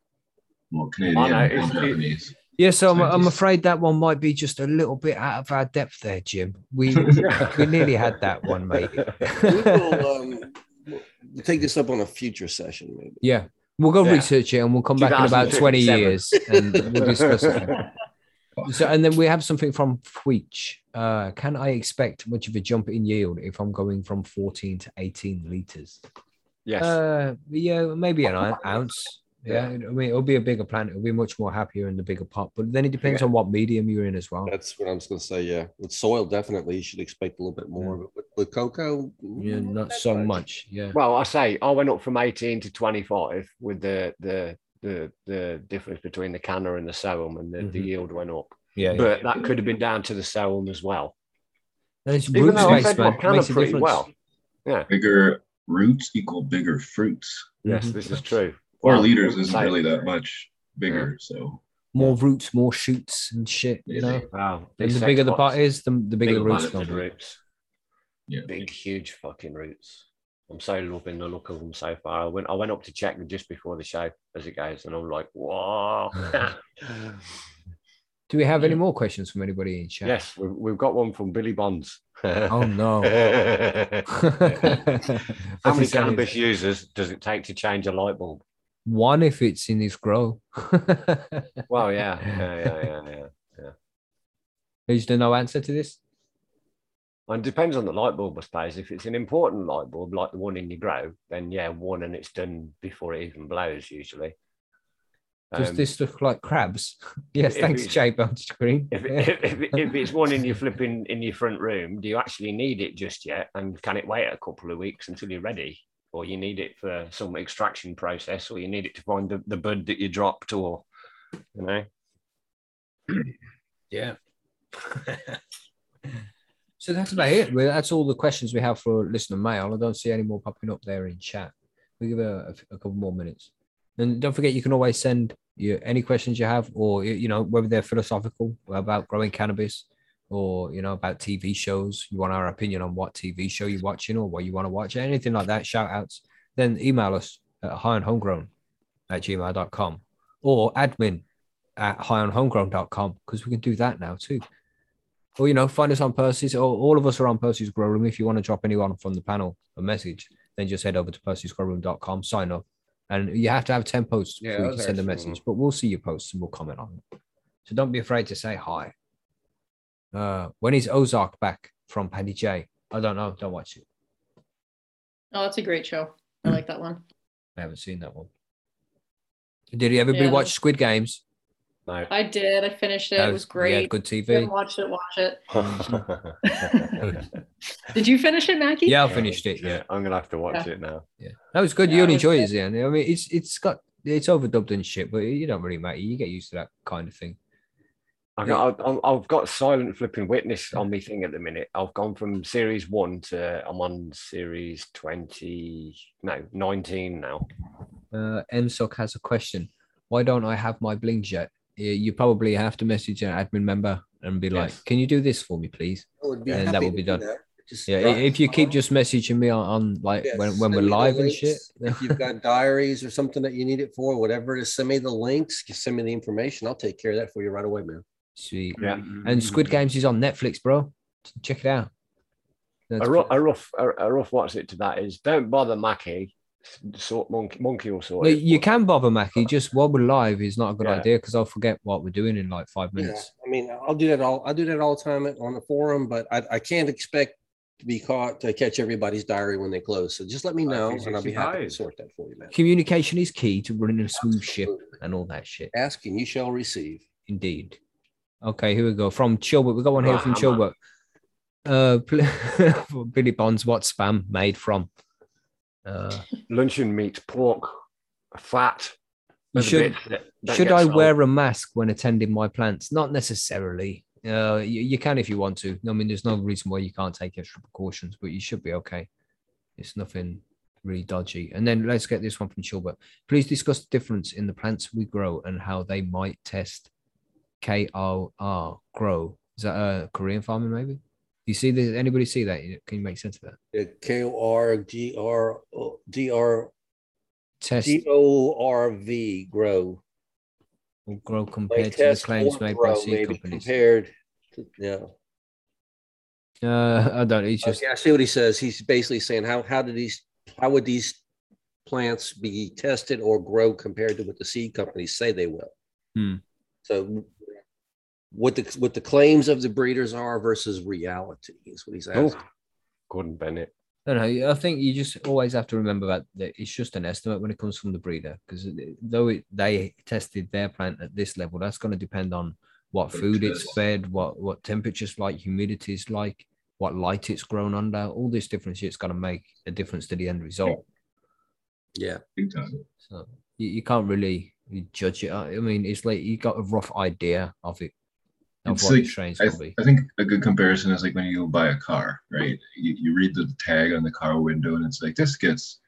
Well, Canadian I know, and it's- it- Japanese. Yeah, so I'm, I'm afraid that one might be just a little bit out of our depth there, Jim. We [laughs] we nearly had that one, mate. we will [laughs] um, we'll take this up on a future session, maybe. yeah, we'll go Yeah. research it and we'll come back in about 20 years and we'll discuss it. [laughs] So, and then we have something from Twitch. Uh, can I expect much of a jump in yield if I'm going from 14 to 18 liters? Yes. Uh, yeah, maybe an ounce. Yeah, I mean, it'll be a bigger plant. It'll be much more happier in the bigger pot. But then it depends on what medium you're in as well. That's what I was going to say. Yeah, with soil, definitely you should expect a little bit more. But with, with coco, Yeah, mm, not so much. much. Yeah. Well, I say I went up from 18 to 25 with the the the the difference between the canner and the soum, and the, the Mhm. yield went up. Yeah. yeah. But that could have been down to the soum as well. And it's Even root though I space, fed my canner pretty difference. well. Bigger roots equal bigger fruits. Yes, Mhm. this is true. Four Well, liters isn't really that much bigger. So More roots, more shoots and shit. You know. Wow. And the bigger the sex pot is, the, the bigger the roots bastard gonna roots. Yeah. Big, huge fucking roots. I'm so loving the look of them so far. I went I went up to check them just before the show as it goes, and I'm like, whoa. [laughs] [laughs] Do we have any more questions from anybody in chat? yes, we've, we've got one from Billy Bonds. Oh no. [laughs] How What's many he saying? cannabis users does it take to change a light bulb? One if it's in his grow. [laughs] Well, yeah, yeah, yeah, yeah, yeah. Is there no answer to this? And it depends on the light bulb, I suppose. If it's an important light bulb, like the one in your grow, then yeah, one and it's done before it even blows usually. Does Um, this look like crabs? [laughs] yes, thanks, Jay on screen. [laughs] if, if, if, if it's one in your flipping in your front room, do you actually need it just yet? And can it wait a couple of weeks until you're ready? Or you need it for some extraction process, or you need it to find the, the bud that you dropped, or you know. [clears throat] Yeah. [laughs] so that's about it. Well, that's all the questions we have for listener mail. I don't see any more popping up there in chat. We give a, a, a couple more minutes. And don't forget, you can always send you any questions you have, or you know whether they're philosophical about growing cannabis, or you know about TV shows. You want our opinion on what TV show you're watching, or what you want to watch, anything like that. Shout outs. Then email us at highonhomegrown at gmail.com or admin at highonhomegrown.com because we can do that now too. Or, you know, find us on Percy's, or all of us are on Percy's Grow Room. If you want to drop anyone from the panel a message, then just head over to Percy's Grow percysgrowroom.com, sign up. And you have to have 10 posts Yeah, before you can send a message, but we'll see your posts and we'll comment on it. So don't be afraid to say hi. Uh, when is Ozark back from Paddy J? I don't know. Don't watch it. Oh, that's a great show. I like that one. I haven't seen that one. Did everybody Yeah, watch that- Squid Games? No. I did. I finished it. That It was great. yeah, great. good If you haven't TV. watched it, watch it. [laughs] [laughs] Did you finish it, Mackie? Yeah, I finished it. Yeah, I'm gonna have to watch Yeah. it now. yeah, that was good. Yeah, You'll it was enjoy it, good. Zian. I mean, it's it's got it's overdubbed and shit, but you don't really matter. You get used to that kind of thing. I've got, I've- I've got silent flipping witness on me thing at the minute. I've gone from series one to I'm on series 20, no, 19 now. Uh, MSOC has a question. Why don't I have my blings yet? You you probably have to message an admin member and be like, "Can you do this for me, please?" Would be And that happy will be done. that. Just Yeah, drop if you keep just messaging me on, on like Yes, when, when we're me the live and shit. If you've got diaries or something that you need it for, whatever it is, send me the links, just send me the information. I'll take care of that for you right away, man. Sweet. Yeah. And Squid Games is on Netflix, bro. Check it out. That's A rough, a rough, a, a rough what's it to that is don't bother Mackie. Sort monkey, monkey will sort No, it. you can bother Mackie. Just while we're live is not a good Yeah. idea because I'll forget what we're doing in like five Yeah, minutes. I mean, I'll do that all. I do that all the time on the forum, but I, I can't expect to be caught to catch everybody's diary when they close. So just let me know, and I'll be happy to sort that for you, man. Communication is key to running a smooth ship and all that shit. Ask and you shall receive. Indeed. Okay, here we go. From Chilbert, We've got one here from Chilbert. Uh, [laughs] Billy Bonds, what spam made from? Uh, Luncheon meat, pork, fat. Should- bits that don't should I sold. wear a mask when attending my plants? Not necessarily. Uh, you, you can if you want to. I mean, there's no reason why you can't take extra precautions, but you should be okay. It's nothing really dodgy. And then let's get this one from Chilbert. Please discuss the difference in the plants we grow and how they might test K O R grow. Is that a Korean farming maybe? You see this? Anybody see that? Can you make sense of that? The K O R G R O- D R Test G O R V grow. will grow Like compared to the claims made by seed maybe companies. compared. To, yeah. Uh, I don't. It's just Okay, I see what he says. He's basically saying how how did these how would these plants be tested or grow compared to what the seed companies say they will? Hmm. So what the what the claims of the breeders are versus reality is what he's Oh, asking. Gordon Bennett. No, no. I think you just always have to remember that, that it's just an estimate when it comes from the breeder, because though it, they tested their plant at this level, that's going to depend on what What food it's fed, what what temperatures like, humidity is like, what light it's grown under. All this different shit's going to make a difference to the end result. Yeah. Big. So you, you can't really judge it. I mean, it's like you got a rough idea of it, of It's what like- I. I think a good comparison is like when you buy a car, right? You, you read the tag on the car window and it's like this gets,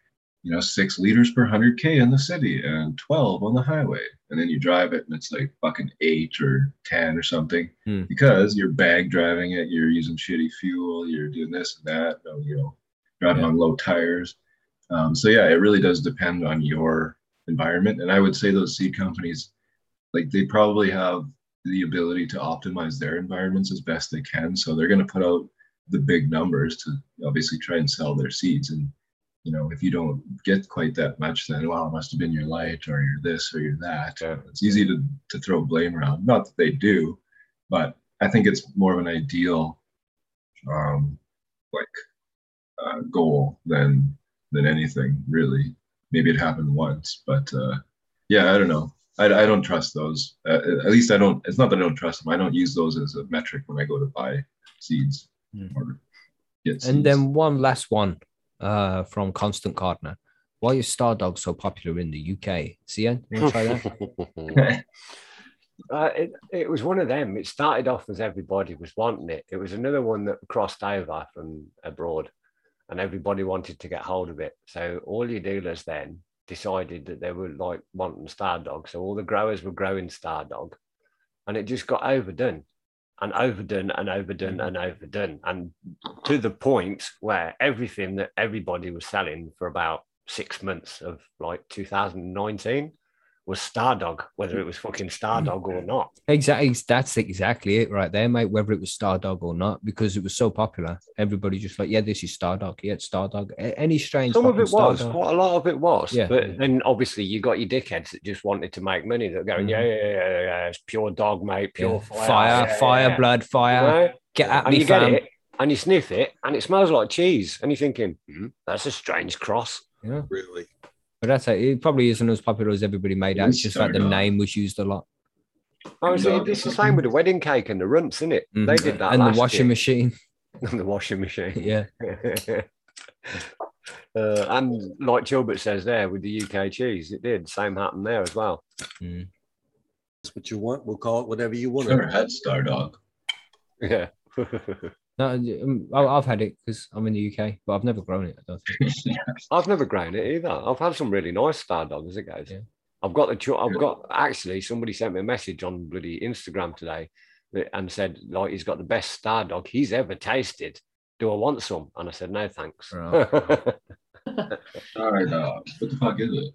you know, six liters per hundred K in the city and 12 on the highway. And then you drive it and it's like fucking eight or 10 or something Hmm. because you're bag driving it, you're using shitty fuel, you're doing this and that, you know, driving Yeah. on low tires. Um, so yeah, it really does depend on your environment. And I would say those seed companies, like they probably have the ability to optimize their environments as best they can. So they're going to put out the big numbers to obviously try and sell their seeds. And you know, if you don't get quite that much, then well, it must have been your light or you're this or you're that. Yeah. It's easy to to throw blame around. Not that they do, but I think it's more of an ideal, um, like uh, goal than than anything really. Maybe it happened once, but uh, yeah, I don't know. I, I don't trust those. Uh, at least I don't. It's not that I don't trust them. I don't use those as a metric when I go to buy seeds or get seeds. And then one last one uh, from Constant Gardner. Why is Stardog so popular in the UK? Cian, you want to try that? [laughs] Uh, it, it was one of them. It started off as everybody was wanting it. It was another one that crossed over from abroad and everybody wanted to get hold of it. So all your dealers then decided that they were like wanting Stardog. So all the growers were growing Stardog and it just got overdone and overdone and overdone and overdone. And to the point where everything that everybody was selling for about six months of like 2019 was Stardog, whether it was fucking Stardog or not. Exactly. That's exactly it right there, mate. Whether it was Stardog or not, because it was so popular, everybody just like, yeah, this is Stardog. Yeah, it's Stardog. Any strange. Some of it was, Stardog. quite a lot of it was. Yeah. But then obviously you got your dickheads that just wanted to make money that go, Mhm. yeah, yeah, yeah, yeah, yeah, it's pure dog, mate, pure Yeah. fire. fire, yeah, fire, yeah. blood, You fire. know? Get at and me, you get it and you sniff it and it smells like cheese. And you're thinking, "Hmm, that's a strange cross. Yeah. Really? But that's it. It probably isn't as popular as everybody made out. It's just like the Stardog. name was used a lot. Oh, it's, it's the same with the wedding cake and the runts, isn't it? They Mhm. did that. And the washing year. machine. [laughs] and the washing machine. Yeah. [laughs] uh, and like Gilbert says there with the UK cheese, it did. Same happened there as well. Mm. That's what you want. We'll call it whatever you want. Never had Stardog. Yeah. [laughs] No, um, I- I've had it because I'm in the UK, but I've never grown it. I don't think. [laughs] I've never grown it either. I've had some really nice Stardog as it goes. Yeah. I've got the. cho- I've got actually somebody sent me a message on bloody Instagram today, that- and said like he's got the best Stardog he's ever tasted. Do I want some? And I said no, thanks. Right. [laughs] Stardog. What the fuck is it?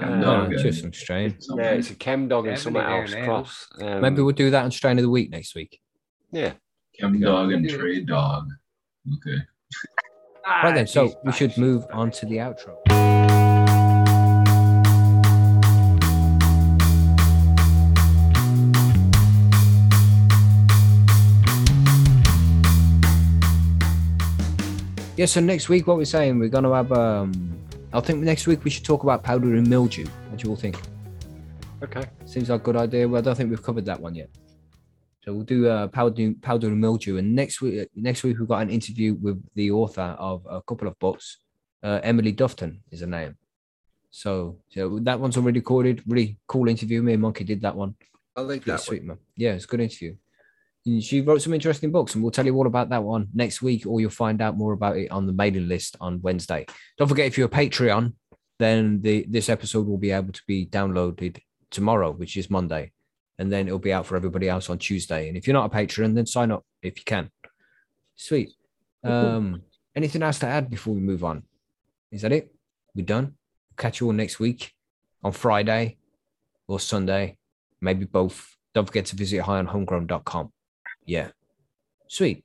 Uh, No, Dog, it's eh? just some strain. Something. yeah, it's a chem dog and Definitely something else cross. Um, Maybe we'll do that on strain of the week next week. yeah. Chem dog and trade dog. Okay. Right then, so Ah, we should move on to the outro. Yeah, so next week, what we're saying, we're going to have, um, I think next week we should talk about powdery mildew. What do you all think? Okay. Seems like a good idea. Well, I don't think we've covered that one yet. So we'll do uh, powder, powdery mildew. And next week, next week we've got an interview with the author of a couple of books. Uh, Emily Dufton is her name. So, so that one's already recorded. Really cool interview. Me and Monkey did that one. I like that one. sweet man. Yeah, it's a good interview. And she wrote some interesting books, and we'll tell you all about that one next week, or you'll find out more about it on the mailing list on Wednesday. Don't forget, if you're a Patreon, then the this episode will be able to be downloaded tomorrow, which is Monday, and then it'll be out for everybody else on Tuesday. And if you're not a patron, then sign up if you can. Sweet. Um, anything else to add before we move on? Is that it? We're done. Catch you all next week on Friday or Sunday, maybe both. Don't forget to visit highonhomegrown.com. Yeah. Sweet.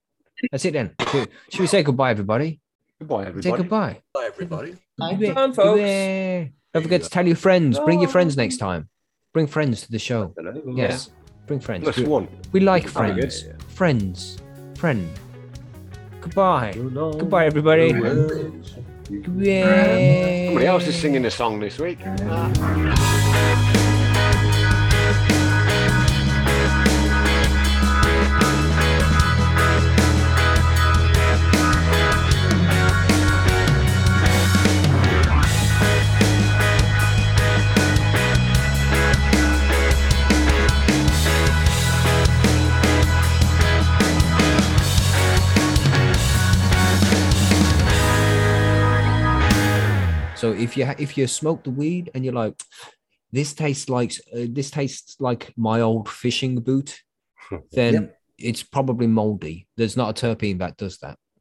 That's it then. Should should we say goodbye, everybody? Goodbye, everybody. Say everybody. goodbye. Bye, everybody. Goodbye. fun, folks. Goodbye. Don't forget to tell your friends. Bring your friends next time. Bring friends to the show. Yes. Bring friends. Plus We, one. we like That'd be friends. Friends. Friend. Goodbye. Goodbye, everybody. Goodbye. Somebody else is singing a song this week. [laughs] So if you if you smoke the weed and you're like, this tastes like uh, this tastes like my old fishing boot, [laughs] then it's probably moldy. There's not a terpene that does that.